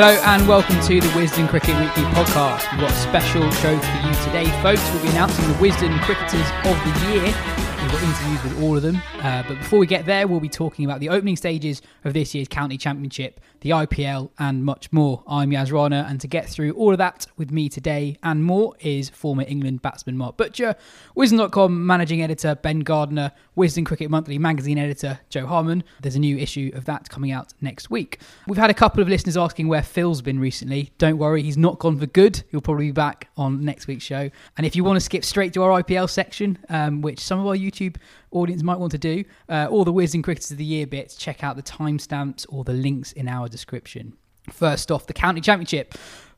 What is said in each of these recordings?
Hello and welcome to the Wisden Cricket Weekly podcast. We've got a special show for you today, folks. We'll be announcing the Wisden Cricketers of the Year. We've got interviews with all of them. Uh, but before we get there, we'll be talking about the opening stages of this year's County Championship, the IPL, and much more. I'm Yaz Rana, and to get through all of that with me today and more is former England batsman Mark Butcher, Wisden.com managing editor Ben Gardner, Wisden Cricket Monthly magazine editor Jo Harman. There's a new issue of that coming out next week. We've had a couple of listeners asking where Phil's been recently. Don't worry, he's not gone for good. He'll probably be back on next week's show. And if you want to skip straight to our IPL section, um, which some of our YouTube audience might want to do, uh, all the Wisden Cricketers of the Year bits, check out the timestamps or the links in our description. First off, the County Championship.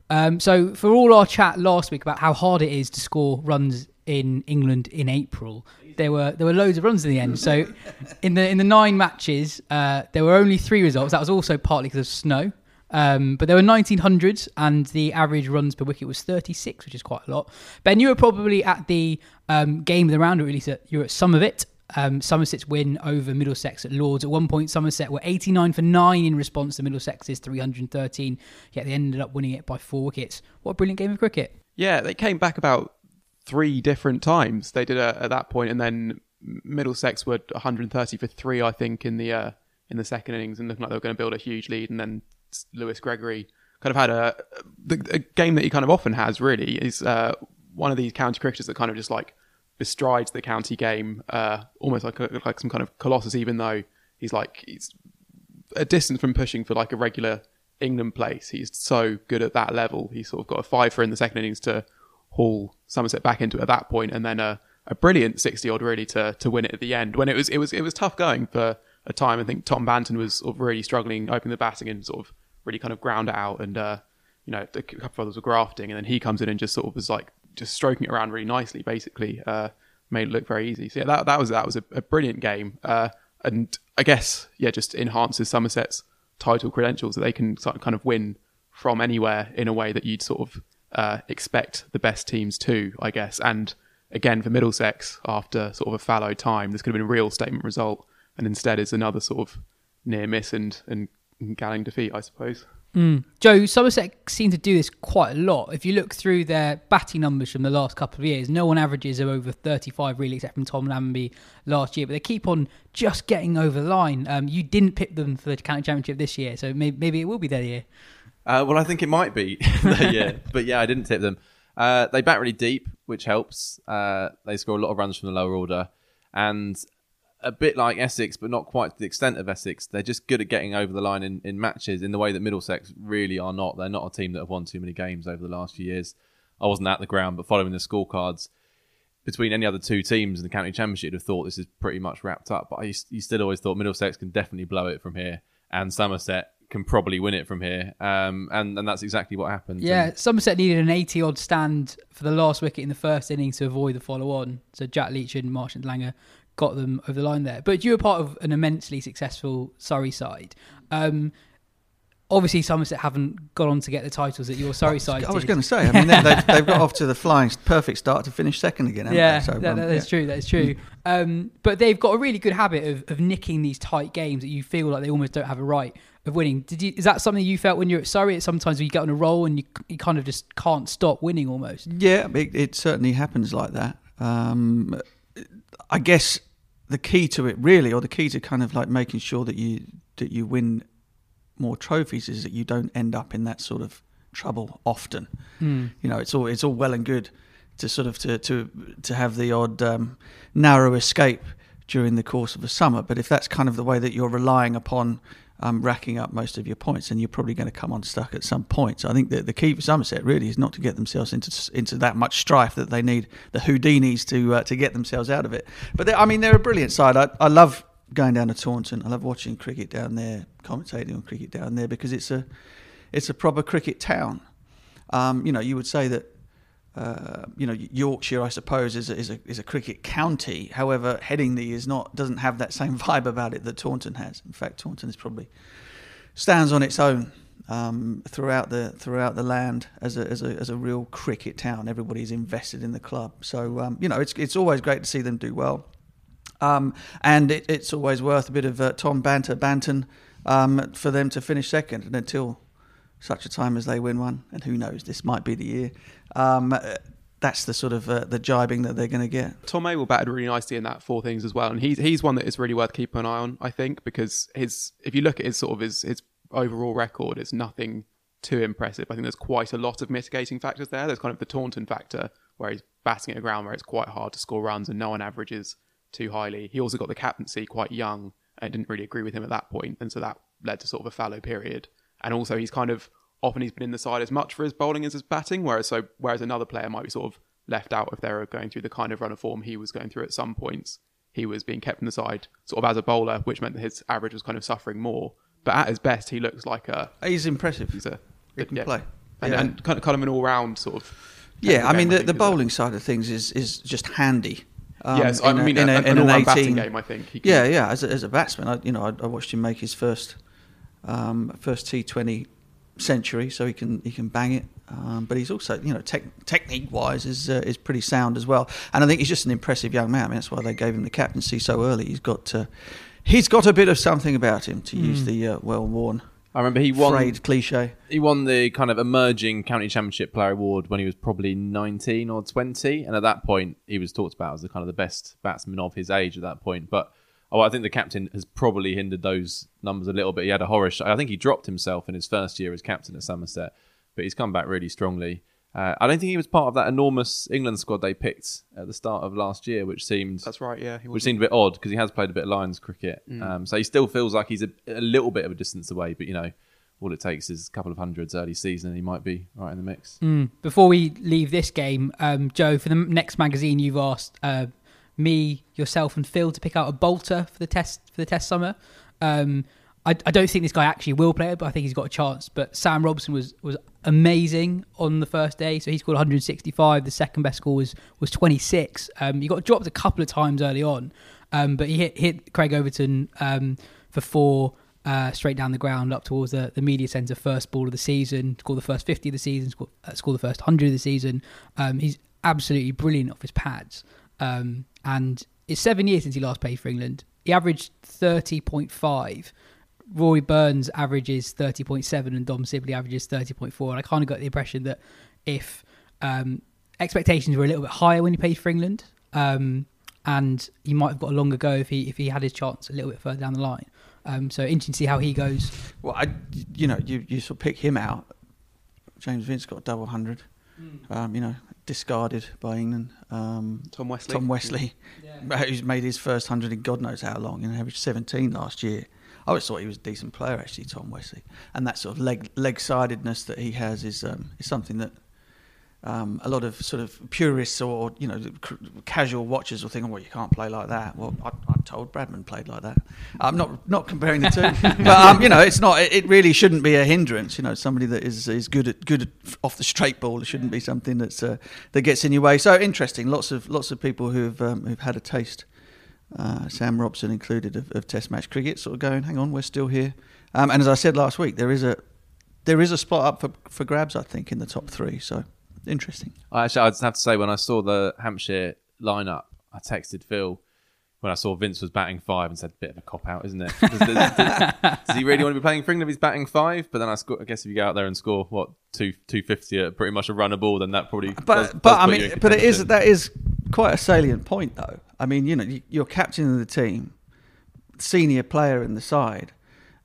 Um, so, for all our chat last week about how hard it is to score runs in England in April, there were there were loads of runs in the end. So, in the in the nine matches, uh, there were only three results. That was also partly because of snow. Um, but there were 1900s, and the average runs per wicket was 36, which is quite a lot. Ben, you were probably at the um, game of the round, or at least at, you were at some of it. Um, Somerset's win over Middlesex at Lords. At one point, Somerset were 89 for 9 in response to Middlesex's 313, yet they ended up winning it by four wickets. What a brilliant game of cricket. Yeah, they came back about three different times. They did it at that point, and then Middlesex were 130 for three, I think, in the uh, in the second innings, and looking like they were going to build a huge lead. And then Lewis Gregory kind of had a a game that he kind of often has. Really, is uh, one of these county cricketers that kind of just like bestrides the county game, uh, almost like a, like some kind of colossus. Even though he's like he's a distance from pushing for like a regular England place. He's so good at that level. He sort of got a five for in the second innings to haul Somerset back into at that point, and then a, a brilliant sixty odd really to to win it at the end. When it was it was it was tough going for a time. I think Tom Banton was sort of really struggling opening the batting and sort of really kind of ground it out, and uh, you know a couple of others were grafting, and then he comes in and just sort of was like just stroking it around really nicely. Basically, uh, made it look very easy. So yeah, that that was that was a, a brilliant game, uh, and I guess yeah, just enhances Somerset's title credentials that they can sort of kind of win from anywhere in a way that you'd sort of uh, expect the best teams to, I guess. And again, for Middlesex, after sort of a fallow time, this could have been a real statement result, and instead is another sort of near miss and and galling defeat, I suppose. Jo, Somerset seem to do this quite a lot. If you look through their batting numbers from the last couple of years, no one averages are over 35 really, except from Tom Lammonby last year. But they keep on just getting over the line. Um, you didn't pick them for the county championship this year, so maybe, maybe it will be their year. Uh, well, I think it might be. yeah, but yeah, I didn't tip them. Uh, they bat really deep, which helps. Uh, they score a lot of runs from the lower order, and a bit like Essex, but not quite to the extent of Essex. They're just good at getting over the line in, in matches in the way that Middlesex really are not. They're not a team that have won too many games over the last few years. I wasn't at the ground, but following the scorecards between any other two teams in the county championship, you'd have thought this is pretty much wrapped up. But I, you still always thought Middlesex can definitely blow it from here, and Somerset can probably win it from here, um, and and that's exactly what happened. Yeah, And Somerset needed an 80 odd stand for the last wicket in the first innings to avoid the follow on. So Jack Leach and Marchant Langer got them over the line there. But you were part of an immensely successful Surrey side. Um, obviously, Somerset haven't gone on to get the titles that your Surrey side I was did. going to say, I mean, they, they've, they've got off to the flying perfect start to finish second again. haven't yeah, they? So, that, um, that is yeah. true. That is true. Um, but they've got a really good habit of, of nicking these tight games that you feel like they almost don't have a right of winning. Did you? Is that something you felt when you're at Surrey? It's sometimes when you get on a roll and you you kind of just can't stop winning almost. Yeah, it, it certainly happens like that. Um, I guess the key to it, really, or the key to kind of like making sure that you that you win more trophies, is that you don't end up in that sort of trouble often. Hmm. You know, it's all it's all well and good to sort of to to to have the odd um, narrow escape during the course of a summer, but if that's kind of the way that you're relying upon um, racking up most of your points, and you're probably going to come unstuck at some point. So I think that the key for Somerset really is not to get themselves into into that much strife that they need the Houdinis to uh, to get themselves out of it. But I mean, they're a brilliant side. I, I love going down to Taunton. I love watching cricket down there, commentating on cricket down there because it's a it's a proper cricket town. Um, you know, you would say that uh, you know Yorkshire, I suppose, is a, is a is a cricket county. However, Headingley is not doesn't have that same vibe about it that Taunton has. In fact, Taunton is probably stands on its own um, throughout the throughout the land as a, as a as a real cricket town. Everybody's invested in the club, so um, you know it's it's always great to see them do well. Um, and it, it's always worth a bit of uh, Tom Banter Banton um, for them to finish second, and until such a time as they win one, and who knows, this might be the year. Um, that's the sort of uh, the jibing that they're going to get. Tom Abell batted really nicely in that four things as well, and he's he's one that is really worth keeping an eye on. I think because his if you look at his sort of his his overall record, it's nothing too impressive. I think there's quite a lot of mitigating factors there. There's kind of the Taunton factor where he's batting at a ground where it's quite hard to score runs and no one averages too highly. He also got the captaincy quite young and didn't really agree with him at that point, and so that led to sort of a fallow period. And also he's kind of often he's been in the side as much for his bowling as his batting, whereas so whereas another player might be sort of left out if they were going through the kind of run of form he was going through at some points. He was being kept in the side sort of as a bowler, which meant that his average was kind of suffering more. But at his best, he looks like a He's impressive. he's a He can yeah. play. and, Yeah. and kind of kind of an all round sort of. Yeah, I mean the, think, the is bowling side of things is is just handy. Um, Yes, I in a- mean, in a- an- in an an all-round batting 18 game, I think. Yeah, yeah. As a, as a batsman, I, you know, I, I watched him make his first um, first T Twenty century, so he can he can bang it. Um, but he's also, you know, tech, technique wise is uh, is pretty sound as well. And I think he's just an impressive young man. I mean, that's why they gave him the captaincy so early. He's got uh, he's got a bit of something about him, to use the uh, well worn I remember he won frayed cliche. he won the kind of emerging county championship player award when he was probably 19 or 20 and at that point he was talked about as the kind of the best batsman of his age at that point but oh i think the captain has probably hindered those numbers a little bit he had a horror sh- i think he dropped himself in his first year as captain at somerset but he's come back really strongly uh, I don't think he was part of that enormous England squad they picked at the start of last year, which seemed That's right. Yeah, which seemed a bit odd because he has played a bit of Lions cricket. Mm. Um, so he still feels like he's a, a little bit of a distance away, but you know, all it takes is a couple of hundreds early season and he might be right in the mix. Mm. Before we leave this game, um, Jo, for the next magazine, you've asked uh, me, yourself, and Phil to pick out a bolter for the test for the test summer. Um, I, I don't think this guy actually will play it, but I think he's got a chance. But Sam Robson was was amazing on the first day, so he scored 165. The second best score was was 26. Um, he got dropped a couple of times early on, um, but he hit hit Craig Overton um, for four. Uh, straight down the ground up towards the, the media centre, first ball of the season, score the first 50 of the season, uh, score the first 100 of the season. Um, he's absolutely brilliant off his pads. Um, and it's seven years since he last played for England. He averaged 30.5. Rory Burns averages 30.7 and Dom Sibley averages 30.4. And I kind of got the impression that if um, expectations were a little bit higher when he played for England, um, and he might have got a longer go if he if he had his chance a little bit further down the line. Um, so interesting to see how he goes. Well, I, you know, you, you sort of pick him out. James Vince got a double hundred. Um, you know, discarded by England. Um, Tom Westley. Tom Westley, who's made his first hundred in God knows how long. You know, averaged seventeen last year. I always thought he was a decent player, actually, Tom Westley. And that sort of leg leg sidedness that he has is um, is something that um, a lot of sort of purists or you know casual watchers will think, oh, well, you can't play like that. Well, I, I'm told Bradman played like that. I'm not not comparing the two, but um, you know, it's not. It, it really shouldn't be a hindrance. You know, somebody that is is good at good at, off the straight ball. It shouldn't be something that's uh, that gets in your way. So interesting. Lots of lots of people who've um, who've had a taste. Uh, Sam Robson included of, of Test match cricket, sort of going, hang on, we're still here. Um, and as I said last week, there is a there is a spot up for, for grabs, I think, in the top three. So interesting. I actually, I just have to say, when I saw the Hampshire lineup, I texted Phil when I saw Vince was batting five and said, "Bit of a cop out, isn't it? Does, does- does- does he really want to be playing for England if he's batting five? But then I, sco- I guess if you go out there and score what two two fifty at pretty much a runner ball, then that probably. But but I mean, but it is that is quite a salient point, though. I mean, you know, you- you're captain of the team, senior player in the side.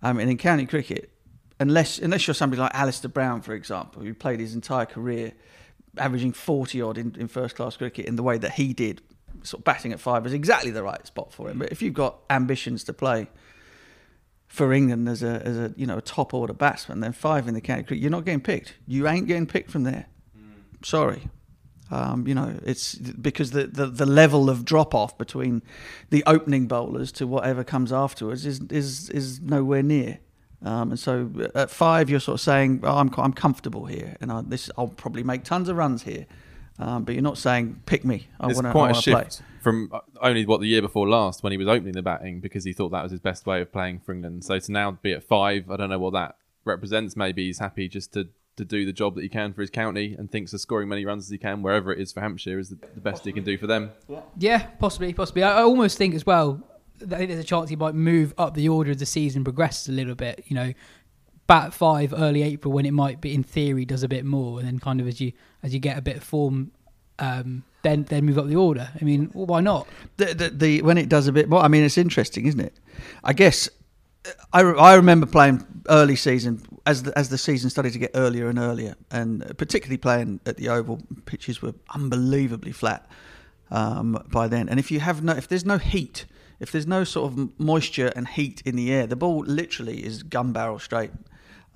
I mean, in county cricket, unless unless you're somebody like Alistair Brown, for example, who played his entire career averaging 40 odd in, in first class cricket in the way that he did, sort of batting at five is exactly the right spot for him. But if you've got ambitions to play for England as a as a you know a top order batsman, then five in the county cricket, you're not getting picked. You ain't getting picked from there. Sorry. Um, you know, it's because the, the, the level of drop off between the opening bowlers to whatever comes afterwards is is is nowhere near. Um, and so at five, you're sort of saying, oh, I'm I'm comfortable here, and I, this I'll probably make tons of runs here. Um, but you're not saying pick me. I It's want to quite a play. shift from uh, only what the year before last when he was opening the batting because he thought that was his best way of playing for England. So to now be at five, I don't know what that represents. Maybe he's happy just to, to do the job that he can for his county and thinks of scoring many runs as he can wherever it is for Hampshire is the, the best he can do for them. Yeah, possibly, possibly. I, I almost think as well. I think there's a chance he might move up the order as the season progresses a little bit. You know, bat five early April when it might be in theory does a bit more, and then kind of as you as you get a bit of form, um, then then move up the order. I mean, well, why not? the, the, the when it does a bit more. I mean, it's interesting, isn't it? I guess I, I remember playing early season as the, as the season started to get earlier and earlier, and particularly playing at the Oval, pitches were unbelievably flat um, by then. And if you have no, if there's no heat, if there's no sort of moisture and heat in the air, the ball literally is gun barrel straight.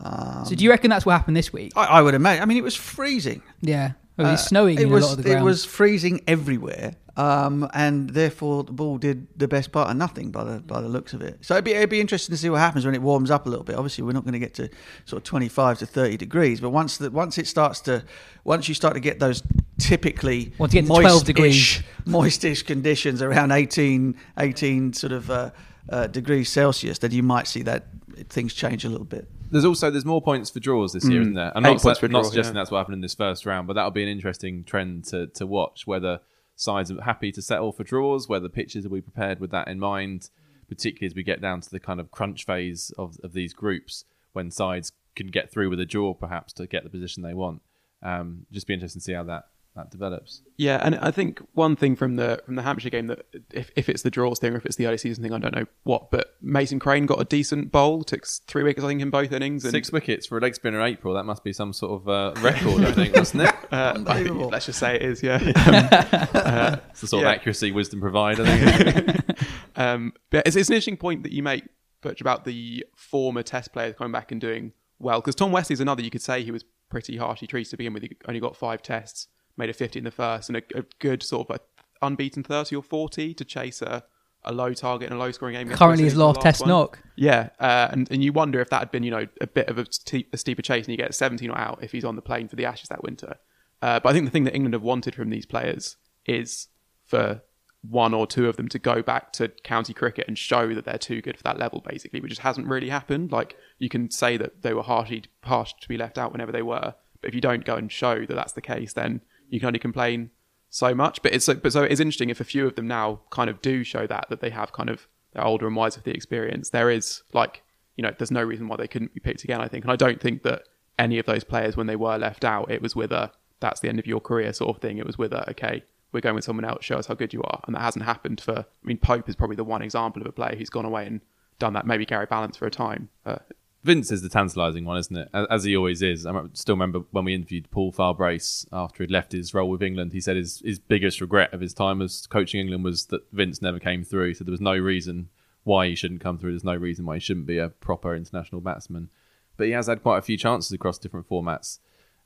Um, So do you reckon that's what happened this week? I, I would imagine. I mean, it was freezing. Yeah, it was Uh, snowing It was a lot of the it was freezing everywhere, um, and therefore the ball did the best part of nothing by the by the looks of it. So it'd be it'd be interesting to see what happens when it warms up a little bit. Obviously, we're not going to get to sort of twenty five to thirty degrees, but once the once it starts to once you start to get those typically Once you get to 12 degrees. moist-ish- moistish conditions around 18, 18 sort of uh, uh, degrees Celsius, then you might see that things change a little bit. There's also there's more points for draws this year, Mm. isn't there? I'm Eight not, points sa- for not draw, suggesting yeah. that's what happened in this first round, but that'll be an interesting trend to, to watch. Whether sides are happy to settle for draws, whether pitches will be prepared with that in mind, particularly as we get down to the kind of crunch phase of, of these groups when sides can get through with a draw, perhaps to get the position they want. Um, just be interesting to see how that that develops. Yeah, and I think one thing from the from the Hampshire game that if, if it's the draws thing or if it's the early season thing, I don't know what. But Mason Crane got a decent bowl, took three wickets I think in both innings. And, Six wickets for a leg spinner in April. That must be some sort of uh, record, I think, wasn't it? Uh, I let's just say it is, yeah. Um, uh, It's the sort Yeah. of accuracy Wisden provide, I think. um, but it's, it's an interesting point that you make, Butch, about the former Test players coming back and doing well. Because Tom Westley's another. You could say he was pretty harshly treated to begin with. He only got five Tests, made a 50 in the first, and a, a good sort of a unbeaten 30 or 40 to chase a, a low target and a low scoring game. Currently his last Test one. knock. Yeah, uh, and and you wonder if that had been you know a bit of a, steep, a steeper chase and you get 17 not out if he's on the plane for the Ashes that winter. Uh, but I think the thing that England have wanted from these players is for one or two of them to go back to county cricket and show that they're too good for that level, basically, which just hasn't really happened. Like you can say that they were harshly harsh to be left out whenever they were, but if you don't go and show that that's the case, then you can only complain so much. But it's but so it's interesting if a few of them now kind of do show that that they have kind of they're older and wiser with the experience. There is like you know there's no reason why they couldn't be picked again. I think, and I don't think that any of those players when they were left out, it was with a that's the end of your career sort of thing. It was with a okay. We're going with someone else. Show us how good you are, and that hasn't happened for. I mean, Pope is probably the one example of a player who's gone away and done that. Maybe Gary Ballance for a time. Uh, Vince is the tantalising one, isn't it? As, he always is. I still remember when we interviewed Paul Farbrace after he'd left his role with England. He said his, his biggest regret of his time as coaching England was that Vince never came through. So there was no reason why he shouldn't come through. There's no reason why he shouldn't be a proper international batsman. But he has had quite a few chances across different formats.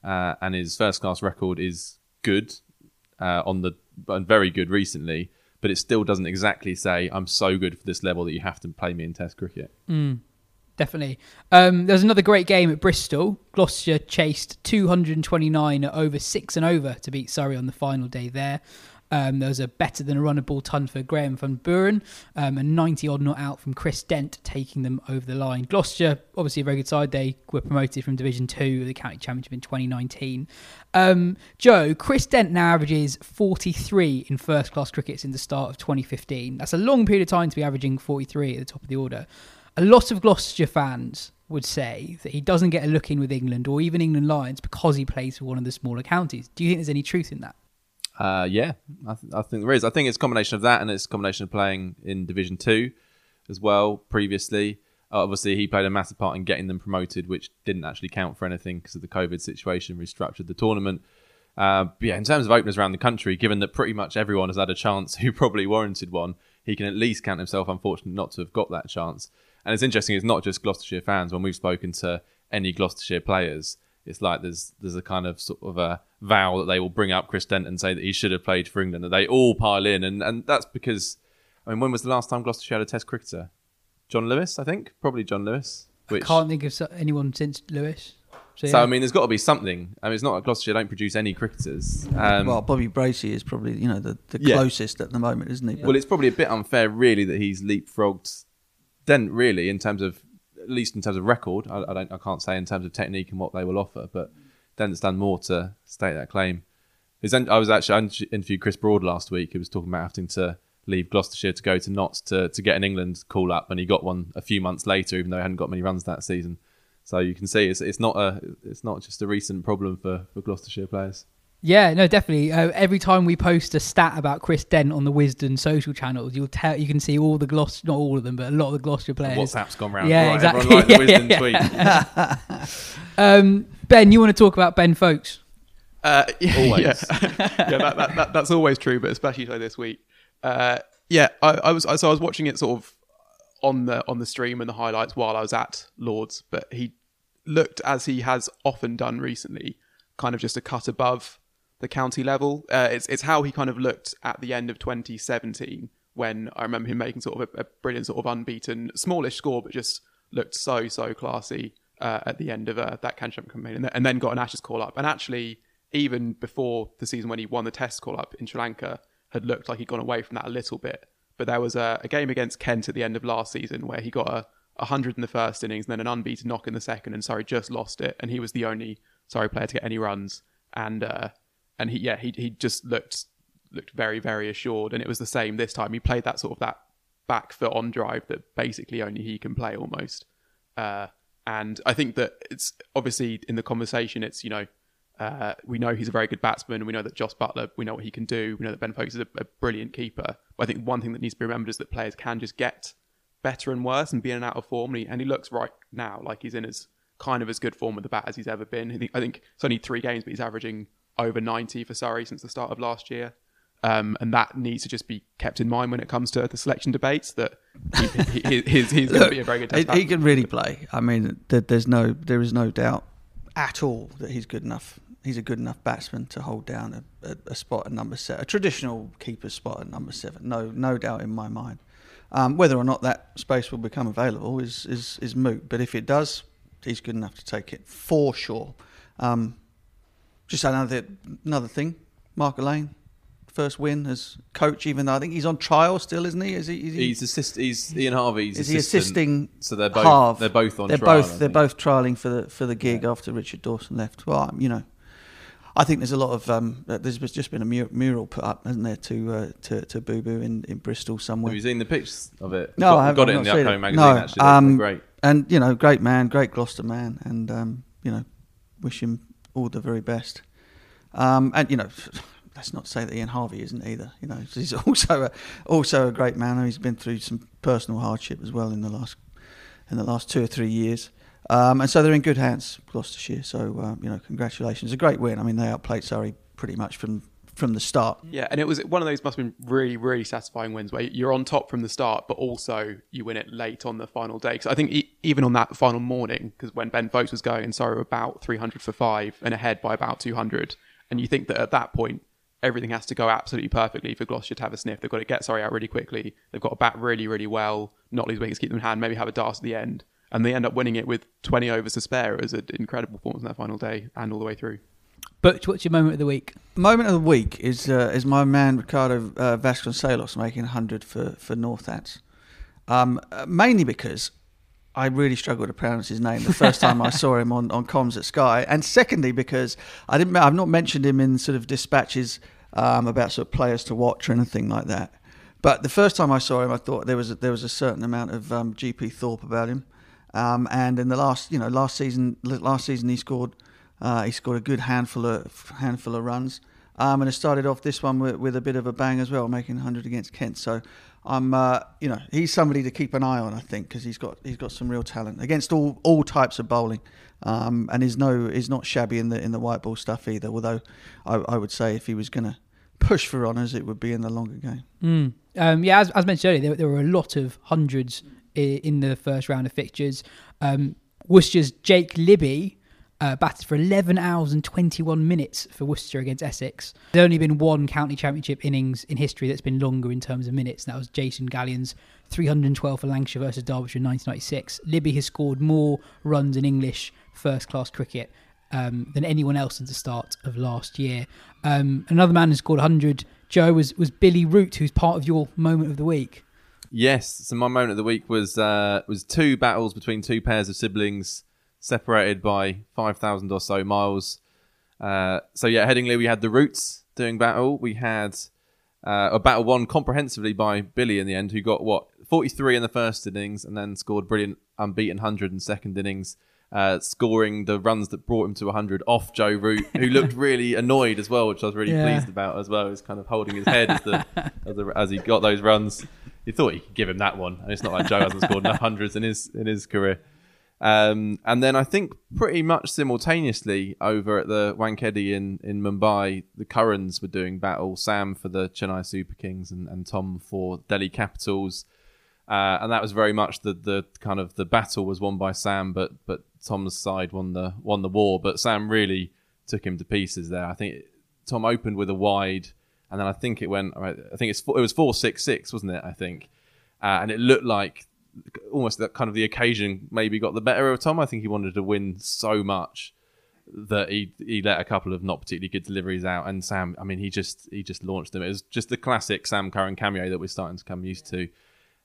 uh, and his first class record is good uh, on the and very good recently. But it still doesn't exactly say I'm so good for this level that you have to play me in Test cricket. Definitely. Um, there was another great game at Bristol. Gloucester chased 229 over six and over to beat Surrey on the final day there. Um, there was a better than a runnable ton for Graeme van Buuren um, and 90 odd not out from Chris Dent taking them over the line. Gloucester, obviously a very good side. They were promoted from Division 2 of the County Championship in 2019. Um, Jo, Chris Dent now averages 43 in first class cricket since the start of 2015. That's a long period of time to be averaging 43 at the top of the order. A lot of Gloucestershire fans would say that he doesn't get a look in with England or even England Lions because he plays for one of the smaller counties. Do you think there's any truth in that? Uh, yeah, I, th- I think there is. I think it's a combination of that and it's a combination of playing in Division Two as well previously. Uh, obviously, he played a massive part in getting them promoted, which didn't actually count for anything because of the COVID situation, restructured the tournament. Uh, but yeah, in terms of openers around the country, given that pretty much everyone has had a chance who probably warranted one, he can at least count himself unfortunate not to have got that chance. And it's interesting, it's not just Gloucestershire fans. When we've spoken to any Gloucestershire players, it's like there's there's a kind of sort of a vow that they will bring up Chris Dent and say that he should have played for England. That they all pile in, and and that's because I mean, when was the last time Gloucestershire had a Test cricketer? John Lewis, I think, probably John Lewis. Which, Can't think of anyone since Lewis. So, so. I mean, there's got to be something. I mean, it's not like Gloucestershire don't produce any cricketers. Um, well, Bobby Bracey is probably you know the, the Yeah. closest at the moment, isn't he? But- Well, it's probably a bit unfair, really, that he's leapfrogged Dent, really, in terms of at least in terms of record. I, I don't, I can't say in terms of technique and what they will offer, but Dent's done more to state that claim. His, I was actually I interviewed Chris Broad last week. He was talking about having to leave Gloucestershire to go to Notts to, to get an England call up, and he got one a few months later, even though he hadn't got many runs that season. So you can see it's it's not a it's not just a recent problem for, for Gloucestershire players. Yeah, no, definitely. Uh, every time we post a stat about Chris Dent on the Wisden social channels, you'll tell you can see all the Gloss, not all of them, but a lot of the Gloucestershire players. WhatsApp's gone round. Yeah, Right, exactly. Everyone like the Yeah, yeah, tweet. Um, ben, you want to talk about Ben Foakes? Uh, yeah, Always. Yeah, yeah that, that, that, that's always true, but especially so this week. Uh, yeah, I, I was so I was watching it sort of on the on the stream and the highlights while I was at Lords, but he looked as he has often done recently, kind of just a cut above the county level. Uh, it's it's how he kind of looked at the end of 2017 when I remember him making sort of a, a brilliant sort of unbeaten smallish score, but just looked so so classy uh, at the end of uh, that Can Champion campaign, and, then- and then got an Ashes call up. And actually, even before the season when he won the Test call up in Sri Lanka, had looked like he'd gone away from that a little bit. But there was a, a game against Kent at the end of last season where he got a, a hundred in the first innings and then an unbeaten knock in the second, and sorry just lost it, and he was the only sorry player to get any runs. And uh, and he yeah he he just looked looked very very assured, and it was the same this time. He played that sort of that back foot on drive that basically only he can play almost. Uh, and I think that it's obviously in the conversation, it's, you know, uh, we know he's a very good batsman. We know that Jos Buttler, we know what he can do. We know that Ben Foakes is a, a brilliant keeper. But I think one thing that needs to be remembered is that players can just get better and worse and be in and out of form. And he, and he looks right now like he's in as kind of as good form with the bat as he's ever been. I think, I think it's only three games, but he's averaging over 90 for Surrey since the start of last year. Um, and that needs to just be kept in mind when it comes to the selection debates that he, he, he, he's, he's going to be a very good test he, he can really play. I mean, there's no, there is no doubt at all that he's good enough. He's a good enough batsman to hold down a, a, a spot at number seven, a traditional keeper spot at number seven. No, no doubt in my mind. Um, whether or not that space will become available is, is, is moot. But if it does, he's good enough to take it for sure. Um, just another another thing, Mark Alleyne, first win as coach. Even though I think he's on trial still, isn't he? Is he? Is he He's assist. He's Ian Harvey's. is he assisting? So they're both. Harve? They're both on They're trial. both. They're both trialing for the for the gig after Richard Dawson left. Well, you know, I think there's a lot of um, there's just been a mural put up, hasn't there, to uh, to to Boo Boo in, in Bristol somewhere. Have you seen the pictures of it? No, got, I haven't. got it in the upcoming it. magazine. No, actually, um, great. And you know, great man, great Gloucester man, and um, you know, wish him all the very best. Um, and you know, let's not say that Ian Harvey isn't either. You know, he's also a, also a great man. He's been through some personal hardship as well in the last in the last two or three years. Um, and so they're in good hands, Gloucestershire. So um, you know, congratulations, a great win. I mean, they outplayed Surrey pretty much from from the start. Yeah, and it was one of those must have been really, really satisfying wins where you're on top from the start, but also you win it late on the final day. Because I think e- even on that final morning, because when Ben Foakes was going and were about 300 for five and ahead by about 200, and you think that at that point everything has to go absolutely perfectly for Gloucester to have a sniff. They've got to get Surrey out really quickly. They've got to bat really, really well, not lose wickets, keep them in hand, maybe have a dart at the end. And they end up winning it with 20 overs to spare. It was an incredible performance in that final day and all the way through. Butch, what's your moment of the week? Moment of the week is uh, is my man Ricardo uh, Vasconcelos making 100 for for Northants. Um, uh, mainly because I really struggled to pronounce his name the first time I saw him on, on comms at Sky, and secondly because I didn't I've not mentioned him in sort of dispatches um, about sort of players to watch or anything like that. But the first time I saw him, I thought there was a, there was a certain amount of um, GP Thorpe about him. Um, and in the last, you know, last season, last season he scored, uh, he scored a good handful of handful of runs, um, and it started off this one with, with, a bit of a bang as well, making 100 against Kent. So I'm, uh, you know, he's somebody to keep an eye on, I think, because he's got he's got some real talent against all all types of bowling, um, and he's no he's not shabby in the in the white ball stuff either. Although I, I would say if he was going to push for honours, it would be in the longer game. Mm. Um, yeah, as, as, mentioned earlier, there, there, were a lot of hundreds in, in the first round of fixtures. Um, Worcester's Jake Libby uh, batted for 11 hours and 21 minutes for Worcester against Essex. There's only been one county championship innings in history that's been longer in terms of minutes, and that was Jason Gallian's 312 for Lancashire versus Derbyshire in 1996. Libby has scored more runs in English first class cricket um, than anyone else since the start of last year. Um, another man who scored 100, Jo, was, was Billy Root, who's part of your moment of the week. Yes, so my moment of the week was uh, was two battles between two pairs of siblings separated by five thousand or so miles. Uh, so yeah, Headingley we had the Roots doing battle. We had uh, a battle won comprehensively by Billy in the end, who got what forty three in the first innings and then scored brilliant unbeaten hundred in second innings uh, scoring the runs that brought him to 100 off Joe Root, who looked really annoyed as well, which I was really yeah. pleased about as well. He was kind of holding his head as, the, as, the, as, he got those runs. He thought he could give him that one, and it's not like Joe hasn't scored enough hundreds in his in his career. Um, and then I think pretty much simultaneously over at the Wankhede in, in Mumbai, the Currans were doing battle. Sam for the Chennai Super Kings and, and Tom for Delhi Capitals. Uh, and that was very much the, the kind of the battle was won by Sam, but but Tom's side won the won the war, but Sam really took him to pieces there. I think Tom opened with a wide, and then I think it went. I think it's it was four six six, wasn't it? I think, uh, and it looked like almost that kind of the occasion maybe got the better of Tom. I think he wanted to win so much that he he let a couple of not particularly good deliveries out, and Sam. I mean, he just he just launched them. It was just the classic Sam Curran cameo that we're starting to come used to.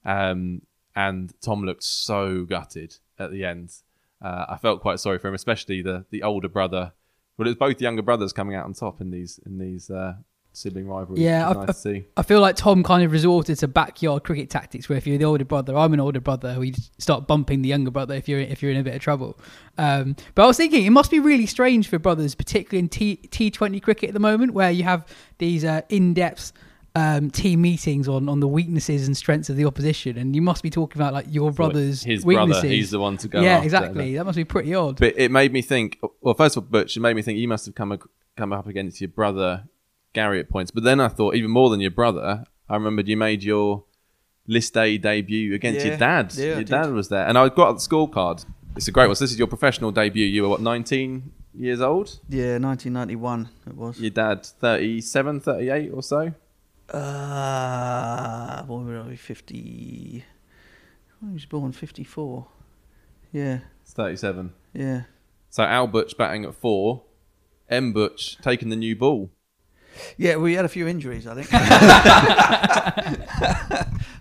Um, and Tom looked so gutted at the end uh, I felt quite sorry for him, especially the the older brother. Well, it was both younger brothers coming out on top in these in these uh, sibling rivalry. Yeah, I, nice I, I, feel like Tom kind of resorted to backyard cricket tactics, where if you're the older brother, I'm an older brother, we start bumping the younger brother if you're if you're in a bit of trouble. Um, but I was thinking it must be really strange for brothers, particularly in T T20 cricket at the moment, where you have these uh, in depth um, team meetings on, on the weaknesses and strengths of the opposition, and you must be talking about like your brother's his weaknesses. brother. He's the one to go. Yeah, exactly. That must be pretty odd. But it made me think. Well, first of all, Butch, it made me think you must have come come up against your brother Gary at points. But then I thought even more than your brother. I remembered you made your list A debut against yeah, your dad. Yeah, your dad was there, and I got the scorecard. It's a great one. So this is your professional debut. You were what, 19 years old? Yeah, 1991 it was. Your dad, 37, 38 or so? Uh, what were we? 50. He was born 54. Yeah. It's 37. Yeah. So Al Butch batting at four, M Butch taking the new ball. Yeah, we had a few injuries. I think.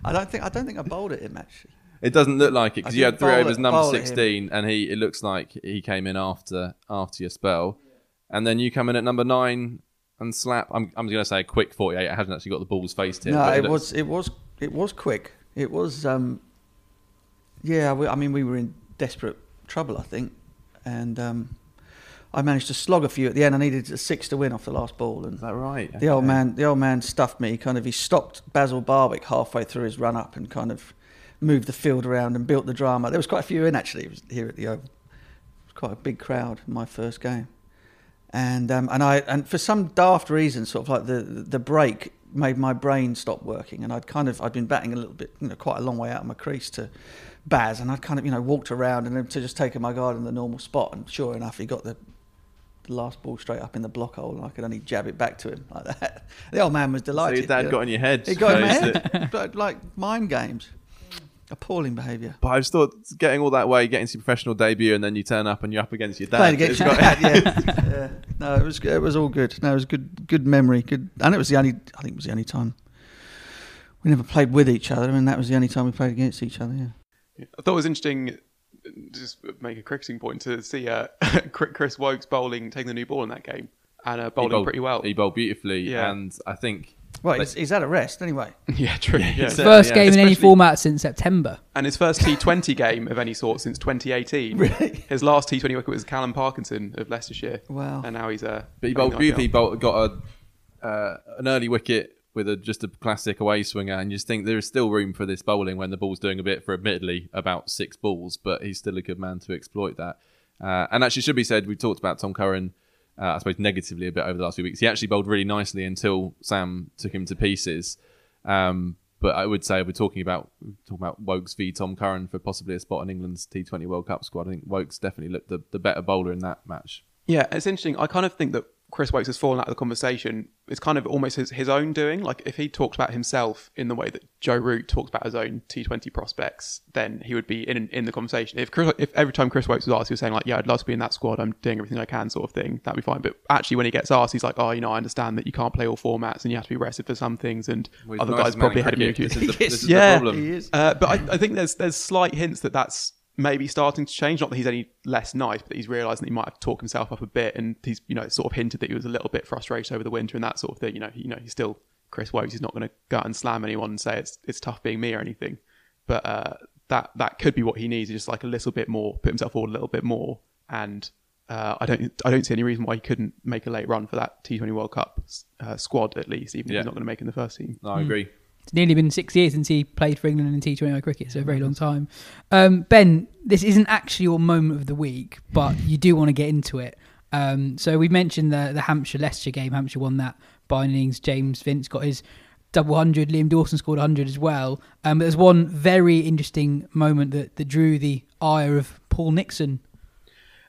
I don't think I don't think I bowled at him actually. It doesn't look like it because you had three overs, number sixteen, and he. It looks like he came in after after your spell, and then you come in at number nine and slap. I'm I'm going to say a quick 48. It hasn't actually got the balls faced here. No, it, it was it was it was quick. It was um, yeah. We, I mean, we were in desperate trouble, I think, and um, I managed to slog a few at the end. I needed a six to win off the last ball, and Is that right? The old man, the old man stuffed me. He Kind of, he stopped Basil Barwick halfway through his run up and kind of moved the field around and built the drama. There was quite a few in actually It was here at the Oval. It was quite a big crowd. My first game. and um, and I and for some daft reason, sort of like the the break made my brain stop working, and I'd kind of I'd been batting a little bit, you know, quite a long way out of my crease to Baz, and I'd kind of you know walked around and then to just taken my guard in the normal spot, and sure enough, he got the the last ball straight up in the block hole, and I could only jab it back to him like that. The old man was So delighted. your dad yeah. got in your head. He got in my head, but like mind games, appalling behaviour. But I just thought getting all that way, getting to your professional debut, and then you turn up and you're up against your dad. Playing against your dad, yeah. yeah. No, it was it was all good. No, it was good good memory. Good, and it was the only I think it was the only time we never played with each other. I mean, that was the only time we played against each other. Yeah. I thought it was interesting, just make a cricketing point, to see uh, Chris Woakes bowling, taking the new ball in that game, and uh, He bowling bowled- pretty well. He bowled beautifully, Yeah. and I think Well, Like- he's, he's had a rest anyway. yeah, true. Yeah. he's- First yeah, game in any especially- format since September. And his first T20 game of any sort since 2018. Really? His last T20 wicket was Callum Parkinson of Leicestershire. Wow. And now he's uh, But he bowled beautifully. He bowled, got a uh, an early wicket with a just a classic away swinger, and you just think there is still room for this bowling when the ball's doing a bit for admittedly about six balls, but he's still a good man to exploit that. Uh, and actually, should be said, we've talked about Tom Curran, uh, I suppose negatively a bit over the last few weeks. He actually bowled really nicely until Sam took him to pieces. Um, but I would say we're talking about talking about Woakes v Tom Curran for possibly a spot in England's T20 World Cup squad. I think Woakes definitely looked the, the better bowler in that match. Yeah, it's interesting. I kind of think that Chris Woakes has fallen out of the conversation. It's kind of almost his, his own doing. Like if he talked about himself in the way that Joe Root talks about his own T20 prospects, then he would be in in the conversation. If Chris, if every time Chris Woakes was asked, he was saying like, "Yeah, I'd love to be in that squad. I'm doing everything I can," sort of thing. That'd be fine. But actually, when he gets asked, he's like, "Oh, you know, I understand that you can't play all formats and you have to be rested for some things, and Well, other the guys probably in ahead of me." This is the, Yes. this is yeah, the problem. Uh, but I, I think there's there's slight hints that that's maybe starting to change. Not that he's any less nice, but he's realising that he might have to talk himself up a bit, and he's you know sort of hinted that he was a little bit frustrated over the winter and that sort of thing. You know, you know he's still Chris Woakes. He's not going to go out and slam anyone and say it's it's tough being me or anything. But uh, that that could be what he needs. Just like a little bit more, put himself forward a little bit more, and. Uh, I don't. I don't see any reason why he couldn't make a late run for that T20 World Cup uh, squad at least, even if he's not going to make it in the first team. No, I agree. It's nearly been six years since he played for England in T20I cricket, so a very long time. Um, ben, this isn't actually your moment of the week, but you do want to get into it. Um, so we mentioned the the Hampshire Leicester game. Hampshire won that by innings. James Vince got his double hundred. Liam Dawson scored hundred as well. Um, but there's one very interesting moment that, that drew the ire of Paul Nixon.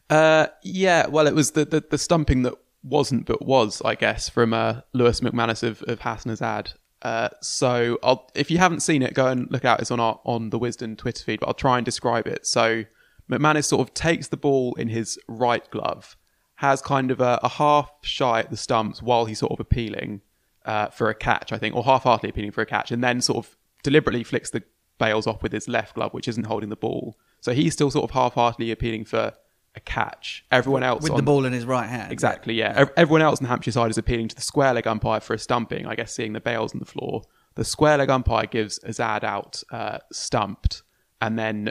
Uh, yeah, well, it was the, the, the stumping that wasn't but was, I guess, from uh, Lewis McManus of, of Hassan Azad. Uh, so I'll, if you haven't seen it, go and look out. It's on our on the Wisden Twitter feed, but I'll try and describe it. So McManus sort of takes the ball in his right glove, has kind of a, a half shy at the stumps while he's sort of appealing uh, for a catch, I think, or half-heartedly appealing for a catch, and then sort of deliberately flicks the bails off with his left glove, which isn't holding the ball. So he's still sort of half-heartedly appealing for a catch. Everyone else with on, the ball in his right hand. Exactly, yeah. Ev- Everyone else in the Hampshire side is appealing to the square leg umpire for a stumping, I guess seeing the bails on the floor. The square leg umpire gives Azad out uh, stumped, and then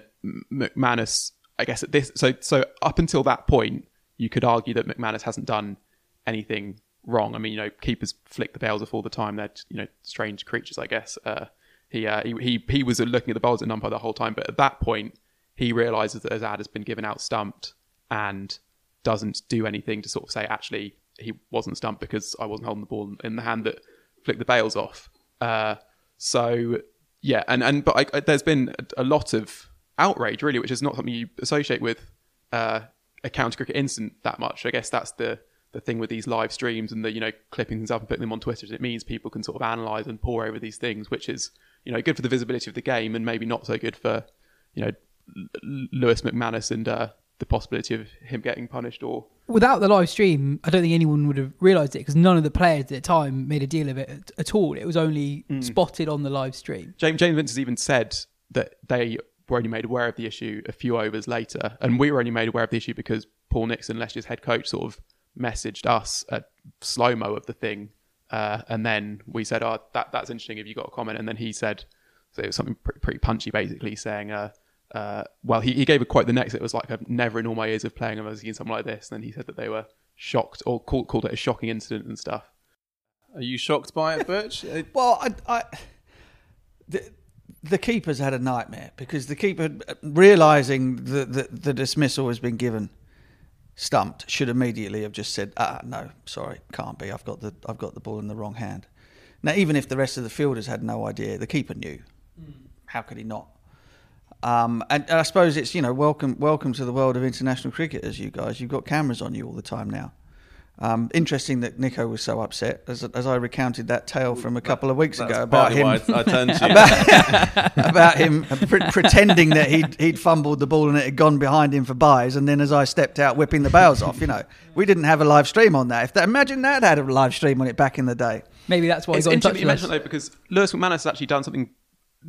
McManus, I guess at this, so so up until that point, you could argue that McManus hasn't done anything wrong. I mean, you know, keepers flick the bails off all the time. They're you know strange creatures, I guess. Uh, he, uh, he he he was looking at the bowls at umpire the whole time, but at that point, he realizes that Azad has been given out stumped and doesn't do anything to sort of say actually he wasn't stumped because I wasn't holding the ball in the hand that flicked the bails off. Uh, so yeah, and and but I, I- there's been a, a lot of outrage really, which is not something you associate with uh, a county cricket incident that much. I guess that's the the thing with these live streams and the you know clipping things up and putting them on Twitter. It means people can sort of analyze and pore over these things, which is you know good for the visibility of the game and maybe not so good for you know Lewis McManus and uh, the possibility of him getting punished or Without the live stream, I don't think anyone would have realised it because none of the players at the time made a deal of it at, at all. It was only spotted on the live stream. James James Vince has even said that they were only made aware of the issue a few overs later, and we were only made aware of the issue because Paul Nixon, Leicester's head coach, sort of messaged us a slow mo of the thing, uh, and then we said, "Oh, that that's interesting. If you got a comment?" And then he said, so it was something pretty, pretty punchy, basically saying, uh, uh, "Well, he, he gave a quote the next. It was like, I've never in all my years of playing have I seen something like this." And then he said that they were shocked or called called it a shocking incident and stuff. Are you shocked by it, Birch? Uh, Well, I, I the, the keeper's had a nightmare because the keeper, realizing that the, the dismissal has been given, stumped should immediately have just said, "Ah, no, sorry, can't be. I've got the I've got the ball in the wrong hand." Now, even if the rest of the fielders had no idea, the keeper knew. How could he not? Um, and, and I suppose it's you know welcome welcome to the world of international cricket as you guys. You've got cameras on you all the time now. Um, interesting that Nico was so upset as, as I recounted that tale from a couple of weeks That's ago about him why I, I turned to you. about, about him pre- pretending that he'd, he'd fumbled the ball and it had gone behind him for buys, and then as I stepped out, whipping the bails off. You know, we didn't have a live stream on that. If that, imagine that had a live stream on it back in the day. Maybe that's why it's he got in touch interesting you with mentioned though because Lewis McManus has actually done something.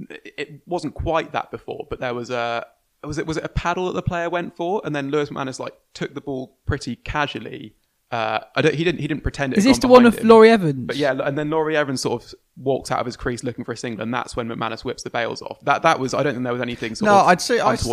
It wasn't quite that before, but there was a was it was it a paddle that the player went for, and then Lewis McManus like took the ball pretty casually. Uh, I don't, he didn't. He didn't pretend. It Is this the one of him. Laurie Evans? But yeah, and then Laurie Evans sort of walks out of his crease looking for a single, and that's when McManus whips the bails off. That that was. I don't think there was anything. Sort No, of I'd say I, I was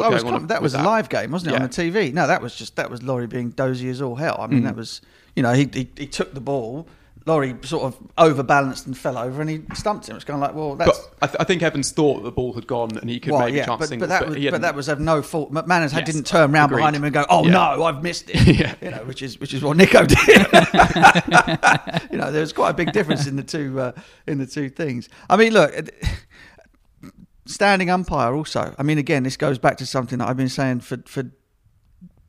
that was a live game, wasn't it, Yeah. on the TV? No, that was just that was Laurie being dozy as all hell. I mean, Mm. that was you know he, he he took the ball. Laurie sort of overbalanced and fell over, and he stumped him. It's kind of like, well, that's But I, th- I think Evans thought the ball had gone, and he could well, maybe yeah, chance but, singles, but that was but that was of no fault. McManus had Yes, didn't turn round agreed. behind him and go, "Oh Yeah. no, I've missed it." Yeah. you know, which is which is what Nico did. you know, there's quite a big difference in the two uh, in the two things. I mean, look, standing umpire also. I mean, again, this goes back to something that I've been saying for for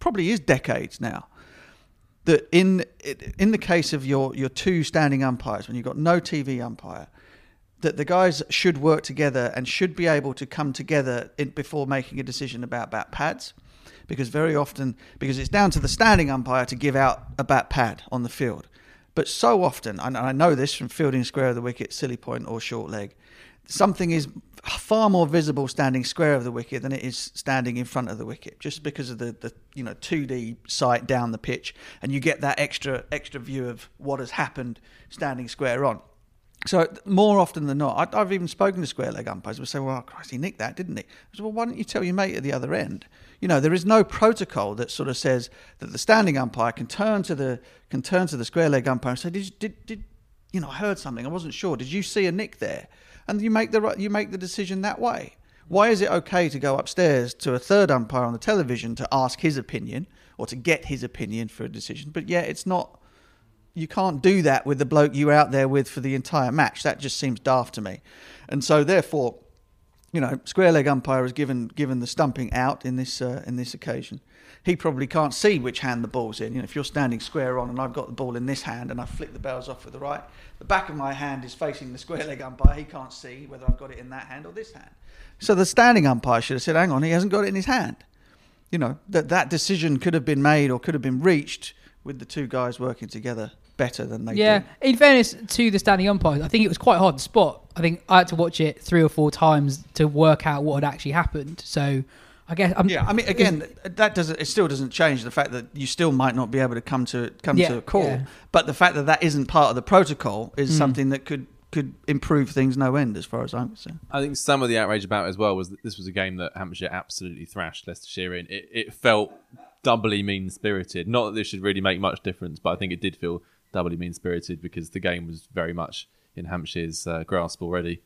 probably is decades now. That in in the case of your your two standing umpires, when you've got no TV umpire, that the guys should work together and should be able to come together in, before making a decision about bat pads, because very often because it's down to the standing umpire to give out a bat pad on the field, but so often, and I know this from fielding square of the wicket, silly point or short leg, something is far more visible standing square of the wicket than it is standing in front of the wicket, just because of the, the you know 2D sight down the pitch, and you get that extra extra view of what has happened standing square on. So more often than not, I, I've even spoken to square leg umpires who say, "Well, Christ, he nicked that, didn't he?" I said, "Well, why don't you tell your mate at the other end?" You know, there is no protocol that sort of says that the standing umpire can turn to the can turn to the square leg umpire and say, "Did did did you know? I heard something. I wasn't sure. Did you see a nick there?" And you make the you make the decision that way. Why is it okay to go upstairs to a third umpire on the television to ask his opinion or to get his opinion for a decision, but yeah, it's not you can't do that with the bloke you're out there with for the entire match. That just seems daft to me. And so, therefore, you know, square leg umpire is given given the stumping out in this uh, in this occasion. He probably can't see which hand the ball's in. You know, if you're standing square on and I've got the ball in this hand and I flick the bells off with the right, the back of my hand is facing the square leg umpire. He can't see whether I've got it in that hand or this hand. So the standing umpire should have said, "Hang on, he hasn't got it in his hand." You know that that decision could have been made or could have been reached with the two guys working together better than they Yeah, did. in fairness to the standing umpires, I think it was quite hard to spot. I think I had to watch it three or four times to work out what had actually happened. So I guess I'm, Yeah, I mean, again, that doesn't. It still doesn't change the fact that you still might not be able to come to come Yeah, to a call. yeah. But the fact that that isn't part of the protocol is Mm. something that could could improve things no end, as far as I'm concerned. I think some of the outrage about it as well was that this was a game that Hampshire absolutely thrashed Leicestershire in. It, it felt doubly mean spirited. Not that this should really make much difference, but I think it did feel doubly mean spirited because the game was very much in Hampshire's uh, grasp already.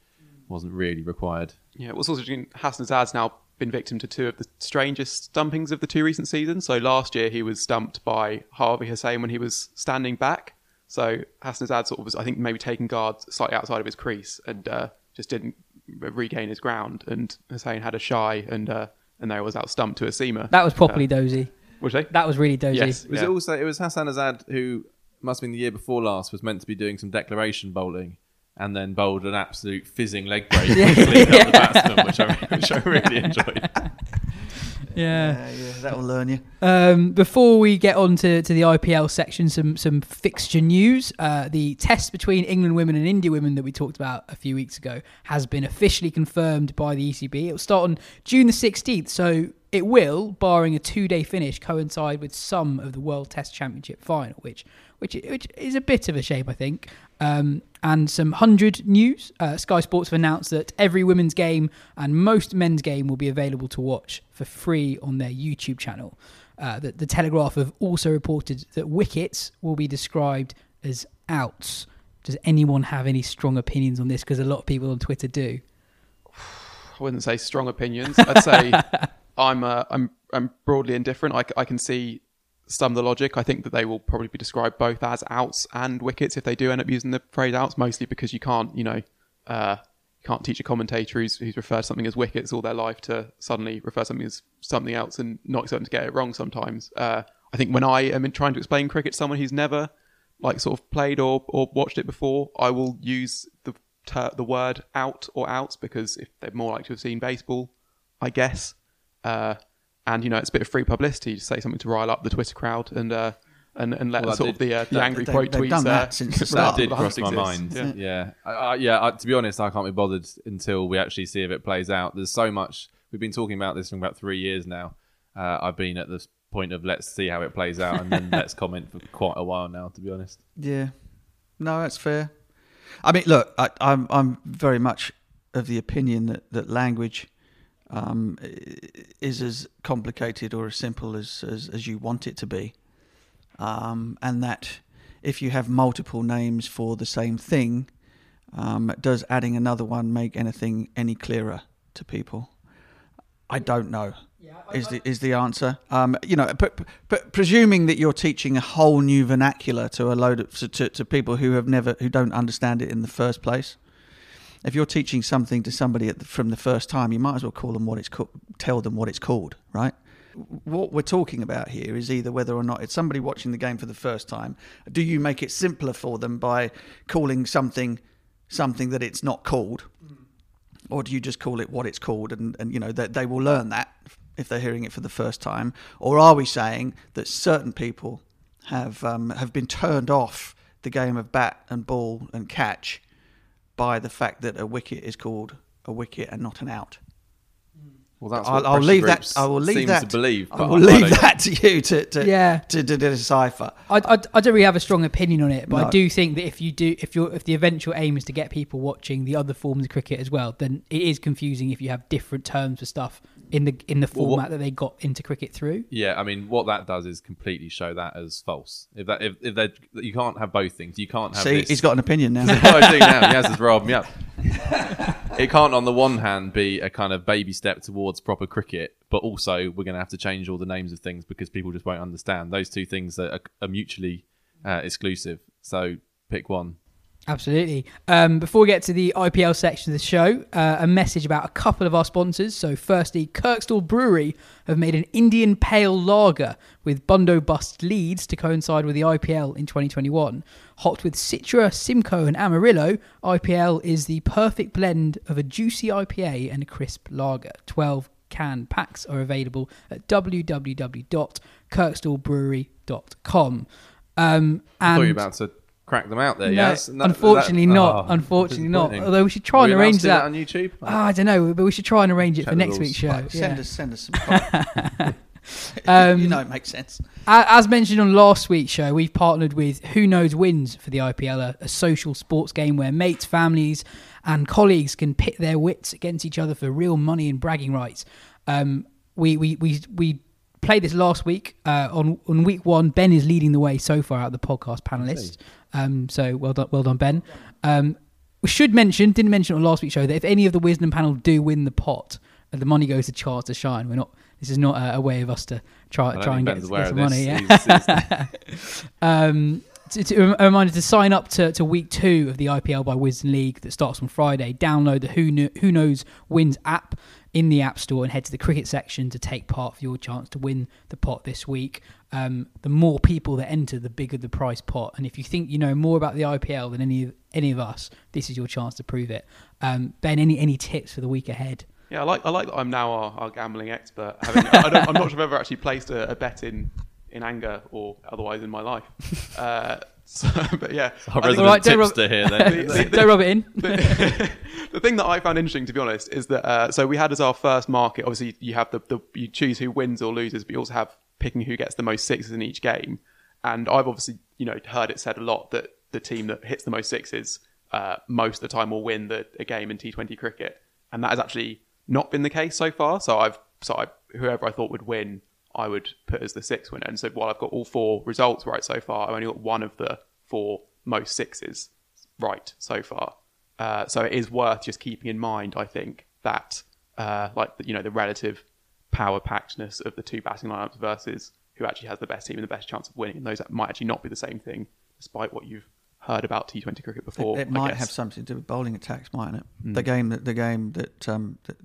Wasn't really required. Yeah, it was also interesting. Hassan Azad's now been victim to two of the strangest stumpings of the two recent seasons. So last year he was stumped by Harvey Hosein when he was standing back. So Hassan Azad sort of was, I think, maybe taking guard slightly outside of his crease and uh, just didn't regain his ground. And Hosein had a shy and uh, and there was out stumped to a seamer. that was properly Uh, dozy. was they? That was really dozy. Yes. Was Yeah. it also it was Hassan Azad who must have been the year before last was meant to be doing some declaration bowling and then bowled an absolute fizzing leg break Yeah. clean up the batsman, which I, which I really enjoyed. Yeah. yeah, that'll learn you. Um, before we get on to, to the IPL section, some some fixture news. Uh, the test between England women and India women that we talked about a few weeks ago has been officially confirmed by the ECB. It will start on June the 16th, so it will, barring a two-day finish, coincide with some of the World Test Championship final, which which which is a bit of a shame, I think. Um, and some hundred news. Uh, Sky Sports have announced that every women's game and most men's game will be available to watch for free on their YouTube channel. Uh, the, the Telegraph have also reported that wickets will be described as outs. Does anyone have any strong opinions on this? Because a lot of people on Twitter do. I wouldn't say strong opinions. I'd say I'm uh, I'm I'm broadly indifferent. I, I can see some of the logic. I think that they will probably be described both as outs and wickets if they do end up using the phrase outs, mostly because you can't, you know, uh, you can't teach a commentator who's, who's referred something as wickets all their life to suddenly refer something as something else and not expect them to get it wrong sometimes. Uh, I think when I am in trying to explain cricket to someone who's never like sort of played or, or watched it before, I will use the ter- the word out or outs because if they're more likely to have seen baseball, I guess. Uh, and you know, it's a bit of free publicity to say something to rile up the Twitter crowd and uh, and and let Well, sort that of the uh, the that- angry they- quote they've tweets. done uh, that since the that start. did the cross my Hunt mind. exists. Yeah, I, I, yeah. I, to be honest, I can't be bothered until we actually see if it plays out. There's so much. We've been talking about this for about three years now. Uh, I've been at this point of let's see how it plays out, and then let's comment for quite a while now. To be honest, Yeah, no, that's fair. I mean, look, I, I'm I'm very much of the opinion that that language um, is as complicated or as simple as, as as you want it to be, um, and that if you have multiple names for the same thing, um, does adding another one make anything any clearer to people? I don't know. Yeah. Is the is the answer? Um, you know, p- p- presuming that you're teaching a whole new vernacular to a load of to, to people who have never who don't understand it in the first place. If you're teaching something to somebody the, from the first time, you might as well call them what it's co- tell them what it's called, right? What we're talking about here is either whether or not it's somebody watching the game for the first time. Do you make it simpler for them by calling something something that it's not called, or do you just call it what it's called and, and you know that they will learn that if they're hearing it for the first time or are we saying that certain people have um, have been turned off the game of bat and ball and catch by the fact that a wicket is called a wicket and not an out well, that's I'll, I'll leave that. I will leave seem that. to believe. I will I leave don't- that to you to, to Yeah. to, to decipher. I, I, I don't really have a strong opinion on it, but No. I do think that if you do, if you if the eventual aim is to get people watching the other forms of cricket as well, then it is confusing if you have different terms for stuff in the in the Well, what- format that they got into cricket through. Yeah, I mean, what that does is completely show that as false. If that, if, if they, you can't have both things. You can't have. See, this. he's got an opinion now. I do now. He has just riled me up. it can't, on the one hand, be a kind of baby step towards proper cricket, but also we're going to have to change all the names of things because people just won't understand. Those two things are, are mutually uh, exclusive. So pick one. Absolutely. Um, before we get to the IPL section of the show, uh, a message about a couple of our sponsors. So, firstly, Kirkstall Brewery have made an Indian Pale Lager with Bundobust Leeds to coincide with the IPL in 2021. Hopped with Citra, Simcoe, and Amarillo, IPL is the perfect blend of a juicy IPA and a crisp lager. 12 can packs are available at www.kirkstallbrewery.com. Um, I thought you and were about to crack them out there. no, yes, And that- unfortunately that- not. oh, unfortunately not. Although we should try and we allowed arrange to do that. on YouTube. Ah, I don't know, but we should try and arrange it Check for next rules. week's show. Right, send yeah. us send us some. Um, you know, it makes sense. As mentioned on last week's show, we've partnered with Who Knows Wins for the IPL, a, a social sports game where mates, families, and colleagues can pit their wits against each other for real money and bragging rights. Um, we, we, we, we played this last week. Uh, on, on week one, Ben is leading the way so far out of the podcast panelists. Um, so well done, well done, Ben. Um, we should mention, didn't mention on last week's show, that if any of the Wisden panel do win the pot, uh, the money goes to Chance to Shine. We're not. This is not a, a way of us to try try and get, get some money. Yeah. He's- he's- um, to, to, a reminder to sign up to, to week two of the IPL by Wisden League that starts on Friday. Download the Who, Kno- Who Knows Wins app in the App Store and head to the cricket section to take part for your chance to win the pot this week. Um, the more people that enter, the bigger the prize pot. And if you think you know more about the IPL than any of, any of us, this is your chance to prove it. Um, ben, any any tips for the week ahead? Yeah, I like I like that I'm now our, our gambling expert. Having, I don't, I'm not sure if I've ever actually placed a, a bet in in anger or otherwise in my life. Uh, so, but yeah, Our I think- resident Alright, don't rub- tipster here. Then. The- the- Don't rub it in. the, the thing that I found interesting, to be honest, is that uh, so we had as our first market. Obviously, you have the, the you choose who wins or loses, but you also have picking who gets the most sixes in each game. And I've obviously you know heard it said a lot that the team that hits the most sixes uh, most of the time will win the a game in T20 cricket, and that has actually not been the case so far. So I've so I, whoever I thought would win, I would put as the six winner. And so while I've got all four results right so far, I've only got one of the four most sixes right so far. Uh, so it is worth just keeping in mind, I think, that uh, like you know the relative power packedness of the two batting lineups versus who actually has the best team and the best chance of winning. And those might actually not be the same thing, despite what you've heard about T20 cricket before. It, it might guess. have something to do with bowling attacks, mightn't it? Mm. The game that the game that um, that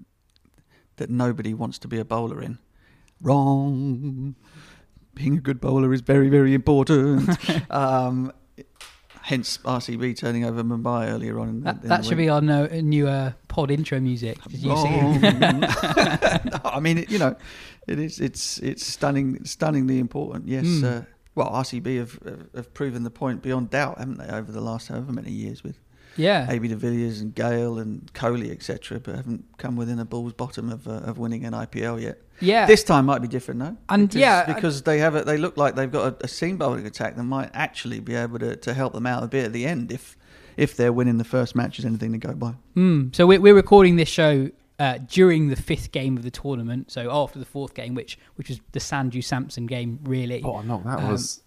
that nobody wants to be a bowler in. Wrong. Being a good bowler is very very important. um, hence RCB turning over Mumbai earlier on. In the, That, in that should week. be our no, new uh, pod intro music. Did you it? No, I mean, it, you know, it is. It's it's stunning, stunningly important. Yes. Mm. Uh, well, RCB have have proven the point beyond doubt, haven't they, over the last however many years with Yeah. AB de Villiers and Gayle and Kohli, etc., but haven't come within a ball's bottom of uh, of winning an IPL yet. Yeah. This time might be different, though. And, because, yeah, I- because they have a, they look like they've got a, a seam bowling attack that might actually be able to, to help them out a bit at the end if if they're winning the first match is anything to go by. Mm. So we're, we're recording this show uh, during the fifth game of the tournament. So after the fourth game, which which was the Sanju Samson game, really. Oh no, that Um, was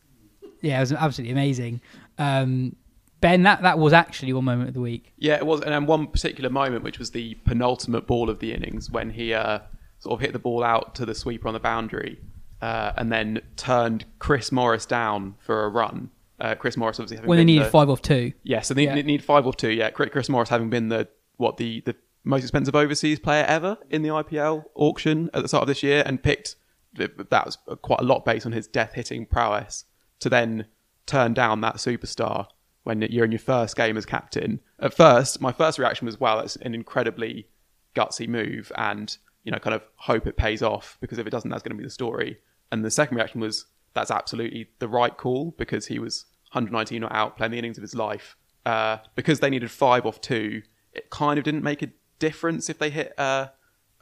Yeah, it was absolutely amazing. Um, ben, that, that was actually one moment of the week. Yeah, it was. And then one particular moment, which was the penultimate ball of the innings, when he uh, sort of hit the ball out to the sweeper on the boundary uh, and then turned Chris Morris down for a run. Uh, Chris Morris obviously having When they needed the- five off two. Yeah, so they Yeah. need five off two. Yeah, Chris Chris Morris having been the what the the most expensive overseas player ever in the IPL auction at the start of this year, and picked that was quite a lot based on his death hitting prowess. To then turn down that superstar when you're in your first game as captain. At first, my first reaction was, "Wow, that's an incredibly gutsy move," and you know, kind of hope it pays off because if it doesn't, that's going to be the story. And the second reaction was, "That's absolutely the right call because he was 119 not out, playing the innings of his life. Uh, because they needed five off two, it kind of didn't make a difference if they hit uh,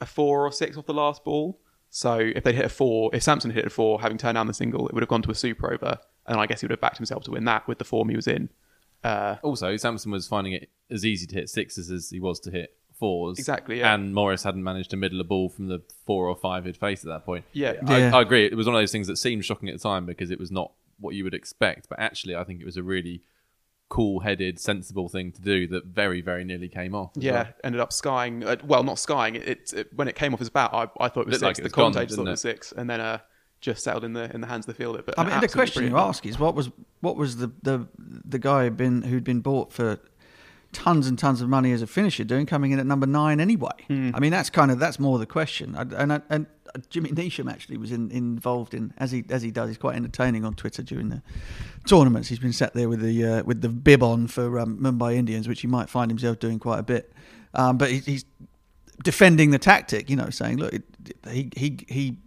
a four or six off the last ball. So if they hit a four, if Samson hit a four, having turned down the single, it would have gone to a super over, and I guess he would have backed himself to win that with the form he was in. Uh, also Samson was finding it as easy to hit sixes as he was to hit fours. Exactly, yeah. And Morris hadn't managed to middle a ball from the four or five he'd faced at that point. Yeah. I, Yeah. I agree. It was one of those things that seemed shocking at the time because it was not what you would expect. But actually, I think it was a really cool-headed, sensible thing to do that very, very nearly came off. yeah, well. ended up skying. Uh, well, not skying. It, it, it- when it came off his bat, I, I thought it was Looked like six. it the was gone, commentators thought it was six, and then uh, just settled in the in the hands of the fielder. But I mean, the question you ask is what was what was the the the guy been who'd been bought for tons and tons of money as a finisher doing coming in at number nine anyway? I mean, that's kind of that's more the question. I, and and Jimmy Neesham actually was in, involved in as he as he does. He's quite entertaining on Twitter during the tournaments. He's been sat there with the uh, with the bib on for um, Mumbai Indians, which he might find himself doing quite a bit. Um, but he, he's defending the tactic, you know, saying, look, it, he he he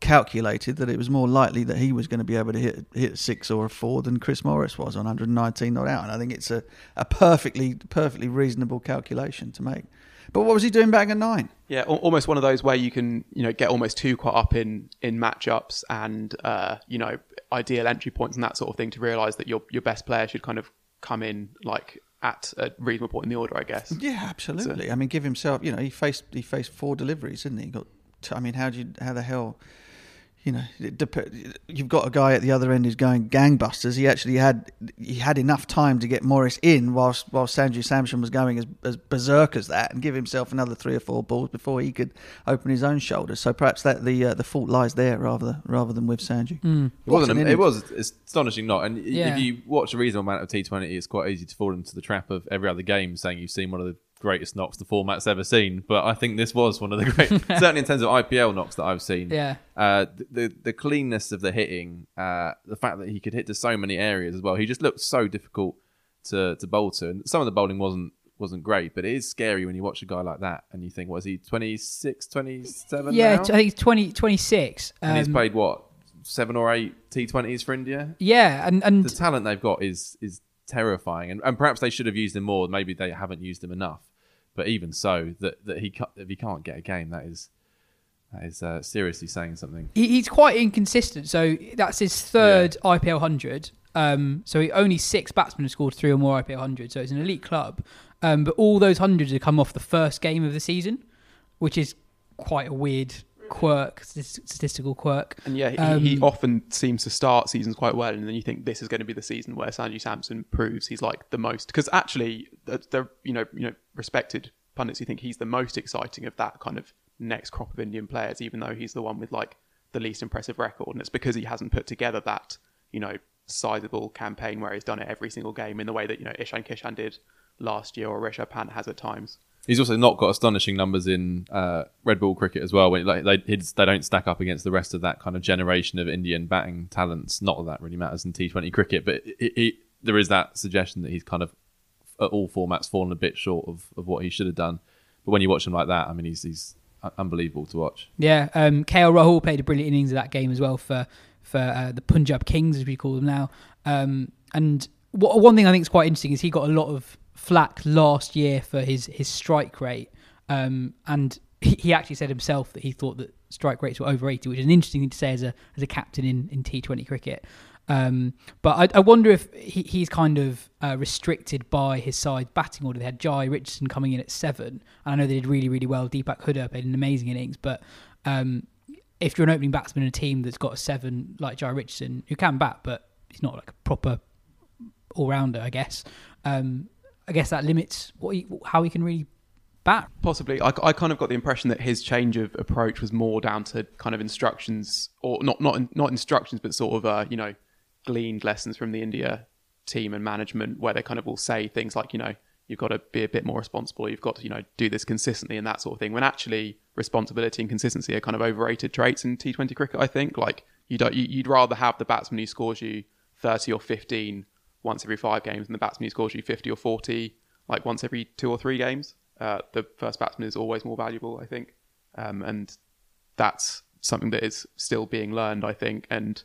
calculated that it was more likely that he was going to be able to hit hit a six or a four than Chris Morris was on 119 not out, and I think it's a, a perfectly perfectly reasonable calculation to make. But what was he doing back at nine? Yeah, almost one of those where you can, you know, get almost too caught up in in matchups and uh, you know ideal entry points and that sort of thing to realise that your your best player should kind of come in like at a reasonable point in the order, I guess. Yeah, absolutely. I mean, give himself. You know, he faced he faced four deliveries, didn't he? he got. T- I mean, how do you how the hell? You know, it dep- you've got a guy at the other end who's going gangbusters. He actually had he had enough time to get Morris in whilst while Sanju Samson was going as, as berserk as that, and give himself another three or four balls before he could open his own shoulders. So perhaps that the uh, the fault lies there rather rather than with Sanju. It What's wasn't. It was astonishing, not. And Yeah. if you watch a reasonable amount of T20, it's quite easy to fall into the trap of every other game saying you've seen one of the greatest knocks the format's ever seen. But I think this was one of the great, certainly in terms of IPL knocks that I've seen. Yeah. Uh, the, the cleanness of the hitting, uh, the fact that he could hit to so many areas as well. He just looked so difficult to to bowl to, and some of the bowling wasn't wasn't great, but it is scary when you watch a guy like that and you think, was he 26, 27 Yeah, now? I think it's 20, 26. and he's Um, played what seven or eight T20s for India. Yeah, and, and The talent they've got is is terrifying, and, and perhaps they should have used him more. Maybe they haven't used him enough. But even so, that that he if he can't get a game, that is that is uh, seriously saying something. he, he's quite inconsistent. So that's his third IPL hundred. Um, so he, only six batsmen have scored three or more IPL hundred. So it's an elite club. Um, but all those hundreds have come off the first game of the season, which is quite a weird quirk, statistical quirk. And yeah, he, he Um, often seems to start seasons quite well, and then you think this is going to be the season where Sanju Samson proves he's like the most. Because actually, the, the you know you know respected pundits who think he's the most exciting of that kind of next crop of Indian players, even though he's the one with like the least impressive record, and it's because he hasn't put together that you know sizable campaign where he's done it every single game in the way that you know Ishan Kishan did last year or Rishabh Pant has at times. He's also not got astonishing numbers in uh, red ball cricket as well. When like they they don't stack up against the rest of that kind of generation of Indian batting talents. Not that that really matters in T Twenty cricket, but it, it, there is that suggestion that he's kind of at all formats fallen a bit short of, of what he should have done. But when you watch him like that, I mean, he's he's unbelievable to watch. Yeah, um, KL Rahul played a brilliant innings of that game as well for for uh, the Punjab Kings, as we call them now. Um, and what, one thing I think is quite interesting is he got a lot of flack last year for his his strike rate, um, and he, actually said himself that he thought that strike rates were overrated, which is an interesting thing to say as a as a captain in in T Twenty cricket. Um, but I, I wonder if he, he's kind of uh, restricted by his side batting order. They had Jhye Richardson coming in at seven, and I know they did really, really well. Deepak Hooda played an amazing innings, but um, if you're an opening batsman in a team that's got a seven like Jhye Richardson, who can bat, but he's not like a proper all rounder, I guess. Um, I guess that limits what he, how he can really bat. Possibly, I, I kind of got the impression that his change of approach was more down to kind of instructions, or not not not instructions, but sort of uh, you know gleaned lessons from the India team and management, where they kind of will say things like you know you've got to be a bit more responsible, you've got to you know do this consistently and that sort of thing. When actually responsibility and consistency are kind of overrated traits in T20 cricket. I think like you don't you, you'd rather have the batsman who scores you 30 or 15 once every five games and the batsman who scores you 50 or 40 like once every two or three games. Uh, the first batsman is always more valuable, I think, um, and that's something that is still being learned, I think. And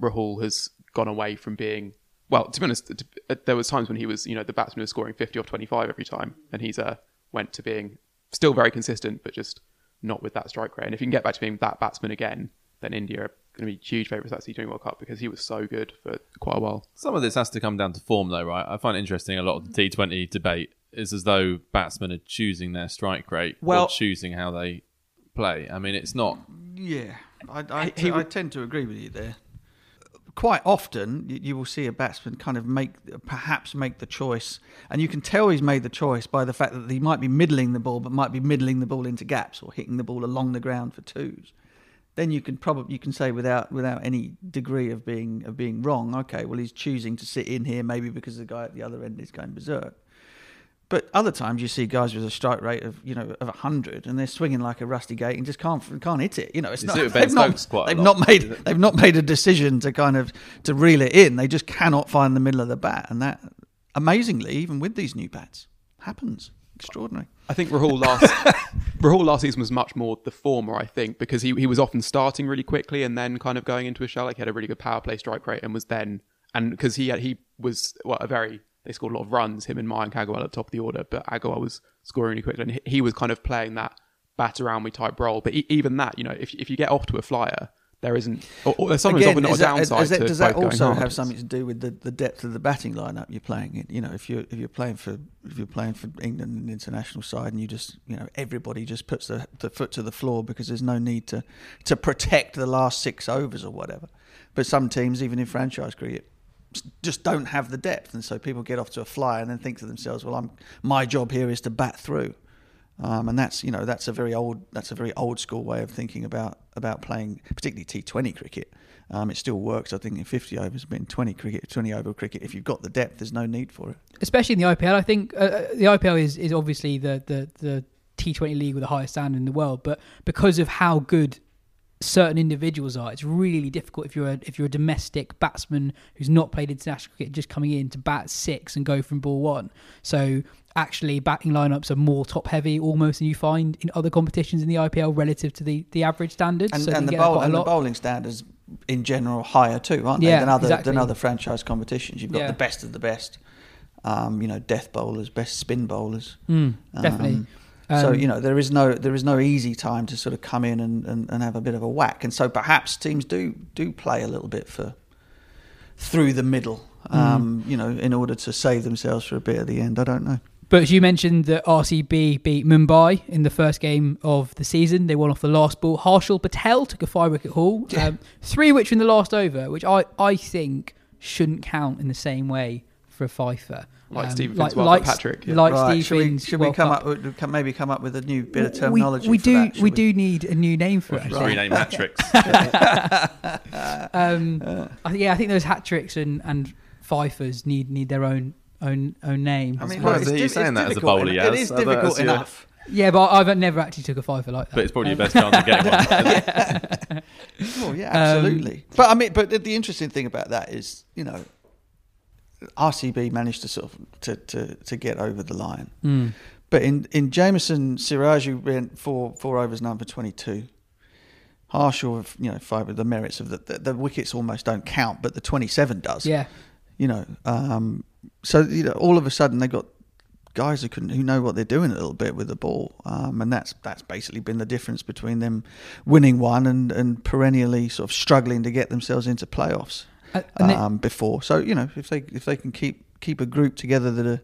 Rahul has gone away from being well. To be honest, uh, there was times when he was, you know, the batsman was scoring 50 or 25 every time, and he's uh, went to being still very consistent, but just not with that strike rate. And if you can get back to being that batsman again, then India going to be huge favourites at that T20 World Cup because he was so good for quite a while. Some of this has to come down to form, though, right? I find it interesting. A lot of the T20 debate is as though batsmen are choosing their strike rate Well- or choosing how they play. I mean, it's not. Yeah, I, I, He- he I would- tend to agree with you there. Quite often, you, you will see a batsman kind of make, perhaps make the choice, and you can tell he's made the choice by the fact that he might be middling the ball, but might be middling the ball into gaps or hitting the ball along the ground for twos. Then you can probably you can say without without any degree of being of being wrong. Okay, well he's choosing to sit in here maybe because the guy at the other end is going berserk. But other times you see guys with a strike rate of you know of hundred, and they're swinging like a rusty gate and just can't can't hit it. You know, it's You not. it they've not, Stokes quite a they've lot. not made they've not made a decision to kind of to reel it in. They just cannot find the middle of the bat, and that amazingly, even with these new bats, happens. Extraordinary. I think Rahul last Rahul last season was much more the former, I think, because he, he was often starting really quickly and then kind of going into a shell. Like he had a really good power play strike rate and was then and because he had, he was well, a very they scored a lot of runs, him and Mayank Agarwal at the top of the order, but Agarwal was scoring really quickly and he, he was kind of playing that bat around me type role. But e- even that, you know, if if you get off to a flyer, there isn't or, or there's often not a downside is that- does that also have something to do with the, the depth of the batting lineup you're playing in? You know, if you're if you're playing for if you're playing for England and international side, and you just you know everybody just puts the, the foot to the floor because there's no need to to protect the last six overs or whatever. But some teams, even in franchise cricket, just don't have the depth, and so people get off to a flyer and then think to themselves, "Well, I'm my job here is to bat through." Um, and that's you know that's a very old that's a very old school way of thinking about about playing particularly T20 cricket. Um, it still works, I think, in 50 overs, but in 20 cricket, 20 over cricket, if you've got the depth, there's no need for it. especially in the IPL. I think uh, uh, the IPL is, is obviously the, the, the T20 league with the highest standard in the world, but because of how good certain individuals are, it's really difficult if you're a, if you're a domestic batsman who's not played international cricket, just coming in to bat six and go from ball one. So actually, batting lineups are more top heavy almost than you find in other competitions in the IPL relative to the, the average standards. And, so and, the, bowl, and the bowling standards in general higher too, aren't they? Yeah, than other exactly. than other franchise competitions. You've got Yeah. the best of the best. Um, you know, death bowlers, best spin bowlers. Mm, definitely. Um, so Um, you know there is no there is no easy time to sort of come in and, and, and have a bit of a whack, and so perhaps teams do do play a little bit for through the middle, Mm. um, you know, in order to save themselves for a bit at the end. I don't know. But as you mentioned that RCB beat Mumbai in the first game of the season. They won off the last ball. Harshal Patel took a five wicket haul. Um, three which were in the last over, which I, I think shouldn't count in the same way for a Pfeiffer. Like Um, Stephen like, Fitzwater, like, Patrick, yeah. like right. Steve Should we, should we come Cup. up with, maybe come up with a new bit of terminology? We, for do. that, should we do need a new name for it. actually. Rename hat tricks. Um, I think, yeah, I think those hat tricks and and Pfeiffers need need their own own own name. I mean, surprised look, to you it's, saying that as a bowler, en- Yaz. It is difficult enough. yeah, but I've never actually took a Pfeiffer like that. but it's probably your Um, best chance of getting one. Oh yeah, Um, absolutely. but I mean, but the, the interesting thing about that is, you know, RCB managed to sort of to, to, to get over the line. Mm. But in in Jamieson, Siraju went four four overs, none for twenty two. Harshal, you know, five of the merits of the, the the wickets almost don't count, but the twenty seven does. Yeah, you know. Um, so you know, all of a sudden they got guys who can who know what they're doing a little bit with the ball, um, and that's that's basically been the difference between them winning one and and perennially sort of struggling to get themselves into playoffs um, before. So you know, if they if they can keep keep a group together that are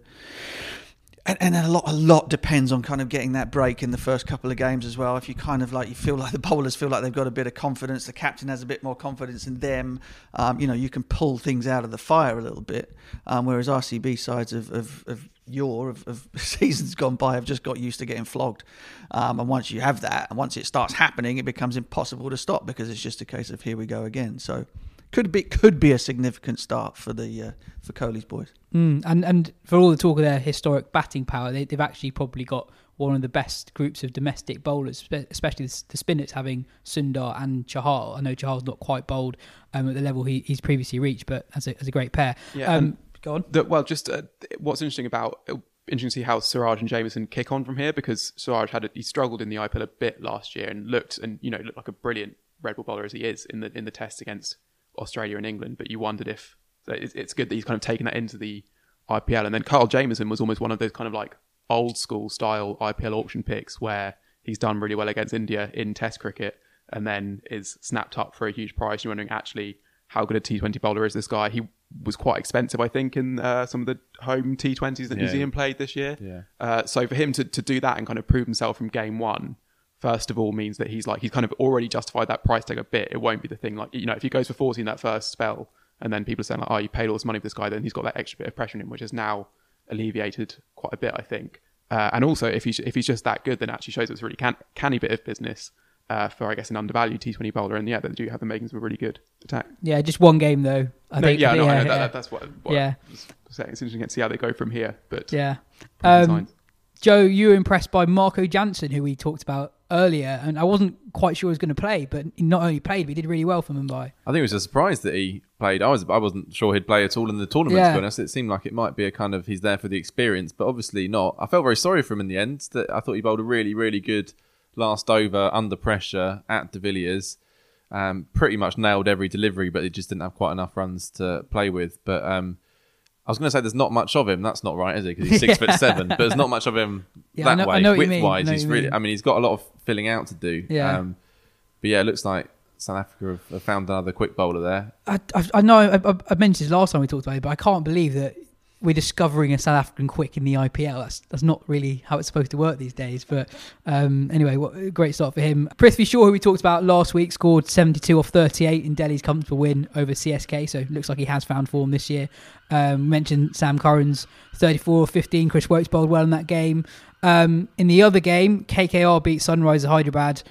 and, and a lot, a lot depends on kind of getting that break in the first couple of games as well. If you kind of like, you feel like the bowlers feel like they've got a bit of confidence, the captain has a bit more confidence in them. Um, you know, you can pull things out of the fire a little bit. Um, whereas RCB sides of of, of your of, of seasons gone by have just got used to getting flogged. Um, and once you have that, and once it starts happening, it becomes impossible to stop because it's just a case of here we go again. So. Could be could be a significant start for the uh, for Kohli's boys. Mm, and and for all the talk of their historic batting power, they, they've actually probably got one of the best groups of domestic bowlers, especially the, the spinners having Sundar and Chahal. I know Chahal's not quite bowled um, at the level he, he's previously reached, but as a, as a great pair. Yeah, um, go on. The, well, just uh, what's interesting about uh, interesting to see how Siraj and Jamieson kick on from here because Siraj had a, he struggled in the IPL a bit last year and looked and you know looked like a brilliant red ball bowler as he is in the in the test against Australia and England. But you wondered if so it's, it's good that he's kind of taken that into the IPL. And then Kyle Jamieson was almost one of those kind of like old school style IPL auction picks where he's done really well against India in Test cricket and then is snapped up for a huge price. You're wondering actually how good a T20 bowler is this guy? He was quite expensive, I think, in uh, some of the home T20s that New Zealand played this year. Yeah. Uh, so for him to, to do that and kind of prove himself from game one, first of all, means that he's like he's kind of already justified that price tag a bit. It won't be the thing like you know if he goes for 40 in that first spell, and then people are saying like, oh, you paid all this money for this guy, then he's got that extra bit of pressure on him, which has now alleviated quite a bit, I think. Uh, and also, if he's if he's just that good, then actually shows it's a really can, canny bit of business uh, for I guess an undervalued T20 bowler. And yeah, they do have the makings of a really good attack. Yeah, just one game though. I No, think. yeah, no, I know, that, yeah. that- that's what, what Yeah. I was saying. It's interesting to see how they go from here. But Yeah. Um. Jo, you were impressed by Marco Jansen, who we talked about earlier, and I wasn't quite sure he was going to play, but he not only played, but he did really well for Mumbai. I think it was a surprise that he played. I was I wasn't sure he'd play at all in the tournament. Yeah. To be honest, it seemed like it might be a kind of he's there for the experience, but obviously not. I felt very sorry for him in the end. That I thought he bowled a really really good last over under pressure at De Villiers. Um, pretty much nailed every delivery, but he just didn't have quite enough runs to play with. But um, I was going to say there's not much of him. That's not right, is it? Because he's six foot seven. But there's not much of him Yeah, that I know- I way. know what you Width. I wise, know he's really. mean. I mean, he's got a lot of filling out to do. Yeah. Um, but yeah, it looks like South Africa have, have found another quick bowler there. I, I, I know I, I- I mentioned this last time we talked about it, but I can't believe that we're discovering a South African quick in the IPL. That's that's not really how it's supposed to work these days. But um, anyway, what great start for him. Prithvi Shaw, who we talked about last week, scored 72 off 38 in Delhi's comfortable win over CSK. So it looks like he has found form this year. Um, mentioned Sam Curran's 34 off 15. Chris Woakes bowled well in that game. Um, in the other game, KKR beat Sunrisers Hyderabad.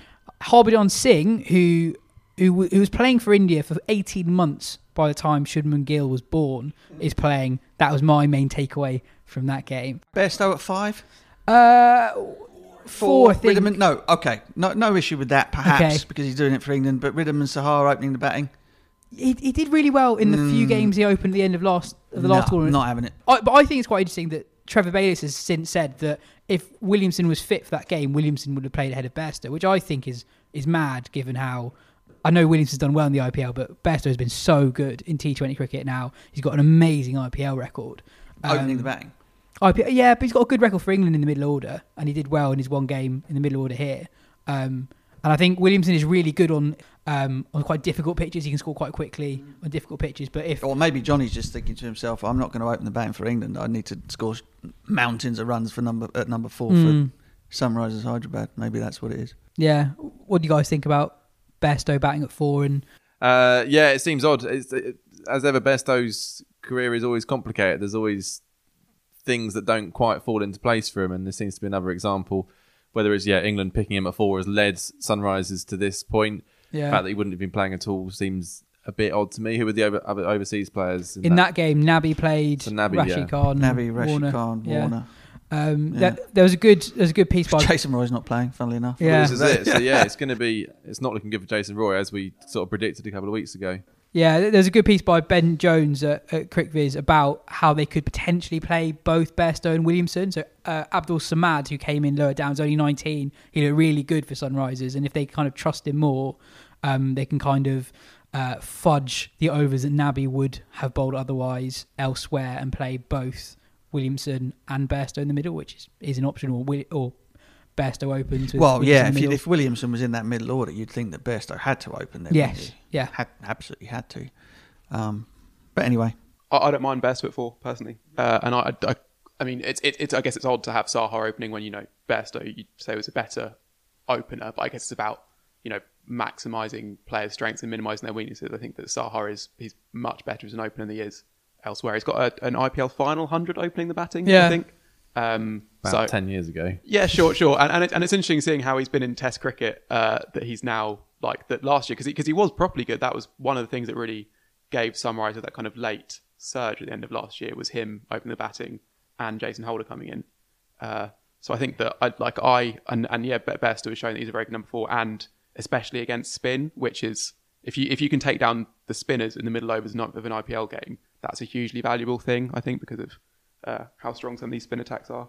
Harbhajan Singh, who who, who was playing for India for 18 months by the time Shubman Gill was born, is playing. That was my main takeaway from that game. Bairstow at five. Uh, four, I think. Wriddhiman, no, okay, no, no issue with that. Perhaps Okay. because he's doing it for England. But Wriddhiman Saha opening the batting. He, he did really well in the few games he opened at the end of last of the last tournament. not having it. I, but I think it's quite interesting that Trevor Bayliss has since said that if Williamson was fit for that game, Williamson would have played ahead of Bairstow, which I think is is mad given how. I know Williamson's done well in the IPL, but Bairstow has been so good in T20 cricket now. He's got an amazing IPL record. Opening Um, the batting. IPL, yeah, but he's got a good record for England in the middle order, and he did well in his one game in the middle order here. Um, and I think Williamson is really good on um, on quite difficult pitches. He can score quite quickly on difficult pitches. But if Or maybe Johnny's just thinking to himself, "I'm not going to open the batting for England. I need to score mountains of runs for number at number four Mm. for Sunrisers Hyderabad." Maybe that's what it is. yeah, what do you guys think about Bairstow batting at four? And Uh, yeah, it seems odd. It's, it, as ever, Bairstow's career is always complicated. There's always things that don't quite fall into place for him, and this seems to be another example. Whether it's yeah England picking him at four has led Sunrisers to this point. Yeah. The fact that he wouldn't have been playing at all seems a bit odd to me. Who were the over, other overseas players In that game, Nabi played, So Nabi, Rashid yeah. Khan, Nabi, Rashid Warner. Khan, Yeah. Warner. Um, Yeah. that, there was a good, there was a good piece by Jason Roy's not playing, funnily enough. Yeah. This is it. So yeah, it's going to be. It's not looking good for Jason Roy as we sort of predicted a couple of weeks ago. Yeah, there's a good piece by Ben Jones at, at CricViz about how they could potentially play both Bairstow and Williamson. So uh, Abdul Samad, who came in lower down, is only 19. He looked really good for Sunrisers, and if they kind of trust him more, um, they can kind of uh, fudge the overs that Nabi would have bowled otherwise elsewhere and play both Williamson and Bairstow in the middle, which is, is an option, or, Wi- or Bairstow opens with Well, yeah, if, you, if Williamson was in that middle order, you'd think that Bairstow had to open there. Yes, yeah. Had, absolutely had to. Um, but anyway, I, I don't mind Bairstow at four personally, uh, and I, I, I mean, it's, it, it's, I guess it's odd to have Saha opening when you know Bairstow you'd say was a better opener, but I guess it's about you know maximising players' strengths and minimising their weaknesses. I think that Saha is he's much better as an opener than he is elsewhere. He's got a, an IPL final hundred opening the batting. Yeah. I think. Um, About so ten years ago. yeah, sure, sure, and and, it, and it's interesting seeing how he's been in Test cricket. Uh, that he's now like that last year because because he, was properly good. That was one of the things that really gave Sunriser that kind of late surge at the end of last year was him opening the batting and Jason Holder coming in. Uh, so I think that I like I and and yeah, Best Bairstow has shown that he's a very good number four, and especially against spin, which is if you if you can take down the spinners in the middle overs not of an IPL game, that's a hugely valuable thing. I think because of uh, how strong some of these spin attacks are.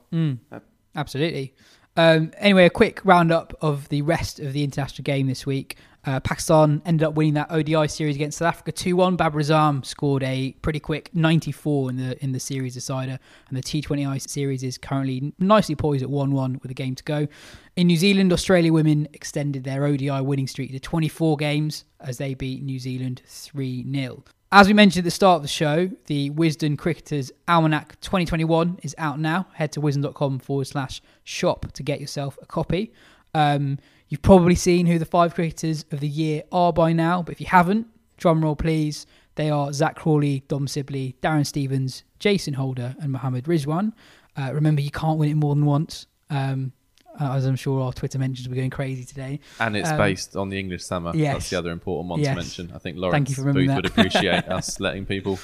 Uh, Absolutely. Um, anyway, a quick roundup of the rest of the international game this week. Uh, Pakistan ended up winning that ODI series against South Africa 2-1. Babar Azam scored a pretty quick 94 in the in the series decider, and the T20I series is currently nicely poised at 1-1 with a game to go. In New Zealand, Australia women extended their ODI winning streak to 24 games as they beat New Zealand 3-0. As we mentioned at the start of the show, the Wisden Cricketers Almanac 2021 is out now. Head to wisden.com forward slash shop to get yourself a copy. Um, you've probably seen who the five cricketers of the year are by now, but if you haven't, drum roll please. They are Zak Crawley, Dom Sibley, Darren Stevens, Jason Holder, and Mohammed Rizwan. Uh, remember, you can't win it more than once. Um, as I'm sure our Twitter mentions were going crazy today. And it's Um, based on the English summer. yes. That's the other important one Yes. to mention. I think Thank Lawrence Booth remembering would appreciate us letting people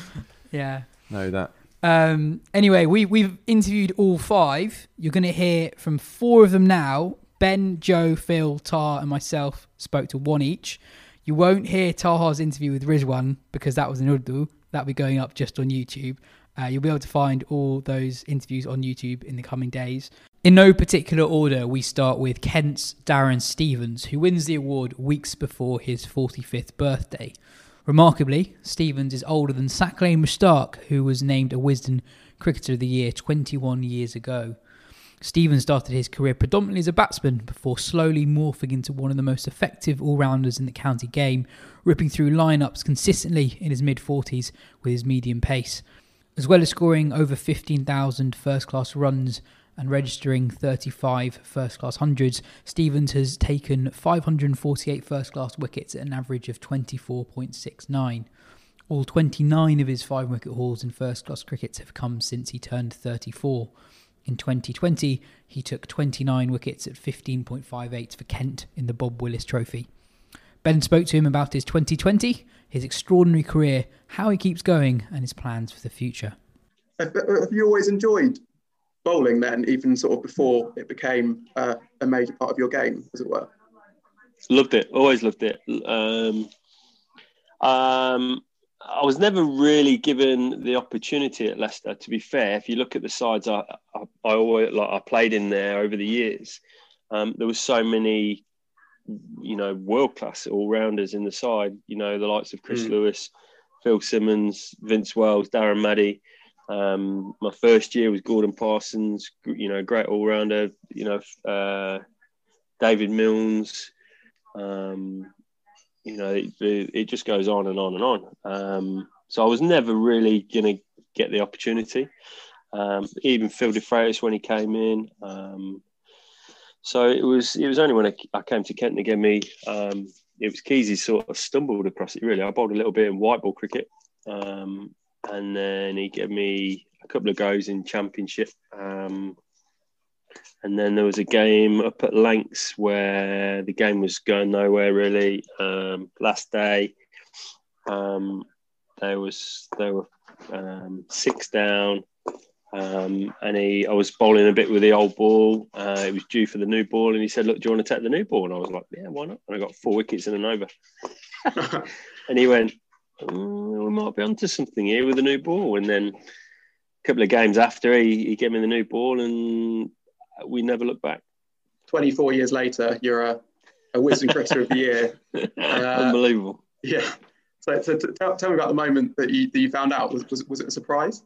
Yeah. know that. Um, anyway, we, we've interviewed all five. You're going to hear from four of them now. Ben, Jo, Phil, Tar, and myself spoke to one each. You won't hear Taha's interview with Rizwan because that was in Urdu. That'll be going up just on YouTube. Uh, you'll be able to find all those interviews on YouTube in the coming days. In no particular order, we start with Kent's Darren Stevens, who wins the award weeks before his 45th birthday. Remarkably, Stevens is older than Saqlain Mushtaq, who was named a Wisden Cricketer of the Year 21 years ago. Stevens started his career predominantly as a batsman before slowly morphing into one of the most effective all rounders in the county game, ripping through lineups consistently in his mid 40s with his medium pace. As well as scoring over 15,000 first class runs and registering 35 first class hundreds, Stevens has taken 548 first class wickets at an average of 24.69. All 29 of his five wicket hauls in first class cricket have come since he turned 34. In 2020, he took 29 wickets at 15.58 for Kent in the Bob Willis Trophy. Ben spoke to him about his 2020, his extraordinary career, how he keeps going, and his plans for the future. Have, have you always enjoyed bowling then, even sort of before it became uh, a major part of your game, as it were? Loved it. Always loved it. Um, um, I was never really given the opportunity at Leicester. To be fair, if you look at the sides I, I, I always like I played in there over the years, um, there was so many, you know, world class all rounders in the side. You know, the likes of Chris Mm. Lewis, Phil Simmons, Vince Wells, Darren Maddy. Um, my first year was Gordon Parsons. You know, great all rounder. You know, uh, David Millns. Um, you know, it, it just goes on and on and on. Um, so I was never really going to get the opportunity. Um, even Phil De Freitas when he came in. Um, so it was it was only when I, came to Kent again me. Um, it was Keysy sort of stumbled across it really. I bowled a little bit in white ball cricket, um, and then he gave me a couple of goes in championship. Um, and then there was a game up at Lancs where the game was going nowhere really. Um, last day, um, there was there were um, six down, um, and he I was bowling a bit with the old ball. Uh, it was due for the new ball, and he said, "Look, do you want to take the new ball?" And I was like, "Yeah, why not?" And I got four wickets in an over. and he went, "Mm, "We might be onto something here with a new ball." And then a couple of games after, he, he gave me the new ball, and we never looked back. 24 years later, you're a, a Wisden Cricketer of the Year. Uh, Unbelievable. Yeah. So, so t- tell, tell me about the moment that you, that you found out. Was, was, was it a surprise?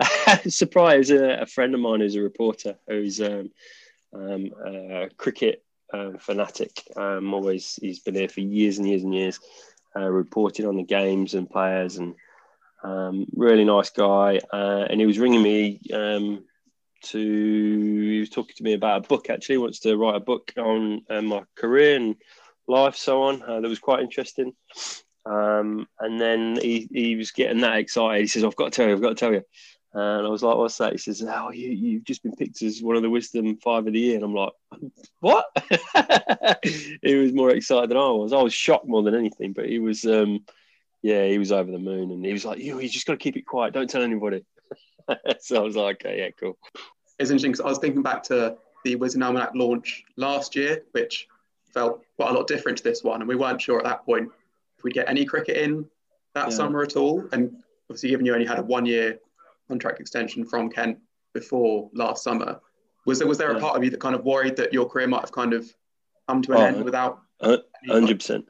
surprise a, a, friend of mine who's a reporter who's um, um, a cricket um, fanatic um, always he's been here for years and years and years uh, reporting on the games and players and um, really nice guy. Uh, and he was ringing me um, to he was talking to me about a book actually. He wants to write a book on uh, my career and life so on uh, that was quite interesting. Um, and then he, he was getting that excited. He says I've got to tell you I've got to tell you and I was like, "What's that?" He says, "Oh, you you've just been picked as one of the Wisden Five of the Year." And I'm like, "What?" he was more excited than I was. I was shocked more than anything, but he was, um, yeah, he was over the moon, and he was like, "You, you just got to keep it quiet. Don't tell anybody." so I was like, "Okay, yeah, cool." It's interesting because I was thinking back to the Wisden Almanac launch last year, which felt quite a lot different to this one, and we weren't sure at that point if we'd get any cricket in that yeah. summer at all. And obviously, given you only had a one-year contract extension from Kent before last summer. Was there was there a part of you that kind of worried that your career might have kind of come to an oh, end without? Hundred percent,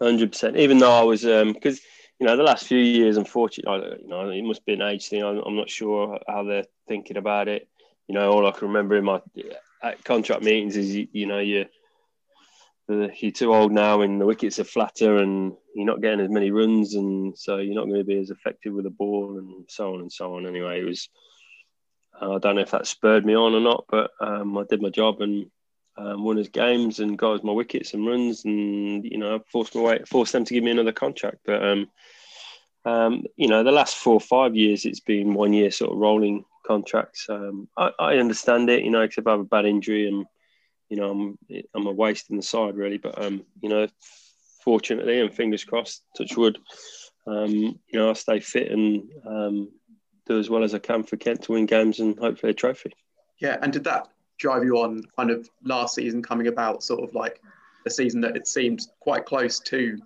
hundred percent. Even though I was, because um, you know, the last few years, unfortunately, you know, it must be an age thing. I'm, I'm, not sure how they're thinking about it. You know, all I can remember in my contract meetings is you, you know you you're too old now and the wickets are flatter and you're not getting as many runs and so you're not going to be as effective with the ball and so on and so on. Anyway, it was I don't know if that spurred me on or not, but um, I did my job and um, won his games and got us my wickets and runs and you know forced my way, forced them to give me another contract. But um, um, you know the last four or five years it's been one year sort of rolling contracts. Um, I, I understand it, you know, except I have a bad injury and you know, I'm I'm a waste in the side really. But um, you know, fortunately and fingers crossed, touch wood, um, you know, I stay fit and um, do as well as I can for Kent to win games and hopefully a trophy. Yeah, and did that drive you on kind of last season coming about, sort of like a season that it seemed quite close to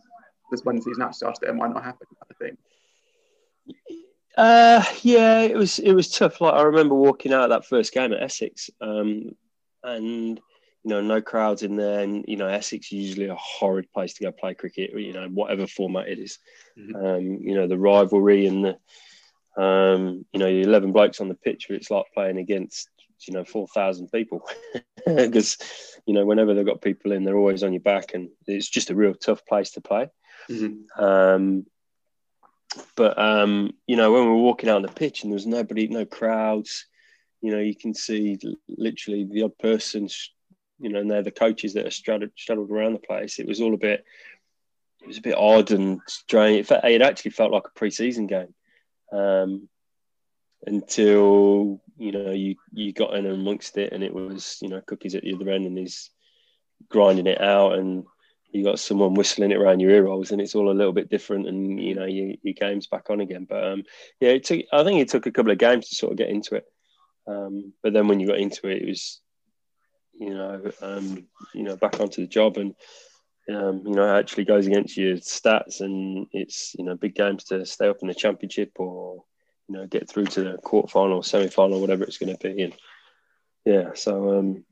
this when the season actually started, it might not happen, I think. Uh, yeah, it was it was tough. Like I remember walking out of that first game at Essex, um, and you know, no crowds in there, and you know, Essex is usually a horrid place to go play cricket. You know, whatever format it is. Mm-hmm. Um, you know, the rivalry and the, um, you know, eleven blokes on the pitch, it's like playing against you know four thousand people because you know whenever they've got people in, they're always on your back, and it's just a real tough place to play. Mm-hmm. Um, but um, you know, when we were walking out on the pitch and there was nobody, no crowds, you know, you can see literally the odd person you know, and they're the coaches that are straddled, straddled around the place. It was all a bit, it was a bit odd and strange. It, it actually felt like a pre-season game um, until you know you you got in amongst it, and it was you know Cookie's at the other end, and he's grinding it out, and you got someone whistling it around your ear rolls, and it's all a little bit different, and you know your, your game's back on again. But um, yeah, it took. I think it took a couple of games to sort of get into it. Um, but then when you got into it, it was you know, um, you know, back onto the job and um, you know, actually goes against your stats and it's, you know, big games to stay up in the championship or, you know, get through to the quarter final, semi final, whatever it's going to be. And yeah, so, um,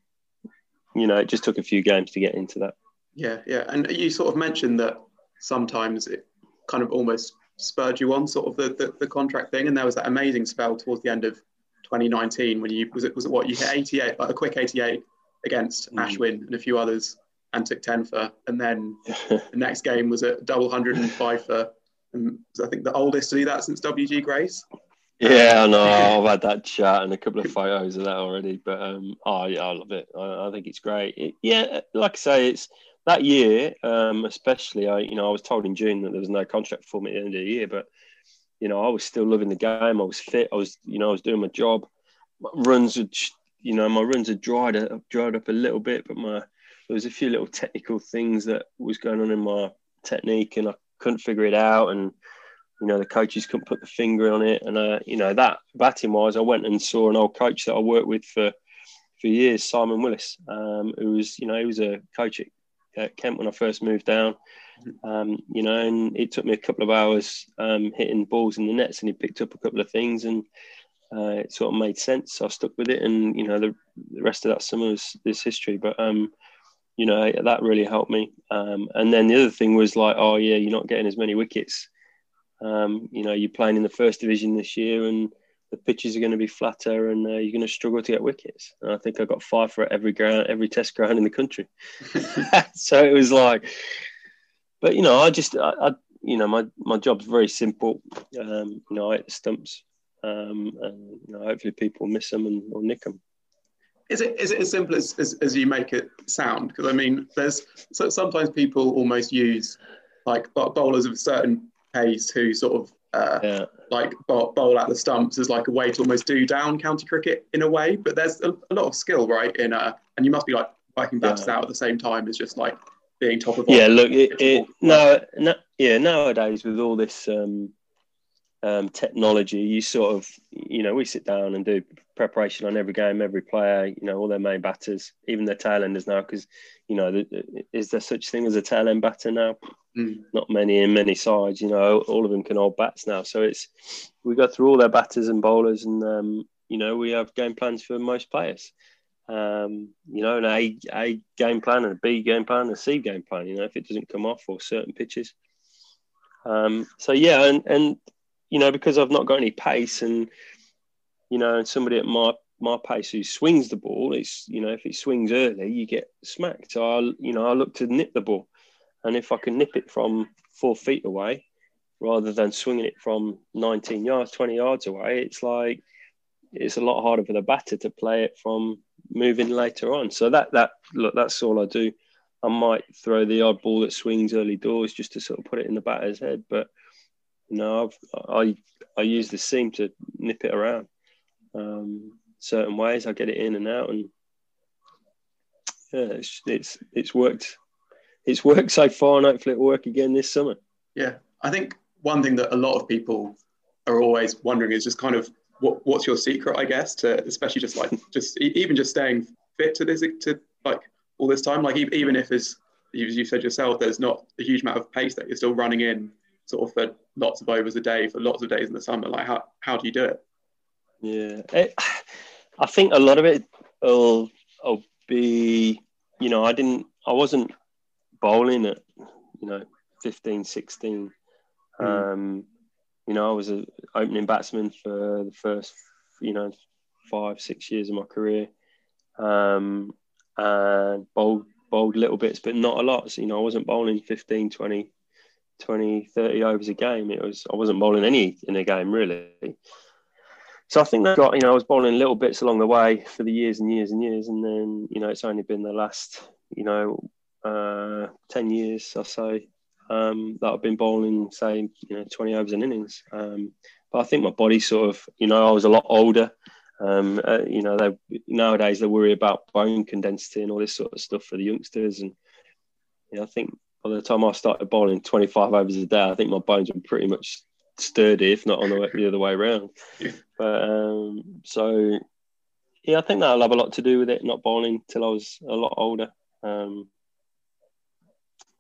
you know, it just took a few games to get into that. Yeah, yeah. And you sort of mentioned that sometimes it kind of almost spurred you on sort of the, the, the contract thing. And there was that amazing spell towards the end of 2019 when you, was it, was it what, you hit 88, like a quick 88 against mm. Ashwin and a few others and took 10 for. And then the next game was a double 105 for. And I think the oldest to do that since WG Grace. Yeah, I know. I've had that chat and a couple of photos of that already. But um, oh, yeah, I love it. I, I think it's great. It, yeah, like I say, it's that year, um, especially. I, you know, I was told in June that there was no contract for me at the end of the year, but you know, I was still loving the game. I was fit. I was, you know, I was doing my job. My runs had, you know, my runs had dried up, dried up a little bit, but my there was a few little technical things that was going on in my technique, and I couldn't figure it out. And you know, the coaches couldn't put the finger on it. And uh, you know, that batting wise, I went and saw an old coach that I worked with for for years, Simon Willis, um, who was, you know, he was a coach at, at Kent when I first moved down. Um, you know, and it took me a couple of hours um, hitting balls in the nets, and he picked up a couple of things, and uh, it sort of made sense. So I stuck with it, and you know, the, the rest of that summer is, is history. But um, you know, that really helped me. Um, and then the other thing was like, oh yeah, you're not getting as many wickets. Um, you know, you're playing in the first division this year, and the pitches are going to be flatter, and uh, you're going to struggle to get wickets. And I think I got five for every ground, every Test ground in the country. so it was like, but you know, I just, I, I you know, my my job's very simple. Um, you know, I hit the stumps, um, and you know, hopefully people miss them and or nick them. Is it is it as simple as, as, as you make it sound? Because I mean, there's so sometimes people almost use like bowlers of a certain pace who sort of uh, yeah. like bowl, bowl at the stumps as like a way to almost do down county cricket in a way. But there's a, a lot of skill, right? In uh, and you must be like biking batters yeah. out at the same time as just like being top of. Yeah, look, it, it no, no, yeah. Nowadays, with all this um, um, technology, you sort of, you know, we sit down and do preparation on every game, every player, you know, all their main batters, even their tail enders now, because, you know, the, is there such thing as a tail end batter now? Mm. Not many in many sides, you know, all of them can hold bats now. So it's, we go through all their batters and bowlers and, um, you know, we have game plans for most players. Um, you know, an A, A game plan and a B game plan and a C game plan, you know, if it doesn't come off or certain pitches. Um, so yeah, and, and you know, because I've not got any pace and, you know, somebody at my, my pace who swings the ball, it's, you know, if it swings early, you get smacked. So I, you know, I look to nip the ball. And if I can nip it from four feet away rather than swinging it from 19 yards, 20 yards away, it's like, it's a lot harder for the batter to play it from moving later on. So that, that, look, that's all I do. I might throw the odd ball that swings early doors just to sort of put it in the batter's head. But no, I've, I I use the seam to nip it around. Um, certain ways, I get it in and out, and yeah, it's it's it's worked. It's worked so far, and hopefully it'll work again this summer. Yeah, I think one thing that a lot of people are always wondering is just kind of what what's your secret, I guess, to especially just like just even just staying fit to this to like all this time. Like even if as you said yourself, there's not a huge amount of pace that you're still running in sort of for lots of overs a day for lots of days in the summer. Like how how do you do it? Yeah, it, I think a lot of it will, will be, you know, I didn't, I wasn't bowling at, you know, 15, 16. Mm. Um, you know, I was an opening batsman for the first, you know, five, six years of my career. Um, and bowled, bowled little bits, but not a lot. So, you know, I wasn't bowling 15, 20, 20, 30 overs a game. It was I wasn't bowling any in a game really. So I think that got you know I was bowling little bits along the way for the years and years and years, and then you know it's only been the last you know uh, ten years or so um, that I've been bowling say you know twenty overs an innings. Um, but I think my body sort of you know I was a lot older. Um, uh, you know they nowadays they worry about bone condensity and all this sort of stuff for the youngsters, and you know I think by the time I started bowling 25 overs a day, I think my bones were pretty much sturdy, if not on the, way, the other way around. But um, so, yeah, I think that'll have a lot to do with it, not bowling till I was a lot older. Um,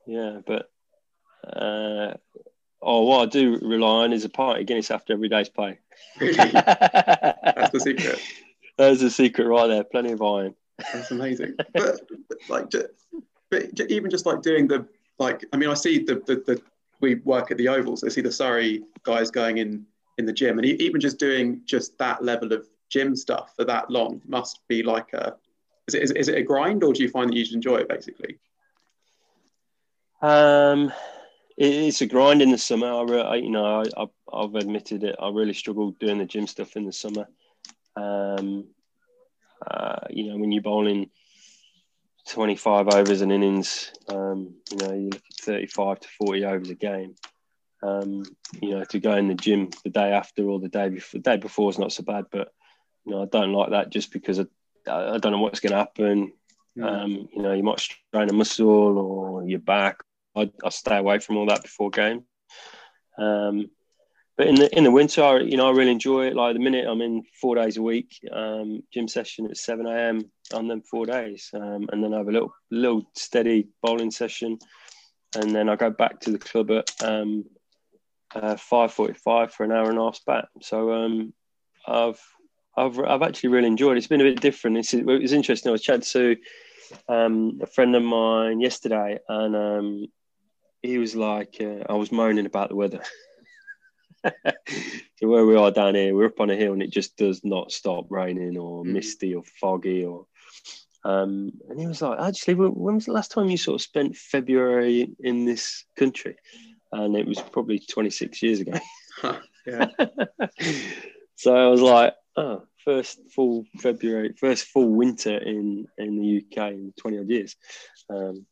yeah, but uh, oh, what I do rely on is a pint of Guinness after every day's play. Really? That's the secret. There's the secret right there. Plenty of iron. That's amazing. But, but like, but even just like doing the like I mean I see the the, the we work at the ovals. I see the Surrey guys going in in the gym, and even just doing just that level of gym stuff for that long must be like a is it, is, is it a grind or do you find that you just enjoy it basically? Um, it's a grind in the summer. I, I you know I, have admitted it. I really struggled doing the gym stuff in the summer. Um, uh, you know when you're bowling 25 overs an innings. Um, you know, you look at 35 to 40 overs a game. Um, you know, to go in the gym the day after or the day before. The day before is not so bad, but you know, I don't like that just because I, I don't know what's going to happen. Mm. Um, you know, you might strain a muscle or your back. I, I stay away from all that before game. Um, but in the in the winter, I, you know, I really enjoy it. Like the minute I'm in four days a week, um, gym session at seven a.m. on them four days, um, and then I have a little little steady bowling session, and then I go back to the club at um, uh, five forty-five for an hour and a half back. So um, I've I've I've actually really enjoyed it. It's been a bit different. It's, it was interesting. I was chatting to um, a friend of mine yesterday, and um, he was like, uh, I was moaning about the weather. so where we are down here, we're up on a hill, and it just does not stop raining or Mm. misty or foggy or. Um, and he was like, actually, when when was the last time you sort of spent February in this country? And it was probably 26 years ago. yeah. so I was like, oh, first full February, first full winter in in the UK in 20 odd years. Um,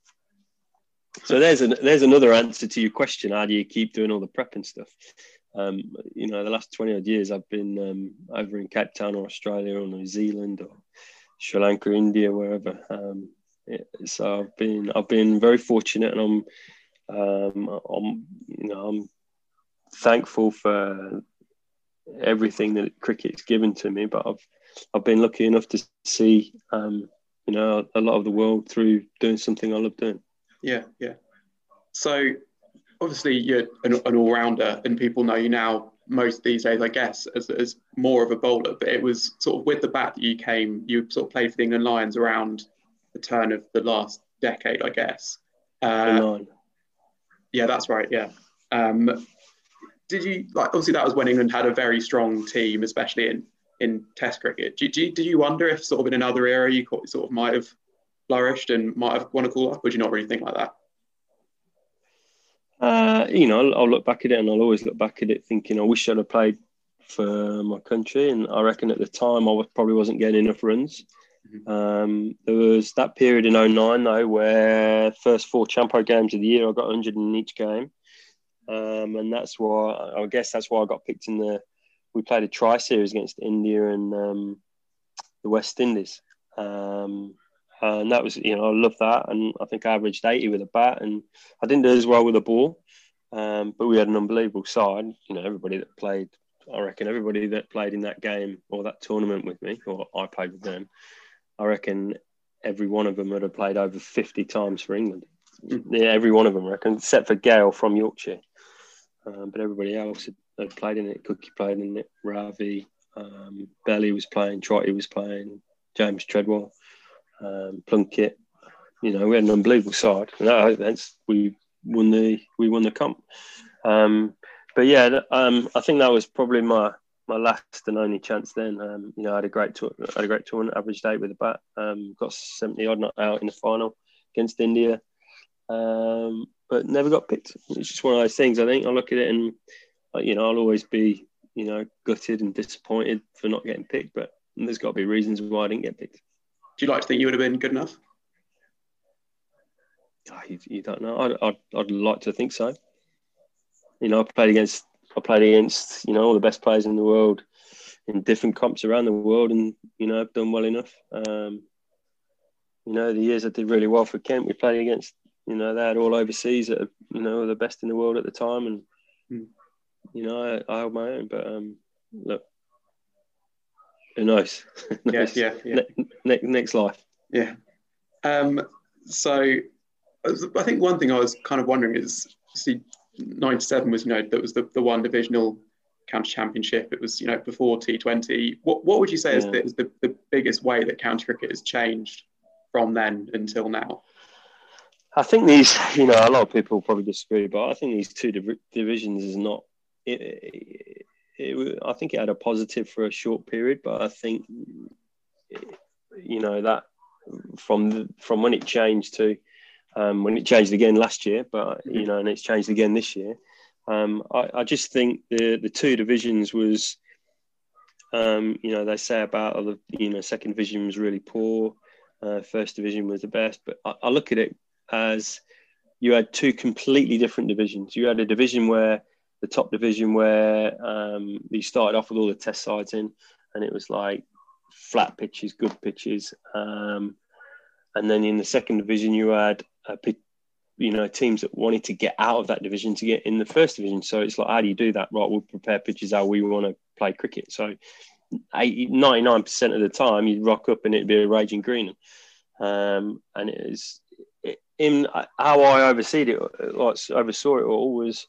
so there's an, there's another answer to your question. How do you keep doing all the prep and stuff? Um, you know, the last 20 odd years, I've been um, over in Cape Town or Australia or New Zealand or Sri Lanka, India, wherever. Um, it- so I've been I've been very fortunate, and I'm um, I'm you know I'm thankful for everything that cricket's given to me. But I've I've been lucky enough to see um, you know a lot of the world through doing something I love doing. Yeah, yeah. So obviously you're an, an all-rounder, and people know you now most these days, I guess, as, as more of a bowler. But it was sort of with the bat that you came. You sort of played for the England Lions around the turn of the last decade, I guess. Uh, yeah, that's right. Yeah. Um, did you like? Obviously, that was when England had a very strong team, especially in in Test cricket. Did you, did you wonder if sort of in another era you sort of might have flourished and might have won a call up? Or did you not really think like that? Uh, you know, I'll, I'll look back at it, and I'll always look back at it thinking, I wish I'd have played for my country. And I reckon at the time, I was, probably wasn't getting enough runs. Um, there was that period in 09, though, where first four Champo games of the year, I got 100 in each game. Um, and that's why, I guess that's why I got picked in the, we played a tri series against India and um, the West Indies. Um, and that was, you know, I love that. And I think I averaged 80 with a bat, and I didn't do as well with a ball. Um, but we had an unbelievable side. You know, everybody that played, I reckon everybody that played in that game or that tournament with me, or I played with them, I reckon every one of them would have played over 50 times for England. Yeah, every one of them, I reckon, except for Gale from Yorkshire. Um, but everybody else had, had played in it. Cookie played in it. Ravi, um, Belly was playing. Trotty was playing. James Treadwell, um, Plunkett. You know, we had an unbelievable side. And that, that's we won the we won the comp. Um, but yeah, um, I think that was probably my my last and only chance. Then, um, you know, I had a great tour, had a great tournament, average eight with a bat. Um, got seventy odd not out in the final against India, um, but never got picked. It's just one of those things. I think I look at it and you know I'll always be you know gutted and disappointed for not getting picked, but there's got to be reasons why I didn't get picked. Do you like to think you would have been good enough? Ah, you, you don't know. I'd, I'd, I'd like to think so. You know, I played against I played against you know all the best players in the world in different comps around the world, and you know I've done well enough. Um, you know, the years I did really well for Kent, we played against you know they had all overseas that are, you know were the best in the world at the time, and Hmm. you know I, I held my own. But um, look, who knows? Who Yeah, yeah, yeah. Ne- ne- next life. Yeah. Um, so I think one thing I was kind of wondering is, see, 97 was, you know, that was the, the one divisional county championship. It was, you know, before T20. What, what would you say is, the, is the, the biggest way that county cricket has changed from then until now? I think these, you know, a lot of people probably disagree, but I think these two div- divisions is not. It, it, it, I think it had a positive for a short period, but I think, you know, that from the, from when it changed to um, when it changed again last year, but you know, and it's changed again this year. Um, I, I just think the the two divisions was, um, you know, they say about other, you know, second division was really poor, uh, first division was the best, but I, I look at it as you had two completely different divisions. You had a division where the top division where um, you started off with all the test sides in, and it was like flat pitches, good pitches. Um, and then in the second division, you had a you know teams that wanted to get out of that division to get in the first division. So it's like, how do you do that? Right, we'll prepare pitches how we want to play cricket. So 99% of the time, you'd rock up and it'd be a raging green. Um, and it is in how I oversee it, like oversaw it all was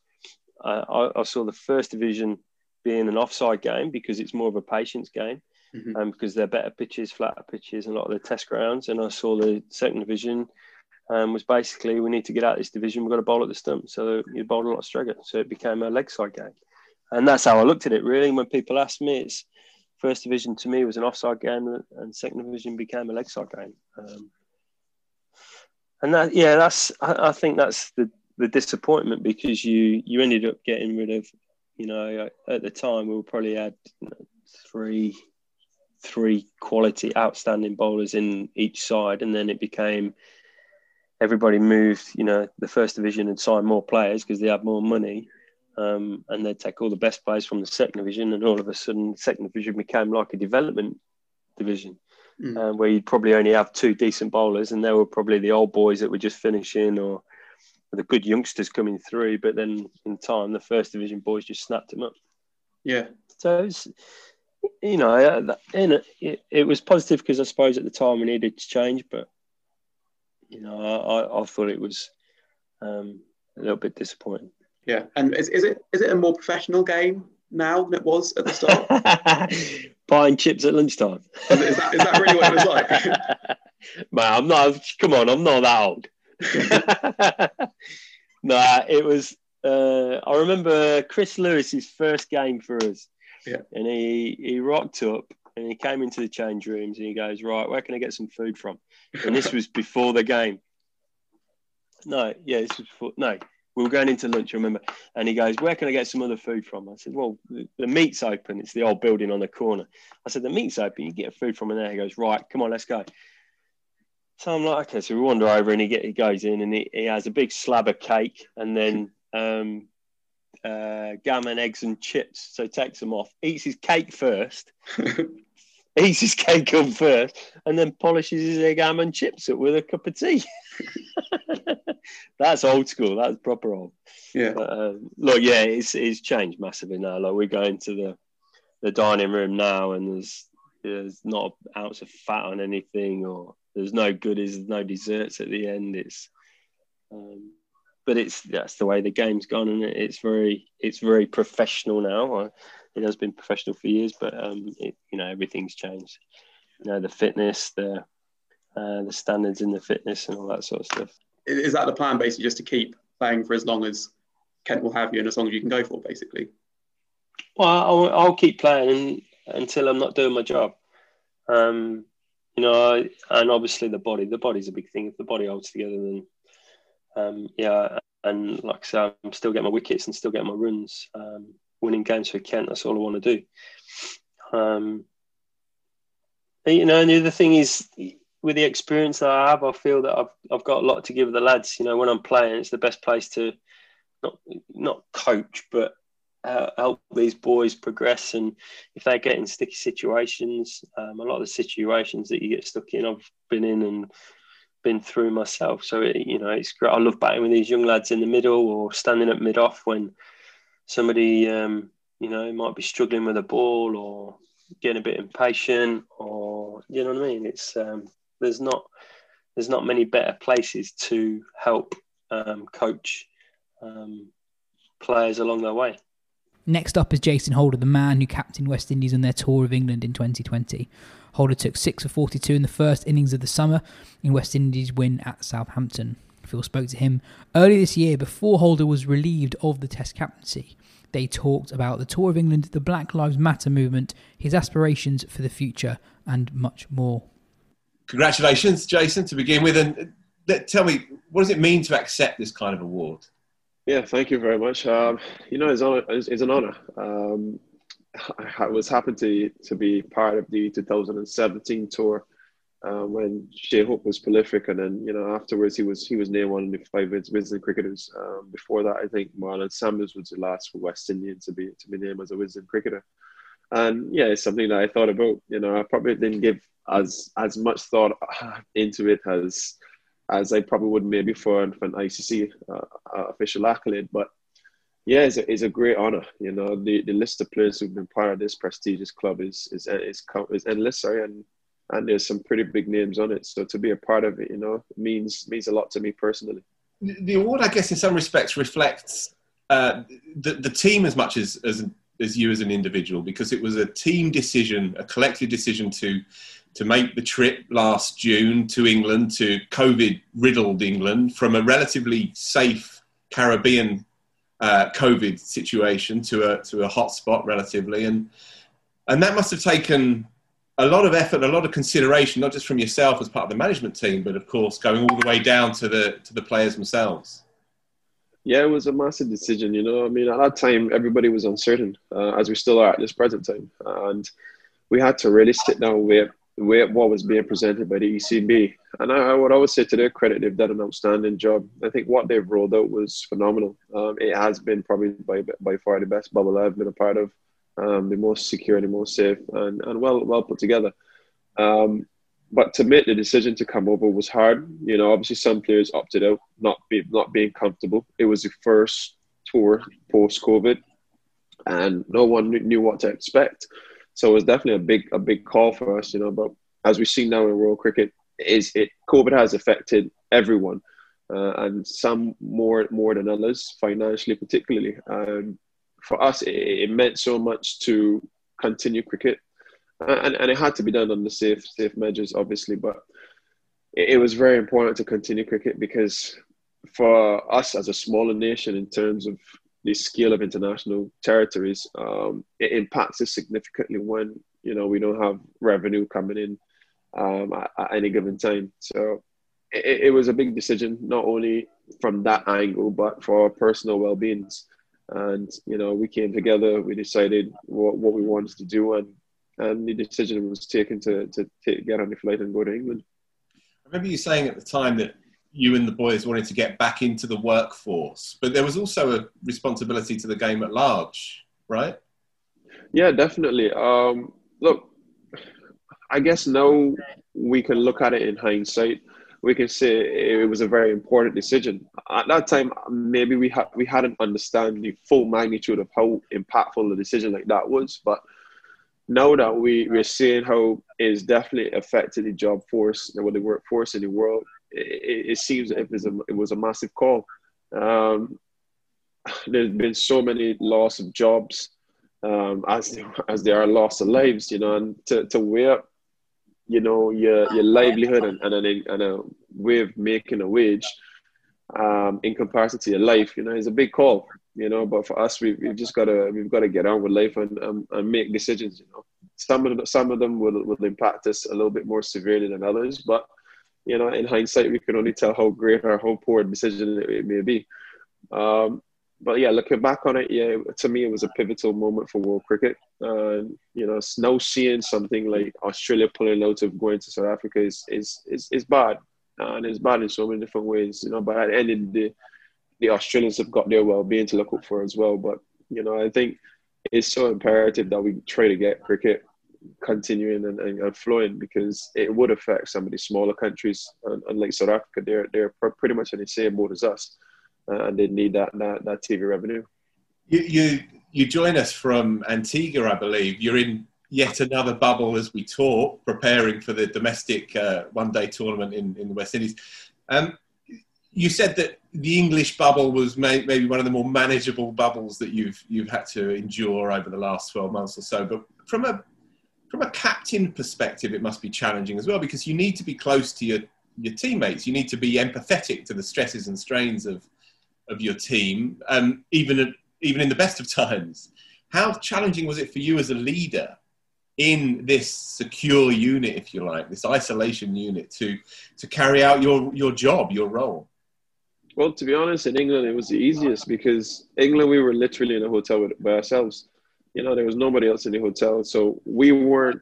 uh, I, I, saw the first division being an offside game because it's more of a patience game mm-hmm. um, because they're better pitches, flatter pitches, and a lot of the test grounds. And I saw the second division um, was basically we need to get out of this division. We've got to bowl at the stump, so you bowl a lot straighter. So it became a leg side game, and that's how I looked at it. Really, when people ask me, it's first division to me was an offside game, and second division became a leg side game. Um, and that, yeah, that's I, I think that's the the disappointment because you you ended up getting rid of, you know, at the time we probably had you know, three three quality outstanding bowlers in each side, and then it became everybody moved. You know, the first division and signed more players because they had more money, um, and they'd take all the best players from the second division, and all of a sudden, the second division became like a development division. Mm. Um, where you'd probably only have two decent bowlers, and they were probably the old boys that were just finishing, or the good youngsters coming through. But then in time, the first division boys just snapped them up. Yeah. So it's, you know, in it, it was positive because I suppose at the time we needed to change, but you know, I, I thought it was um, a little bit disappointing. Yeah, and is, is it is it a more professional game now than it was at the start? Buying chips at lunchtime. Is, is, that, is that really what it was like? Man, I'm not. Come on, I'm not that old. nah, it was. Uh, I remember Chris Lewis's first game for us. Yeah. And he he rocked up and he came into the change rooms and he goes, Right, where can I get some food from? And this was before the game. No, yeah, this was before no. We were going into lunch, I remember, and he goes, Where can I get some other food from? I said, Well, the, the meat's open. It's the old building on the corner. I said, The meat's open. You get food from in there. He goes, Right, come on, let's go. So I'm like, okay, so we wander over and he get he goes in and he, he has a big slab of cake and then um, uh, gammon, eggs, and chips. So takes them off, eats his cake first, eats his cake up first, and then polishes his egg, ham, and chips up with a cup of tea. That's old school. That's proper old. Yeah. But, uh, look, yeah, it's it's changed massively now. Like we go into the the dining room now, and there's there's not an ounce of fat on anything or there's no goodies, there's no desserts at the end. It's, um, but it's that's the way the game's gone, and it's very it's very professional now. It has been professional for years, but um, it, you know everything's changed. You know the fitness, the uh, the standards in the fitness, and all that sort of stuff. Is that the plan, basically, just to keep playing for as long as Kent will have you, and as long as you can go for, basically? Well, I'll, I'll keep playing until I'm not doing my job. Um, you know, and obviously the body. The body's a big thing. If the body holds together, then um, yeah. And like I said, I'm still getting my wickets and still getting my runs, um, winning games for Kent. That's all I want to do. Um, you know, and the other thing is with the experience that I have, I feel that I've I've got a lot to give the lads. You know, when I'm playing, it's the best place to not not coach, but uh, help these boys progress. And if they get in sticky situations, um, a lot of the situations that you get stuck in, I've been in and been through myself. So it, you know, it's great. I love batting with these young lads in the middle or standing at mid off when somebody, um, you know, might be struggling with a ball or getting a bit impatient, or you know what I mean. It's um, there's not there's not many better places to help um, coach um, players along their way. Next up is Jason Holder, the man who captained West Indies on their tour of England in 2020. Holder took 6 for 42 in the first innings of the summer in West Indies' win at Southampton. Phil spoke to him earlier this year before Holder was relieved of the Test captaincy. They talked about the Tour of England, the Black Lives Matter movement, his aspirations for the future, and much more. Congratulations, Jason, to begin with. And uh, tell me, what does it mean to accept this kind of award? Yeah, thank you very much. Um, you know, it's, honor, it's, it's an honor. Um, I was happy to, to be part of the 2017 tour. uh, when Shai Hope was prolific, and then you know afterwards he was he was named one of the five Wisden cricketers. Um, before that, I think Marlon Samuels was the last West Indian to be to be named as a Wisden cricketer. And yeah, it's something that I thought about. You know, I probably didn't give as as much thought into it as as I probably would maybe for, for an ICC uh, uh, official accolade. But yeah, it's a, it's a great honor. You know, the, the list of players who've been part of this prestigious club is is is, is endless. Sorry, and and there's some pretty big names on it. So to be a part of it, you know, means means a lot to me personally. The award, I guess, in some respects, reflects uh, the the team as much as as as you as an individual, because it was a team decision, a collective decision to to make the trip last June to England, to COVID riddled England, from a relatively safe Caribbean uh, COVID situation to a to a hotspot relatively, and and that must have taken a lot of effort, a lot of consideration, not just from yourself as part of the management team, but of course going all the way down to the to the players themselves. Yeah, it was a massive decision. You know, I mean, at that time everybody was uncertain, uh, as we still are at this present time, and we had to really sit down with what was being presented by the ECB. And I, I, would always say to their credit, they've done an outstanding job. I think what they've rolled out was phenomenal. Um, it has been probably by by far the best bubble I've been a part of um, the most secure, the most safe, and, and well well put together. Um, but to make the decision to come over was hard. You know, obviously some players opted out, not be, not being comfortable. It was the first tour post COVID, and no one knew what to expect. So it was definitely a big a big call for us. You know, but as we see now in world cricket, is it COVID has affected everyone, uh, and some more more than others, financially particularly. Um, for us, it, it, meant so much to continue cricket, and, and it had to be done under safe safe measures, obviously. But it, it was very important to continue cricket because for us as a smaller nation, in terms of the scale of international territories, um, it impacts us significantly when you know we don't have revenue coming in um, at, at, any given time. So it, it, was a big decision, not only from that angle, but for our personal well-beings and you know we came together we decided what, what we wanted to do and and the decision was taken to, to get on the flight and go to england i remember you saying at the time that you and the boys wanted to get back into the workforce but there was also a responsibility to the game at large right yeah definitely um, look i guess now we can look at it in hindsight we can say it was a very important decision. At that time, maybe we had we hadn't understand the full magnitude of how impactful a decision like that was. But now that we we're seeing how it's definitely affected the job force or the workforce in the world, it, it seems it was a it was a massive call. Um, there's been so many loss of jobs um, as as there are loss of lives, you know, and to to weigh up you know your your livelihood and, and, a, and a way of making a wage um, in comparison to your life, you know, is a big call, you know. But for us, we, we've just got to we've got to get on with life and, and, and make decisions. You know, some of the, some of them will will impact us a little bit more severely than others, but you know, in hindsight, we can only tell how great or how poor a decision it may be. Um, but yeah, looking back on it, yeah, to me it was a pivotal moment for world cricket. And you know, now seeing something like Australia pulling out of going to South Africa is is is, is bad, and it's bad in so many different ways. You know, but at the end of the day, the Australians have got their well-being to look out for as well. But you know, I think it's so imperative that we try to get cricket continuing and, and, and flowing because it would affect some of these smaller countries, and, and like South Africa, they're they're pretty much in the same boat as us uh, and they need that, that that TV revenue. You, you you join us from Antigua, I believe. You're in yet another bubble as we talk, preparing for the domestic uh, one-day tournament in, in the West Indies. Um, you said that the English bubble was may, maybe one of the more manageable bubbles that you've you've had to endure over the last 12 months or so. But from a from a captain perspective, it must be challenging as well because you need to be close to your your teammates. You need to be empathetic to the stresses and strains of of your team, um, even even in the best of times. How challenging was it for you as a leader in this secure unit, if you like, this isolation unit, to to carry out your your job, your role? Well, to be honest, in England it was the easiest because England we were literally in a hotel with, by ourselves. You know, there was nobody else in the hotel, so we weren't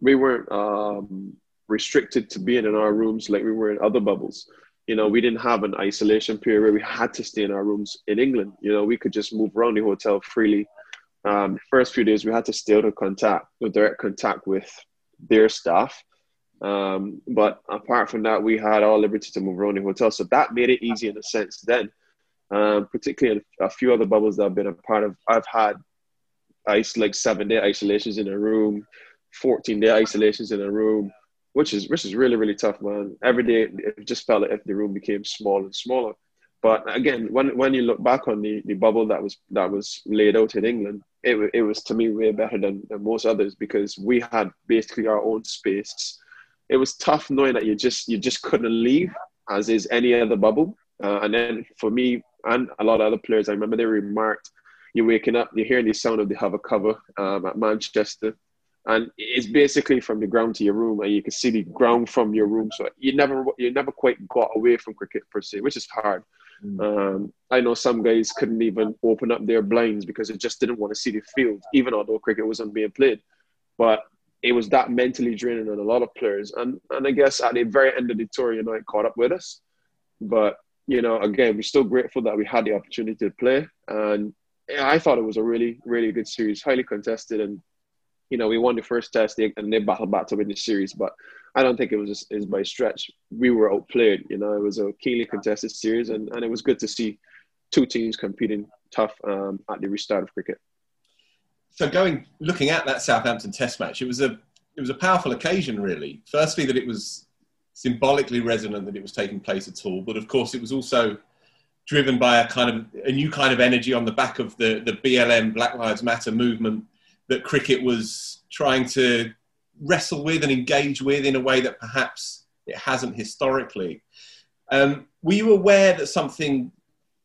we weren't um, restricted to being in our rooms like we were in other bubbles. You know, we didn't have an isolation period where we had to stay in our rooms in England. You know, we could just move around the hotel freely. Um, first few days we had to stay out of contact, with direct contact with their staff. Um, but apart from that, we had all liberty to move around the hotel. So that made it easy in a sense then. Um, particularly in a few other bubbles that I've been a part of, I've had ice like seven day isolations in a room, 14 day isolations in a room, which is which is really really tough, man. Every day it just felt like if the room became small and smaller. But again, when when you look back on the, the bubble that was that was laid out in England, it it was to me way better than, than most others because we had basically our own space. It was tough knowing that you just you just couldn't leave, as is any other bubble. Uh, and then for me and a lot of other players, I remember they remarked you're waking up, you're hearing the sound of the hover cover um, at Manchester, and it's basically from the ground to your room, and you can see the ground from your room. So you never you never quite got away from cricket per se, which is hard. Mm. Um, I know some guys couldn't even open up their blinds because they just didn't want to see the field, even although cricket wasn't being played. But it was that mentally draining on a lot of players, and and I guess at the very end of the tour, you know, it caught up with us. But you know, again, we're still grateful that we had the opportunity to play, and I thought it was a really, really good series, highly contested, and you know we won the first test and they battled back to win the series. But I don't think it was is by stretch. We were outplayed. You know, it was a keenly contested series, and, and it was good to see two teams competing tough um, at the restart of cricket. So going looking at that Southampton Test match, it was a it was a powerful occasion, really. Firstly, that it was symbolically resonant that it was taking place at all, but of course, it was also driven by a kind of a new kind of energy on the back of the, the BLM Black Lives Matter movement that cricket was trying to wrestle with and engage with in a way that perhaps it hasn't historically. Um, were you aware that something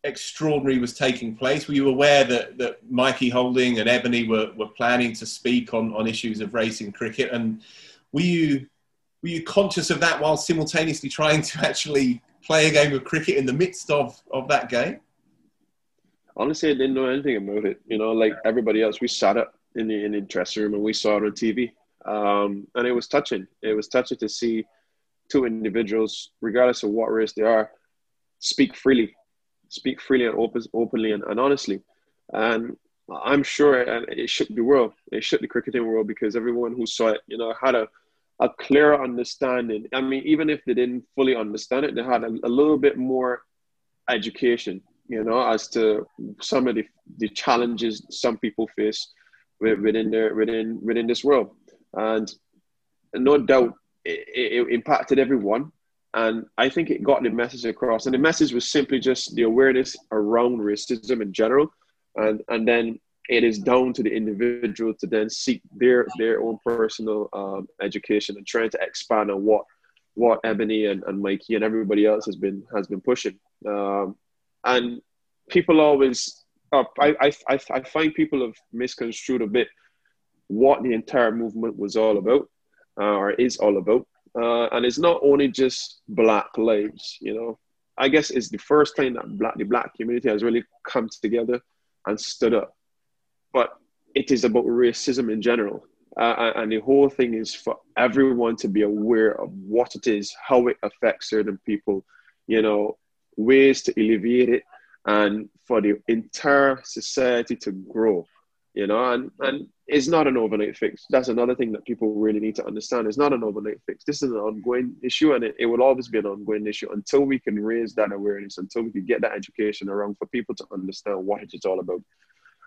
extraordinary was taking place? Were you aware that, that Mikey Holding and Ebony were, were planning to speak on, on issues of race in cricket? And were you, were you conscious of that while simultaneously trying to actually play a game of cricket in the midst of, of that game? Honestly, I didn't know anything about it. You know, like everybody else, we sat up in the in the dressing room and we saw it on TV, um, and it was touching. It was touching to see two individuals, regardless of what race they are, speak freely, speak freely and open, openly and, and honestly. And I'm sure and it shook the world. It shook the cricketing world because everyone who saw it, you know, had a a clearer understanding. I mean, even if they didn't fully understand it, they had a, a little bit more education, you know, as to some of the, the challenges some people face within their within within this world, and no doubt it, it impacted everyone. And I think it got the message across. And the message was simply just the awareness around racism in general, and and then it is down to the individual to then seek their their own personal um, education and trying to expand on what what Ebony and, and Mikey and everybody else has been has been pushing. Um, and people always, uh, I, I I find people have misconstrued a bit what the entire movement was all about uh, or is all about. Uh, and it's not only just black lives, you know. I guess it's the first time that black, the black community has really come together and stood up but it is about racism in general. Uh, and the whole thing is for everyone to be aware of what it is, how it affects certain people, you know, ways to alleviate it, and for the entire society to grow, you know, and, and it's not an overnight fix. That's another thing that people really need to understand. It's not an overnight fix. This is an ongoing issue, and it, it will always be an ongoing issue until we can raise that awareness, until we can get that education around for people to understand what it's all about.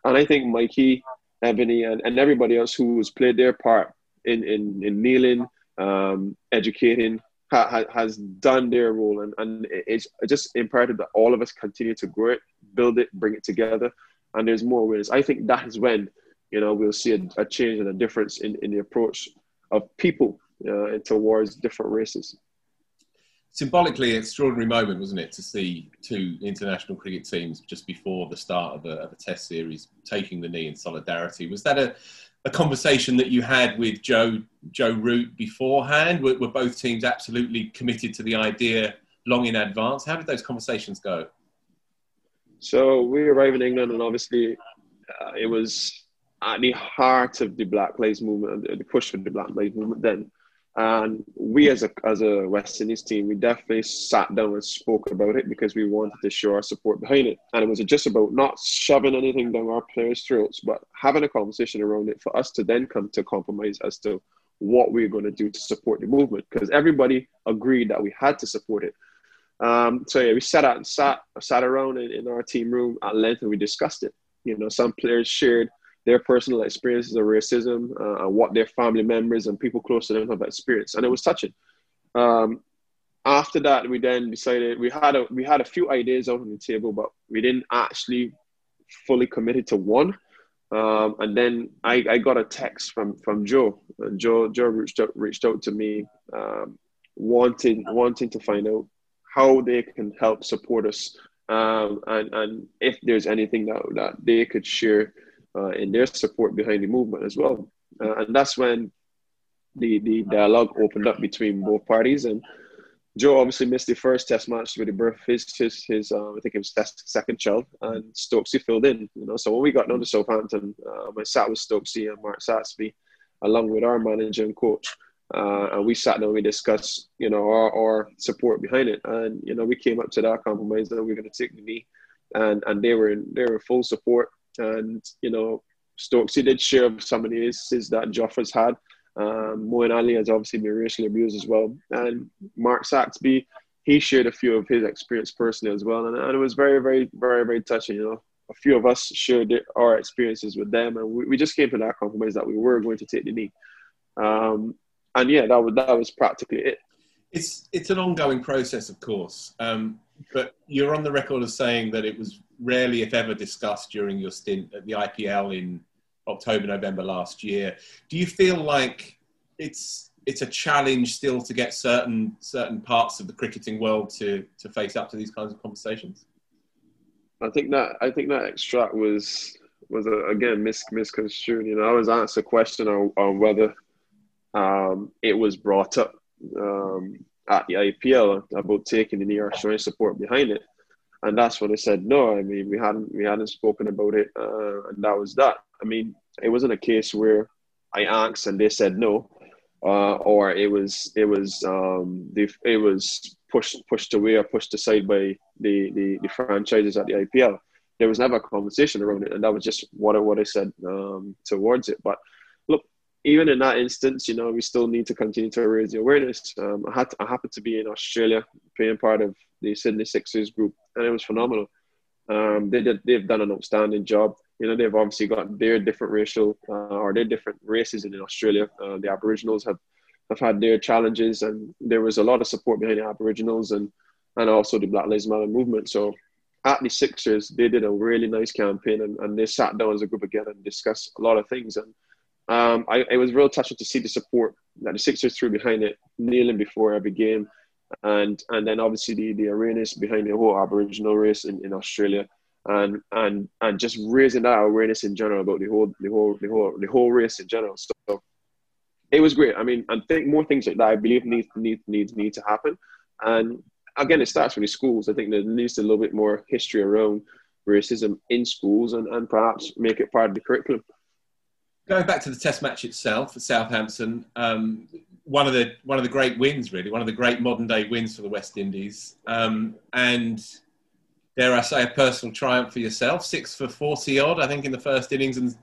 And I think Mikey, Ebony, and, and everybody else who has played their part in, in, in kneeling, um, educating, ha, ha, has done their role. And, and it's just imperative that all of us continue to grow it, build it, bring it together. And there's more ways. I think that is when, you know, we'll see a, a change and a difference in, in the approach of people uh, towards different races symbolically extraordinary moment, wasn't it, to see two international cricket teams just before the start of a, of a Test series taking the knee in solidarity. Was that a, a conversation that you had with Joe Joe Root beforehand? Were, were, both teams absolutely committed to the idea long in advance? How did those conversations go? So we arrived in England, and obviously uh, it was at the heart of the Black Lives Movement, the push for the Black Lives Movement then And we, as a as a West Indies team, we definitely sat down and spoke about it because we wanted to show our support behind it. And it was just about not shoving anything down our players' throats, but having a conversation around it for us to then come to compromise as to what we we're going to do to support the movement. Because everybody agreed that we had to support it. Um, so yeah, we sat out and sat sat around in, in our team room at length and we discussed it. You know, some players shared their personal experiences of racism uh, and what their family members and people close to them have experienced, and it was touching. Um, after that, we then decided we had a we had a few ideas out on the table, but we didn't actually fully committed to one. Um, and then I, I got a text from from Joe. And Joe Joe reached out reached out to me, um, wanting wanting to find out how they can help support us, um, and and if there's anything that that they could share uh, in their support behind the movement as well. Uh, and that's when the, the dialogue opened up between both parties. And Joe obviously missed the first test match with the birth of his, his, his um, I think it was his second child, and Stokesy filled in. You know, so when we got down to Southampton, I sat with Stokesy and Mark Satsby, along with our manager and coach. Uh, and we sat down and we discussed, you know, our, our support behind it. And, you know, we came up to that compromise that we we're going to take the knee. And, and they were in, they were full support. And, you know, Stokesy did share some of the instances that Jofra's had. Um, Moeen Ali has obviously been racially abused as well. And Mark Saxby, he shared a few of his experience personally as well. And, and, it was very, very, very, very touching. You know, a few of us shared our experiences with them. And we, we just came to that compromise that we were going to take the knee. Um, and yeah, that was, that was practically it. It's, it's an ongoing process, of course. Um, but you're on the record of saying that it was rarely, if ever, discussed during your stint at the IPL in October, November last year. Do you feel like it's it's a challenge still to get certain certain parts of the cricketing world to to face up to these kinds of conversations? I think that I think that extract was was a, again mis, misconstrued. You know, I was asked a question on, on whether um, it was brought up um, at the IPL about taking the near showing support behind it, and that's when I said no. I mean, we hadn't we hadn't spoken about it, uh, and that was that. I mean, it wasn't a case where I asked and they said no, uh, or it was it was um, the, it was pushed pushed away or pushed aside by the, the, the franchises at the IPL. There was never a conversation around it, and that was just what what I said um, towards it. But look, even in that instance, you know, we still need to continue to raise the awareness. Um, I had to, I happened to be in Australia, being part of the Sydney Sixers group, and it was phenomenal. Um, they did, they've done an outstanding job. You know, they've obviously got their different racial uh, or their different races in Australia. Uh, the Aboriginals have have had their challenges, and there was a lot of support behind the Aboriginals and and also the Black Lives Matter movement. So at the Sixers, they did a really nice campaign, and, and they sat down as a group together and discussed a lot of things. And um, I, it was real touching to see the support that the Sixers threw behind it, kneeling before every game, and and then obviously the, the awareness behind the whole Aboriginal race in, in Australia, and and and just raising that awareness in general about the whole the whole the whole the whole race in general. So it was great. I mean, I think more things like that I believe need need need need to happen, and again, it starts with the schools. I think there needs to a little bit more history around racism in schools, and, and perhaps make it part of the curriculum. Going back to the Test match itself at Southampton, um, one of the one of the great wins, really, one of the great modern day wins for the West Indies, um, and dare I say, a personal triumph for yourself, six for forty odd, I think, in the first innings, and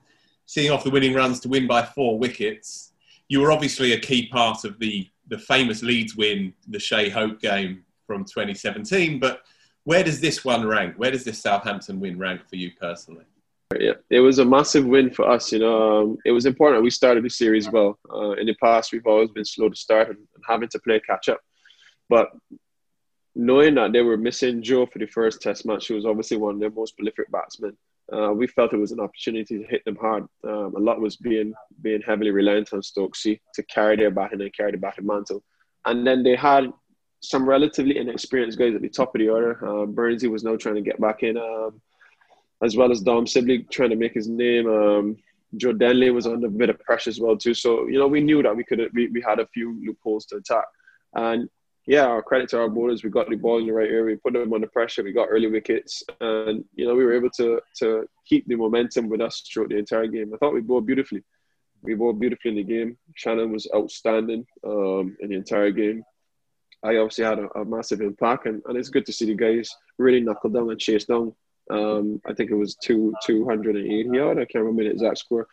seeing off the winning runs to win by four wickets. You were obviously a key part of the the famous Leeds win, the Shai Hope game from 2017. But where does this one rank? Where does this Southampton win rank for you personally? Yeah, it was a massive win for us. You know, um, it was important. We started the series well. Uh, in the past, we've always been slow to start and, having to play catch up. But knowing that they were missing Joe for the first Test match, who was obviously one of their most prolific batsmen, uh, we felt it was an opportunity to hit them hard. Um, a lot was being being heavily reliant on Stokesy to carry their batting and carry the batting mantle, and then they had some relatively inexperienced guys at the top of the order. Um, Burnsy was now trying to get back in. Um, as well as Dom Sibley trying to make his name. Um, Joe Denley was under a bit of pressure as well too. So you know we knew that we could we, we had a few loopholes to attack, and yeah, our credit to our bowlers, we got the ball in the right area, we put them under pressure, we got early wickets, and you know we were able to to keep the momentum with us throughout the entire game. I thought we bowled beautifully. we bowled beautifully in the game. Shannon was outstanding um, in the entire game. I obviously had a, a, massive impact, and, and it's good to see the guys really knuckle down and chase down. Um, I think it was two two hundred and eighty yard. I can't remember the exact score,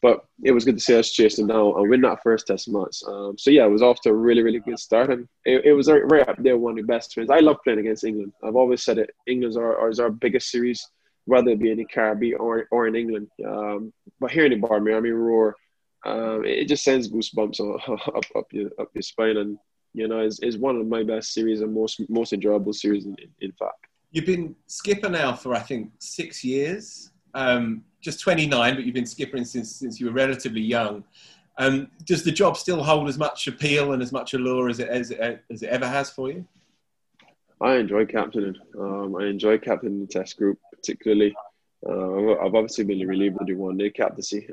but it was good to see us chasing down and win that first test match. Um, so yeah, it was off to a really really good start, and it, it was right up there one of the best wins. I love playing against England. I've always said it. England's our is our biggest series, whether it be in the Caribbean or or in England. Um, but in the Barmy Army roar, um, it, just sends goosebumps up up, up your up your spine and you know, is, is one of my best series and most most enjoyable series in, in fact. You've been skipper now for I think six years. Um, just 29, but you've been skippering since since you were relatively young. Um, does the job still hold as much appeal and as much allure as it as it, as it ever has for you? I enjoy captaining. Um, I enjoy captaining the test group particularly. Uh, I've obviously been relieved to do one day captaincy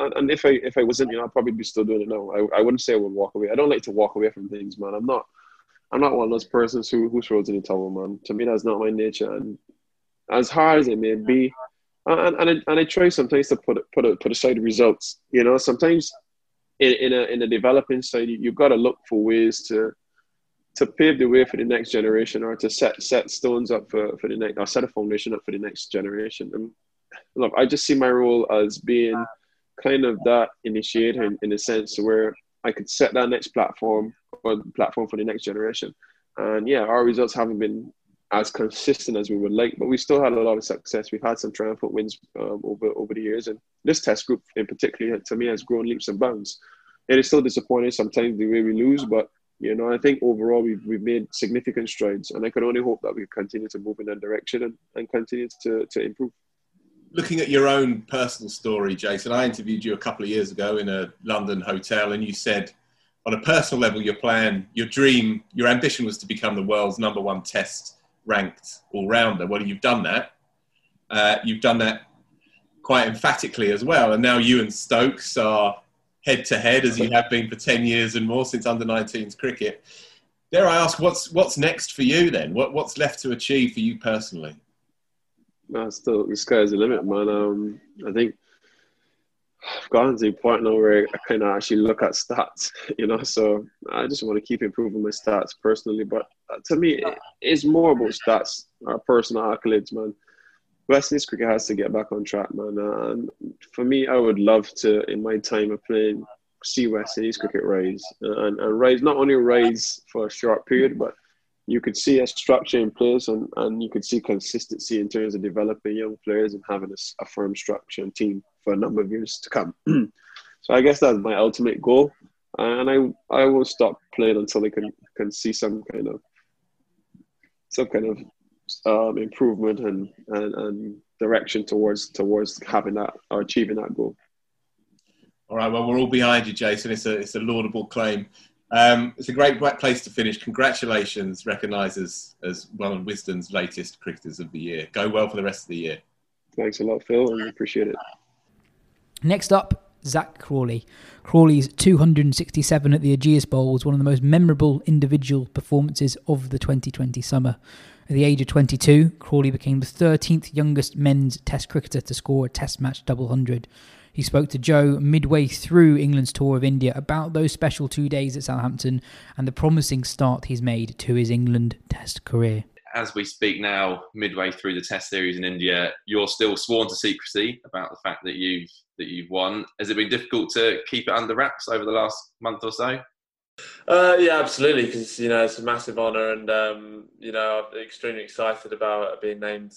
and if I if I wasn't, you know, I'd probably be still doing it now. I, I wouldn't say I would walk away. I don't like to walk away from things, man. I'm not I'm not one of those persons who who throws in the towel, man. To me, that's not my nature. And as hard as it may be, and and I, and I try sometimes to put put a, put aside the results. You know, sometimes in, in a in a developing side, you, you've got to look for ways to to pave the way for the next generation, or to set set stones up for for the next, or set a foundation up for the next generation. And look, I just see my role as being kind of that initiator in, in a sense where I could set that next platform or platform for the next generation. And yeah, our results haven't been as consistent as we would like, but we still had a lot of success. We've had some triumphant wins um, over over the years, and this test group in particular, to me, has grown leaps and bounds. It is still disappointing sometimes the way we lose, but you know, I think overall we've, we've made significant strides, and I can only hope that we continue to move in that direction and, and continue to, to improve looking at your own personal story, Jason, I interviewed you a couple of years ago in a London hotel, and you said, on a personal level, your plan, your dream, your ambition was to become the world's number one test ranked all rounder. Well, you've done that. Uh, you've done that quite emphatically as well. And now you and Stokes are head to head as you have been for 10 years and more since under 19s cricket. Dare I ask, what's, what's next for you then? What, what's left to achieve for you personally? No, still the sky's the limit, man. Um, I think I've gotten to the point now where I kind of actually look at stats, you know. So I just want to keep improving my stats personally. But uh, to me, it's more about stats, our personal accolades, man. West Indies cricket has to get back on track, man. And for me, I would love to, in my time of playing, see West Indies cricket rise and, and rise not only rise for a short period, but you could see a structure in place and, and you could see consistency in terms of developing young players and having a, a firm structure and team for a number of years to come. so I guess that's my ultimate goal. And I I won't stop playing until I can can see some kind of some kind of um, improvement and, and, and direction towards towards having that or achieving that goal. All right, well, we're all behind you, Jason. It's a it's a laudable claim. Um, it's a great, great place to finish. Congratulations, recognised as, as one of Wisden's latest cricketers of the year. Go well for the rest of the year. Thanks a lot, Phil, and appreciate it. Next up, Zak Crawley. Crawley's 267 at the Ageas Bowl was one of the most memorable individual performances of the 2020 summer. At the age of 22, Crawley became the 13th youngest men's Test cricketer to score a Test match double hundred. He spoke to Jo midway through England's tour of India about those special two days at Southampton and the promising start he's made to his England Test career. As we speak now, midway through the Test series in India, you're still sworn to secrecy about the fact that you've that you've won. Has it been difficult to keep it under wraps over the last month or so? Uh, yeah, absolutely. Because you know it's a massive honour, and um, you know I'm extremely excited about being named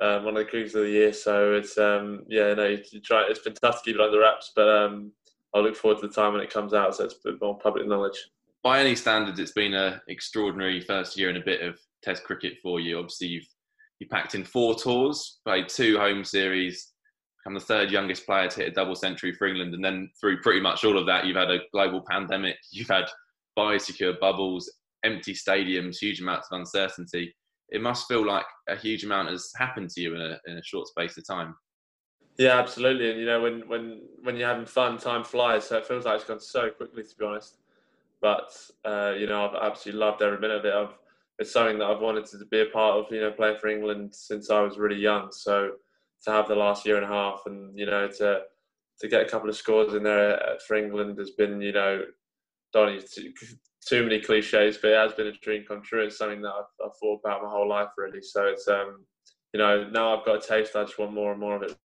um, one of the cricketers of the year. So it's um, yeah, no, you try. It's been tough to keep it under wraps, but um, I look forward to the time when it comes out, so it's a bit more public knowledge. By any standards, it's been an extraordinary first year and a bit of Test cricket for you. Obviously, you've you packed in four tours, played two home series, become the third youngest player to hit a double century for England, and then through pretty much all of that, you've had a global pandemic, you've had biosecure bubbles, empty stadiums, huge amounts of uncertainty it must feel like a huge amount has happened to you in a in a short space of time. Yeah, absolutely. And you know, when when when you're having fun, time flies. So it feels like it's gone so quickly, to be honest. But uh, you know, I've absolutely loved every minute of it. I've, it's something that I've wanted to be a part of. You know, playing for England since I was really young. So to have the last year and a half, and you know, to to get a couple of scores in there for England has been, you know, don't need too, many cliches, but it has been a dream come true. It's something that I've, I've thought about my whole life, really. So it's, um, you know, now I've got a taste. I just want more and more of it.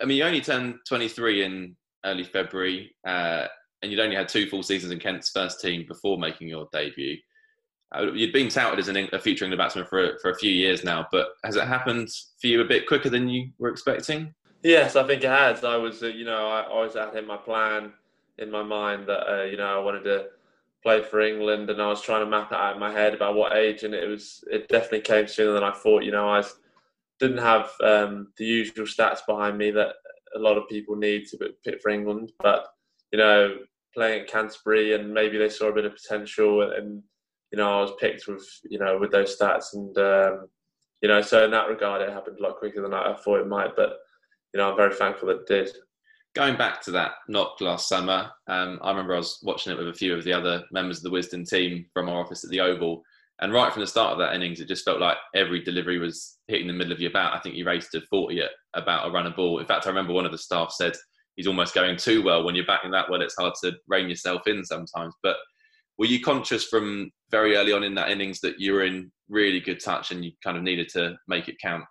I mean, you only turned 23 in early February, uh, and you'd only had two full seasons in Kent's first team before making your debut. Uh, you'd been touted as an, a future England batsman for, for a few years now, but has it happened for you a bit quicker than you were expecting? Yes, I think it has. I was, uh, you know, I always had in my plan in my mind that, uh, you know, I wanted to play for England, and I was trying to map it out in my head about what age, and it was, it definitely came sooner than I thought. You know, I didn't have um, the usual stats behind me that a lot of people need to pick for England, but you know, playing at Canterbury, and maybe they saw a bit of potential, and you know, I was picked with, you know, with those stats, and um, you know, so in that regard, it happened a lot quicker than I thought it might, but you know, I'm very thankful that it did. Going back to that knock last summer, um, I remember I was watching it with a few of the other members of the Wisden team from our office at the Oval. And right from the start of that innings, it just felt like every delivery was hitting the middle of your bat. I think you raced to 40 at about a run of ball. In fact, I remember one of the staff said he's almost going too well. When you're batting that well, it's hard to rein yourself in sometimes. But were you conscious from very early on in that innings that you were in really good touch and you kind of needed to make it count?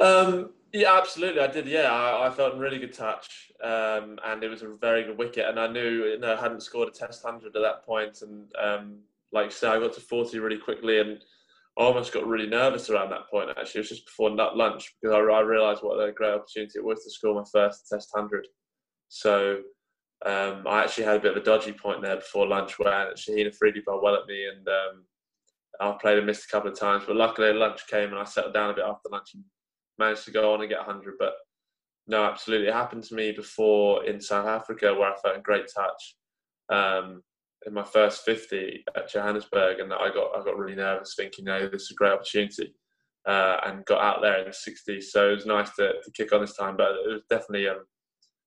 Um, yeah, absolutely. I did. Yeah, I, I felt in really good touch, um, and it was a very good wicket. And I knew, you know, I hadn't scored a Test hundred at that point, and um, like I said, I got to forty really quickly, and I almost got really nervous around that point. Actually, it was just before lunch because I, I realised what a great opportunity it was to score my first Test hundred. So um, I actually had a bit of a dodgy point there before lunch where Shaheen Afridi bowled well at me, and um, I played and missed a couple of times. But luckily, lunch came and I settled down a bit after lunch and managed to go on and get 100. But no, absolutely. It happened to me before in South Africa where I felt in great touch um, in my first 50 at Johannesburg. And I got, I got really nervous thinking, no, this is a great opportunity. Uh, and got out there in the 60s. So it was nice to, to kick on this time. But it was definitely a,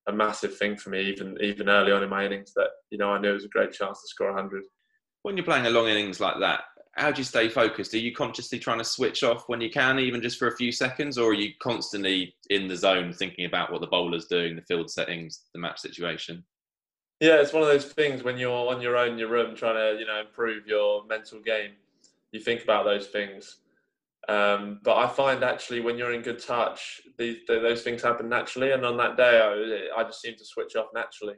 a massive thing for me, even even early on in my innings, that you know I knew it was a great chance to score 100. When you're playing a long innings like that, how do you stay focused? Are you consciously trying to switch off when you can, even just for a few seconds, or are you constantly in the zone thinking about what the bowler's doing, the field settings, the match situation? Yeah, it's one of those things when you're on your own in your room trying to, you know, improve your mental game. You think about those things. Um, but I find actually when you're in good touch, these, those things happen naturally. And on that day, I, I just seem to switch off naturally.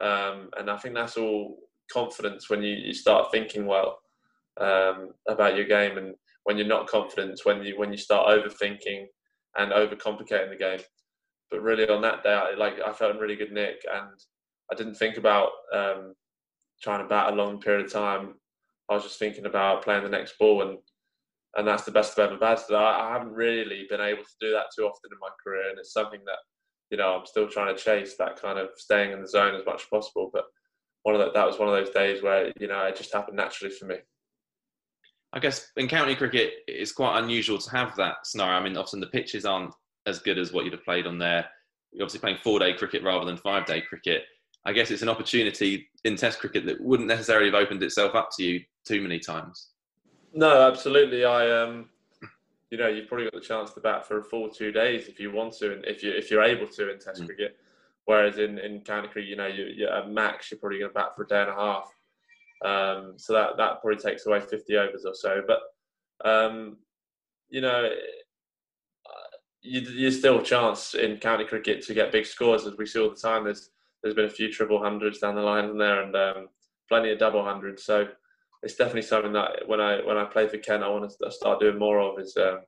Um, and I think that's all confidence when you, you start thinking well um, about your game, and when you're not confident, when you when you start overthinking and overcomplicating the game. But really, on that day, I, like I felt in really good nick, and I didn't think about um, trying to bat a long period of time. I was just thinking about playing the next ball, and and that's the best I've ever batted. I, I haven't really been able to do that too often in my career, and it's something that you know I'm still trying to chase that kind of staying in the zone as much as possible. But one of the, that was one of those days where you know it just happened naturally for me. I guess in county cricket, it's quite unusual to have that scenario. I mean, often the pitches aren't as good as what you'd have played on there. You're obviously playing four day cricket rather than five day cricket. I guess it's an opportunity in Test cricket that wouldn't necessarily have opened itself up to you too many times. No, absolutely. I um, you know, you've probably got the chance to bat for a full two days if you want to, and if you if you're able to in Test mm. cricket. Whereas in in county cricket, you know, you, you at max you're probably going to bat for a day and a half. Um, so that that probably takes away 50 overs or so. But um, you know, you, you still a chance in county cricket to get big scores, as we see all the time. There's there's been a few triple hundreds down the line in there, and um, plenty of double hundreds. So it's definitely something that when I when I play for Kent, I want to start doing more of is um,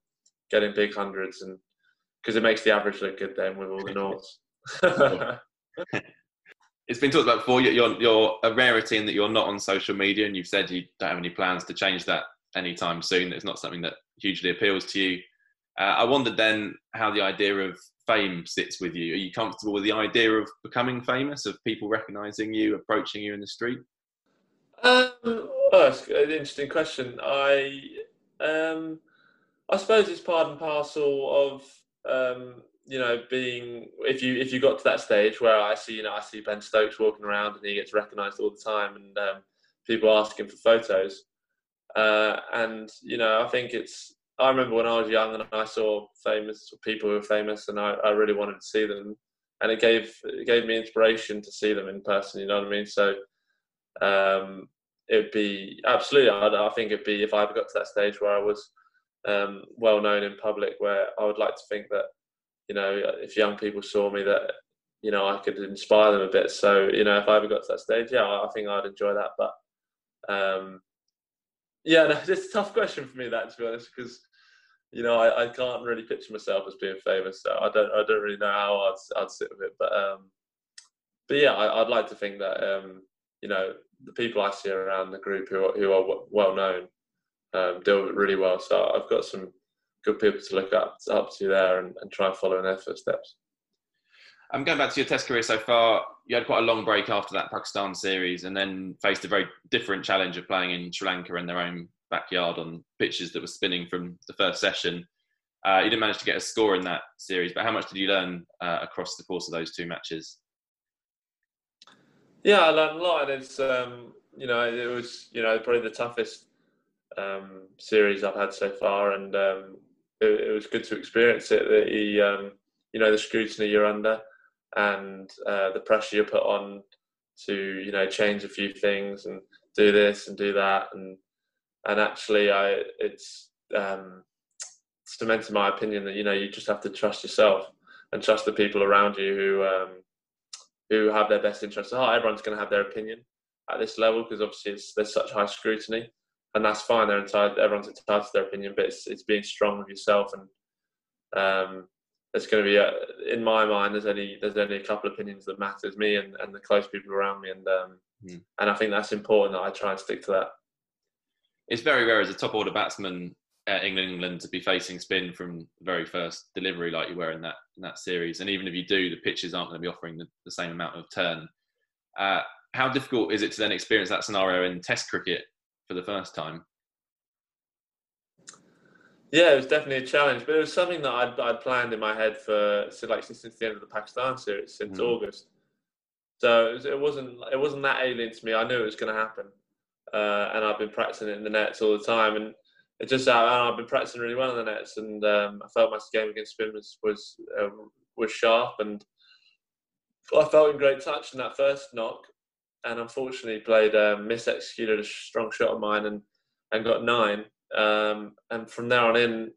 getting big hundreds, and because it makes the average look good then with all the noughts. it's been talked about before. You're, you're a rarity in that you're not on social media, and you've said you don't have any plans to change that anytime soon. It's not something that hugely appeals to you. Uh, I wondered then how the idea of fame sits with you. Are you comfortable with the idea of becoming famous, of people recognizing you, approaching you in the street? Um, that's an interesting question. I, um, I suppose it's part and parcel of um, you know, being if you if you got to that stage where I see, you know, I see Ben Stokes walking around and he gets recognised all the time, and um, people asking for photos, uh, and you know, I think it's. I remember when I was young and I saw famous people who were famous, and I, I really wanted to see them. and it gave it gave me inspiration to see them in person. You know what I mean? So um, it'd be absolutely. I, I think it'd be if I ever got to that stage where I was um, well known in public, where I would like to think that you know if young people saw me that you know I could inspire them a bit. So you know if I ever got to that stage, yeah, I think I'd enjoy that. But um, yeah, no, it's a tough question for me that to be honest because you know, I, I can't really picture myself as being famous, so I don't I don't really know how I'd I'd sit with it. But um, but yeah, I, would like to think that um, you know, the people I see around the group who are, who are well known um, do it really well. So I've got some good people to look up up to there and, and try and follow in their footsteps. I'm going back to your test career so far. You had quite a long break after that Pakistan series, and then faced a very different challenge of playing in Sri Lanka in their own backyard on pitches that were spinning from the first session. Uh, you didn't manage to get a score in that series, but how much did you learn uh, across the course of those two matches? Yeah, I learned a lot, and it's um, you know it was you know probably the toughest um, series I've had so far, and um, it, it, was good to experience it. The um, you know the scrutiny you're under, and uh, the pressure you're put on to you know change a few things and do this and do that, and and actually, I it's um, cemented my opinion that you know you just have to trust yourself and trust the people around you who um, who have their best interests at heart. Everyone's going to have their opinion at this level because obviously there's such high scrutiny, and that's fine. They're entitled. Everyone's entitled to their opinion, but it's, it's being strong with yourself and. Um, there's going to be, a, in my mind, there's only there's only a couple of opinions that matters, me and, and the close people around me, and um, mm. and I think that's important that I try and stick to that it's very rare as a top order batsman at England, England to be facing spin from the very first delivery like you were in that in that series. And even if you do, the pitches aren't going to be offering the, the same amount of turn. Uh, how difficult is it to then experience that scenario in Test cricket for the first time? Yeah, it was definitely a challenge, but it was something that I'd, I'd planned in my head for so like since the end of the Pakistan series, since mm. August. So it, was, it wasn't it wasn't that alien to me. I knew it was going to happen uh, and I've been practicing it in the nets all the time. And it just uh, I've been practicing really well in the nets, and um, I felt my game against spin was was uh, was sharp, and I felt in great touch in that first knock. And unfortunately, played um, executed a strong shot of mine and and got nine. Um, and from there on in,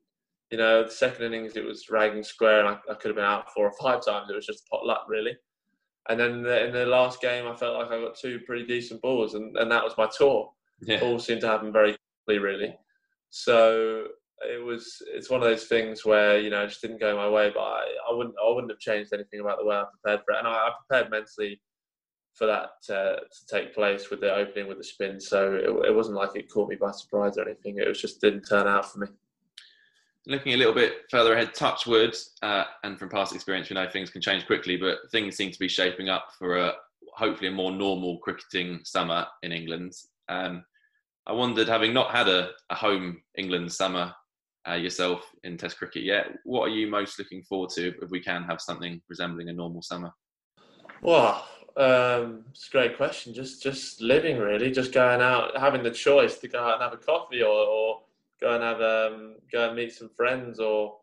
you know, the second innings it was ragging square, and I, I could have been out four or five times. It was just pot luck, really. And then in the, in the last game, I felt like I got two pretty decent balls, and, and that was my tour. Yeah. All seemed to happen very quickly, really. So it was it's one of those things where you know it just didn't go my way, but I, I wouldn't I wouldn't have changed anything about the way I prepared for it, and I, I prepared mentally for that uh, to take place with the opening with the spin. So it, it wasn't like it caught me by surprise or anything. It was just didn't turn out for me looking a little bit further ahead, Touchwood, uh, and from past experience, we know things can change quickly, but things seem to be shaping up for a hopefully a more normal cricketing summer in England. Um, I wondered, having not had a, a home England summer uh, yourself in Test cricket yet, what are you most looking forward to if we can have something resembling a normal summer? Well, um, it's a great question. Just just living really, just going out, having the choice to go out and have a coffee or, or go and have um, go and meet some friends or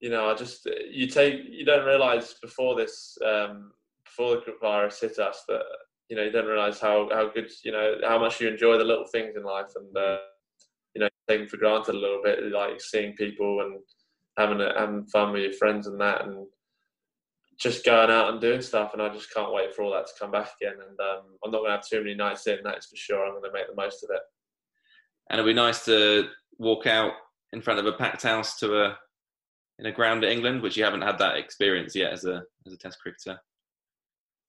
you know I just you take you don't realize before this um, before the virus hit us that you know you don't realize how how good you know how much you enjoy the little things in life and uh, you know taking for granted a little bit like seeing people and having a, having fun with your friends and that and just going out and doing stuff and I just can't wait for all that to come back again and um, I'm not going to have too many nights in that's for sure I'm going to make the most of it and it'll be nice to walk out in front of a packed house to a in a ground at England, which you haven't had that experience yet as a as a Test cricketer.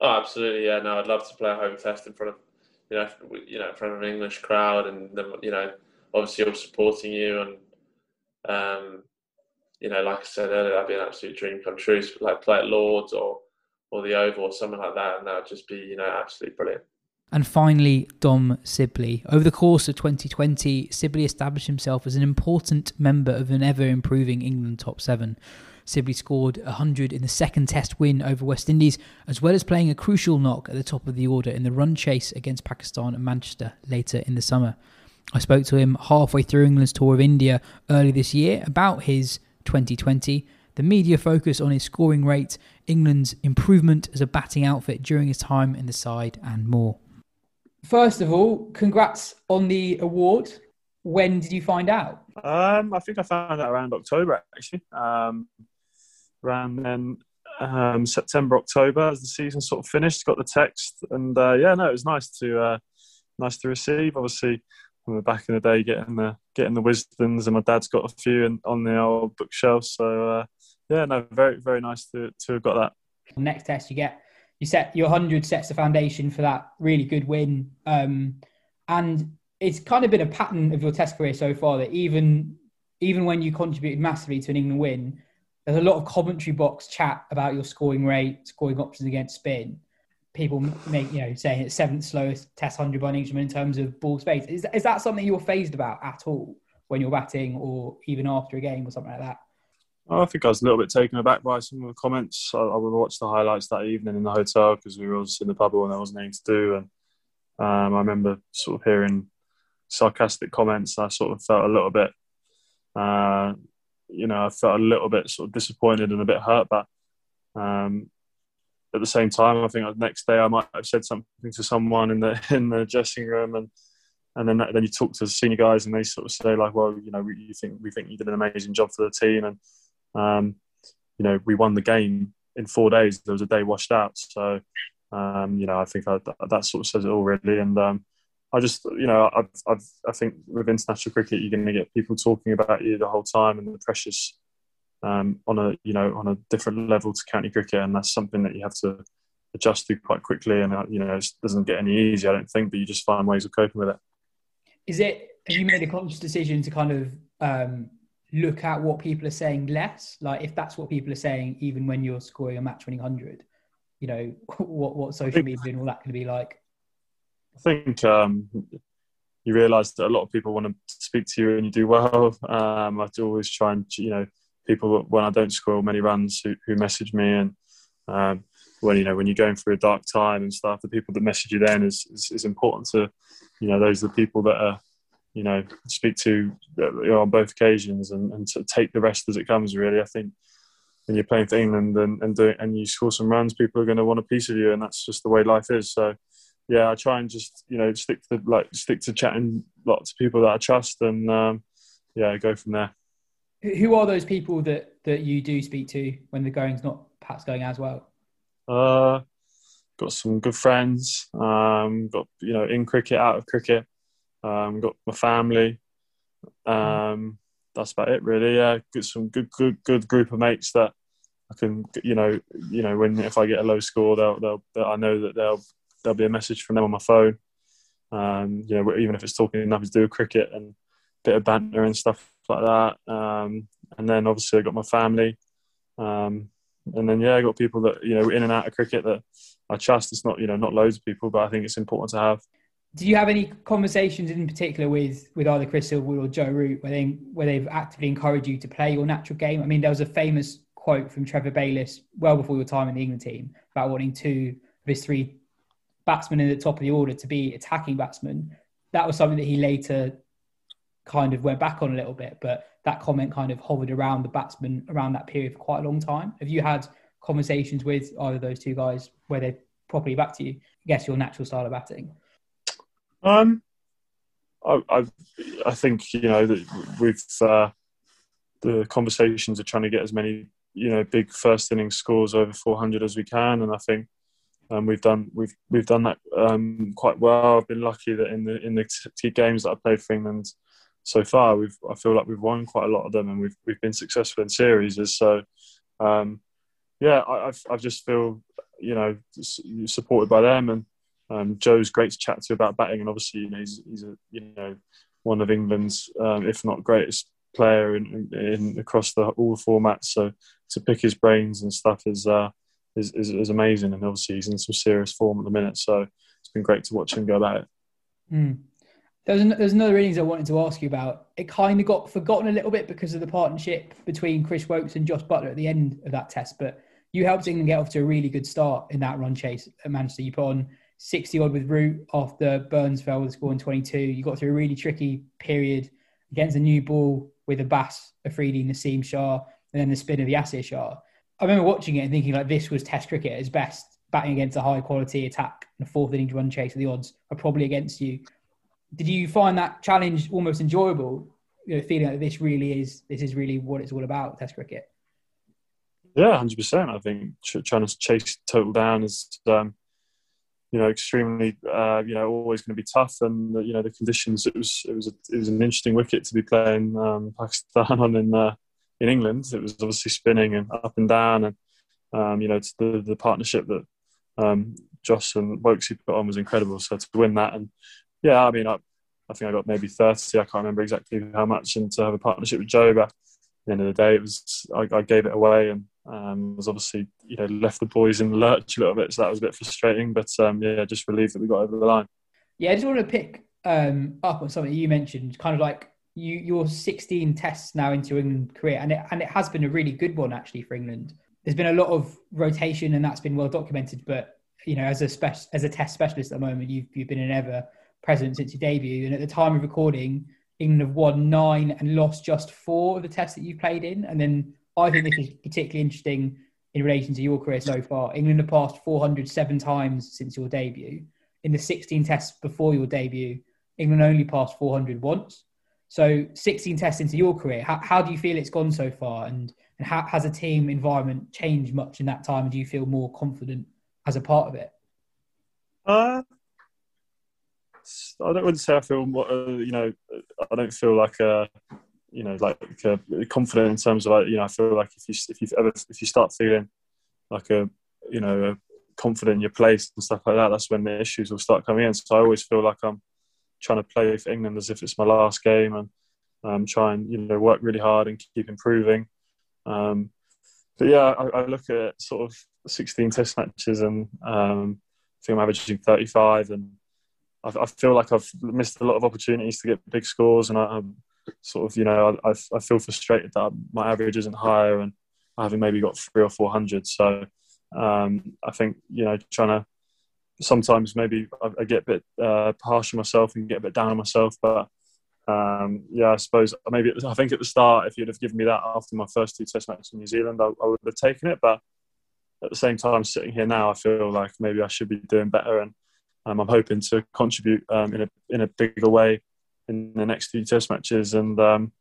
Oh, absolutely, yeah. No, I'd love to play a home test in front of you know you know in front of an English crowd, and them you know obviously all supporting you, and um, you know like I said earlier, that'd be an absolute dream come true. Like play at Lords or or the Oval or something like that, and that would just be you know absolutely brilliant. And finally, Dom Sibley. Over the course of 2020, Sibley established himself as an important member of an ever improving England top seven. Sibley scored 100 in the second Test win over West Indies, as well as playing a crucial knock at the top of the order in the run chase against Pakistan and Manchester later in the summer. I spoke to him halfway through England's tour of India early this year about his 2020, the media focus on his scoring rate, England's improvement as a batting outfit during his time in the side, and more. First of all, congrats on the award. When did you find out? Um, I think I found out around October actually. Um, around then, um, September, October, as the season sort of finished, got the text, and uh, yeah, no, it was nice to uh, nice to receive. Obviously, back in the day, getting the getting the Wisdens, and my dad's got a few in, on the old bookshelf. So uh, yeah, no, very very nice to to have got that. Next test, you get you set your hundred sets the foundation for that really good win, um, and it's kind of been a pattern of your test career so far that even even when you contributed massively to an England win, there's a lot of commentary box chat about your scoring rate, scoring options against spin. People make you know saying it's seventh slowest test hundred by an Englishman in terms of ball space. Is is that something you're phased about at all when you're batting or even after a game or something like that? I think I was a little bit taken aback by some of the comments. I, I watched the highlights that evening in the hotel because we were obviously in the pub when there wasn't anything to do, and um, I remember sort of hearing sarcastic comments. I sort of felt a little bit, uh, you know, I felt a little bit sort of disappointed and a bit hurt. But um, at the same time, I think the next day I might have said something to someone in the in the dressing room, and and then then you talk to the senior guys, and they sort of say like, well, you know, we, you think we think you did an amazing job for the team, and um, you know, we won the game in four days. There was a day washed out, so. Um, you know, I think I, that sort of says it all really, and um, I just, you know, I've, I've, i think with international cricket, you're going to get people talking about you the whole time, and the pressures um, on a, you know, on a different level to county cricket, and that's something that you have to adjust to quite quickly. And uh, you know, it doesn't get any easier, I don't think, but you just find ways of coping with it. Is it? Have you made a conscious decision to kind of um, look at what people are saying less? Like, if that's what people are saying, even when you're scoring a match-winning hundred, you know, what what social media and all that to be like? I think um, you realise that a lot of people want to speak to you and you do well. Um, I always try and you know people when I don't score many runs who, who message me and um, when you know when you're going through a dark time and stuff, the people that message you then is, is, is important to you know those are the people that are you know speak to you know, on both occasions and, and to take the rest as it comes. Really, I think when you're playing for England and and, do, and you score some runs, people are going to want a piece of you, and that's just the way life is. So yeah, I try and just you know stick to like stick to chatting lots of people that I trust, and um, yeah, go from there. Who are those people that that you do speak to when the going's not perhaps going as well? Uh, got some good friends. Um, got you know in cricket, out of cricket. Um, got my family. Um, that's about it, really. Yeah, got some good, good, good group of mates that I can, you know, you know, when if I get a low score, they'll, they'll, they'll I know that they'll there'll be a message from them on my phone. Um, you know, even if it's talking nothing to do with cricket and a bit of banter and stuff like that. Um, and then obviously I got my family. Um, and then yeah, I got people that you know in and out of cricket that I trust. It's not you know not loads of people, but I think it's important to have. Do you have any conversations in particular with with either Chris Silverwood or Joe Root where they where they've actively encouraged you to play your natural game? I mean, there was a famous quote from Trevor Bayliss well before your time in the England team about wanting two of his three batsmen in the top of the order to be attacking batsmen. That was something that he later kind of went back on a little bit, but that comment kind of hovered around the batsman around that period for quite a long time. Have you had conversations with either those two guys where they properly backed you? I guess your natural style of batting. Um, I, I, I think you know that with uh, the conversations are trying to get as many you know big first inning scores over 400 as we can, and I think um, we've done we've we've done that um, quite well. I've been lucky that in the in the t- games that I played for England so far, we've I feel like we've won quite a lot of them, and we've we've been successful in series. So, um, yeah, I I just feel you know supported by them, and um, Joe's great to chat to about batting, and obviously you know he's he's a, you know one of England's um, if not greatest player in, in, across the all the formats. So to pick his brains and stuff is. Uh, is, is, is, amazing. And obviously, he's in some serious form at the minute. So it's been great to watch him go about it. Mm. There's, an, there's another innings I wanted to ask you about. It kind of got forgotten a little bit because of the partnership between Chris Woakes and Jos Buttler at the end of that test. But you helped England get off to a really good start in that run chase at Manchester. You put on 60 odd with Root after Burns fell with a score in 22. You got through a really tricky period against a new ball with Abbas, Afridi, Naseem Shah, and then the spin of Yasir Shah I remember watching it and thinking like this was Test cricket at its best, batting against a high quality attack and a fourth innings run chase. The odds are probably against you. Did you find that challenge almost enjoyable? You know, feeling that this really is this is really what it's all about, Test cricket. Yeah, hundred percent. I think trying to chase total down is, um, you know, extremely, uh, you know, always going to be tough. And you know, the conditions. It was it was a, it was an interesting wicket to be playing um, Pakistan on in uh, in England. It was obviously spinning and up and down, and um, you know, the the partnership that um, Jos and Woakesy put on was incredible. So to win that, and yeah, I mean, I, I think I got maybe thirty. I can't remember exactly how much, and to have a partnership with Joe, at the end of the day, it was I, I gave it away, and um, was obviously you know left the boys in the lurch a little bit, so that was a bit frustrating. But um, yeah, just relieved that we got over the line. Yeah, I just want to pick um, up on something you mentioned, kind of like you you're 16 tests now into England career, and it and it has been a really good one actually for England. There's been a lot of rotation, and that's been well documented. But you know, as a spec- as a test specialist at the moment, you've you've been an ever present since your debut, and at the time of recording, England have won nine and lost just four of the tests that you've played in, and then I think this is particularly interesting in relation to your career so far. England have passed 407 times since your debut. In the 16 tests before your debut, England only passed 400 once. So 16 tests into your career, how, how do you feel it's gone so far? And, and how, has a team environment changed much in that time? Do you feel more confident as a part of it? Uh, I don't want to say I feel, uh, you know, I don't feel like a, you know, like uh, confident in terms of, like, you know, I feel like if you if you ever if you start feeling like a, you know, confident in your place and stuff like that, that's when the issues will start coming in. So I always feel like I'm trying to play for England as if it's my last game and um, try and you know work really hard and keep improving. Um, but yeah, I, I, look at sort of 16 Test matches and um, I think I'm averaging 35, and I, I, feel like I've missed a lot of opportunities to get big scores, and I, am sort of you know I, I feel frustrated that my average isn't higher, and I haven't maybe got three or four hundred. So um, I think you know trying to sometimes maybe I, get a bit uh, harsh on myself and get a bit down on myself. But um, yeah, I suppose maybe I think at the start, if you'd have given me that after my first two Test matches in New Zealand, I, I would have taken it. But at the same time, sitting here now, I feel like maybe I should be doing better, and um, I'm hoping to contribute um, in a in a bigger way in the next few Test matches, and um,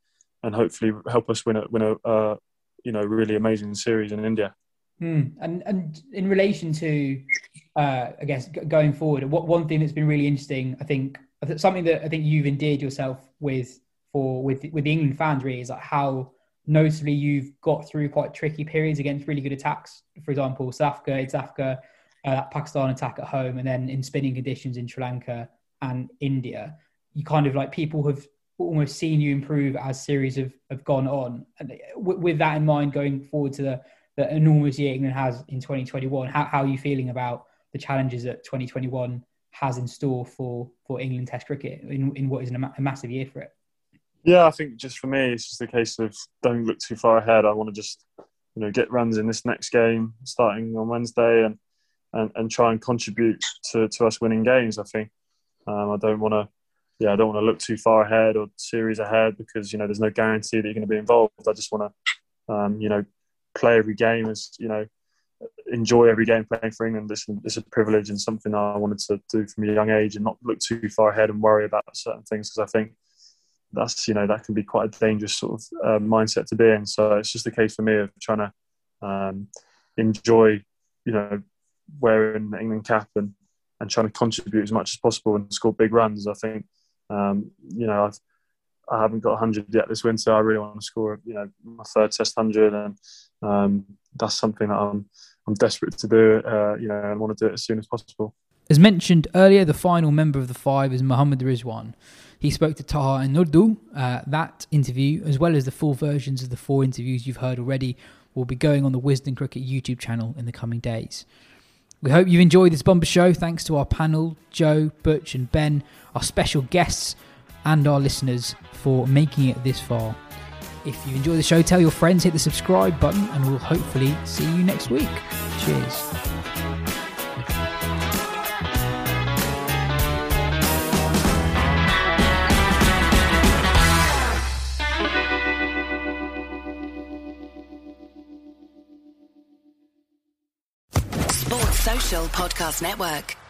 and hopefully help us win a win a uh, you know really amazing series in India. Hmm. And and in relation to, uh, I guess going forward, what one thing that's been really interesting, I think, something that I think you've endeared yourself with for with with the England fans really is like how notably you've got through quite tricky periods against really good attacks. For example, South Africa, it's Africa, uh, that Pakistan attack at home, and then in spinning conditions in Sri Lanka and India. You kind of like people have almost seen you improve as series have, have gone on. And with that in mind, going forward to the the enormous year England has in 2021. How, how are you feeling about the challenges that 2021 has in store for, for England Test cricket in, in what is a massive year for it? Yeah, I think just for me, it's just a case of don't look too far ahead. I want to just you know get runs in this next game starting on Wednesday and and, and try and contribute to, to us winning games. I think um, I don't want to yeah I don't want to look too far ahead or series ahead because you know there's no guarantee that you're going to be involved. I just want to um, you know play every game as you know enjoy every game playing for England. This is a privilege and something I wanted to do from a young age and not look too far ahead and worry about certain things because I think that's you know that can be quite a dangerous sort of uh, mindset to be in. So it's just a case for me of trying to um, enjoy you know wearing the England cap and and trying to contribute as much as possible and score big runs. I think um, you know I've I haven't got 100 yet this winter. I really want to score, you know, my third Test 100, and um, that's something that I'm I'm desperate to do. Uh, you know, and want to do it as soon as possible. As mentioned earlier, the final member of the five is Mohammad Rizwan. He spoke to Taha in Urdu. Uh, that interview, as well as the full versions of the four interviews you've heard already, will be going on the Wisden Cricket YouTube channel in the coming days. We hope you've enjoyed this bumper show. Thanks to our panel, Jo, Butch, and Ben, our special guests, and our listeners for making it this far. If you enjoy the show, tell your friends, hit the subscribe button, and we'll hopefully see you next week. Cheers. Podcast Network.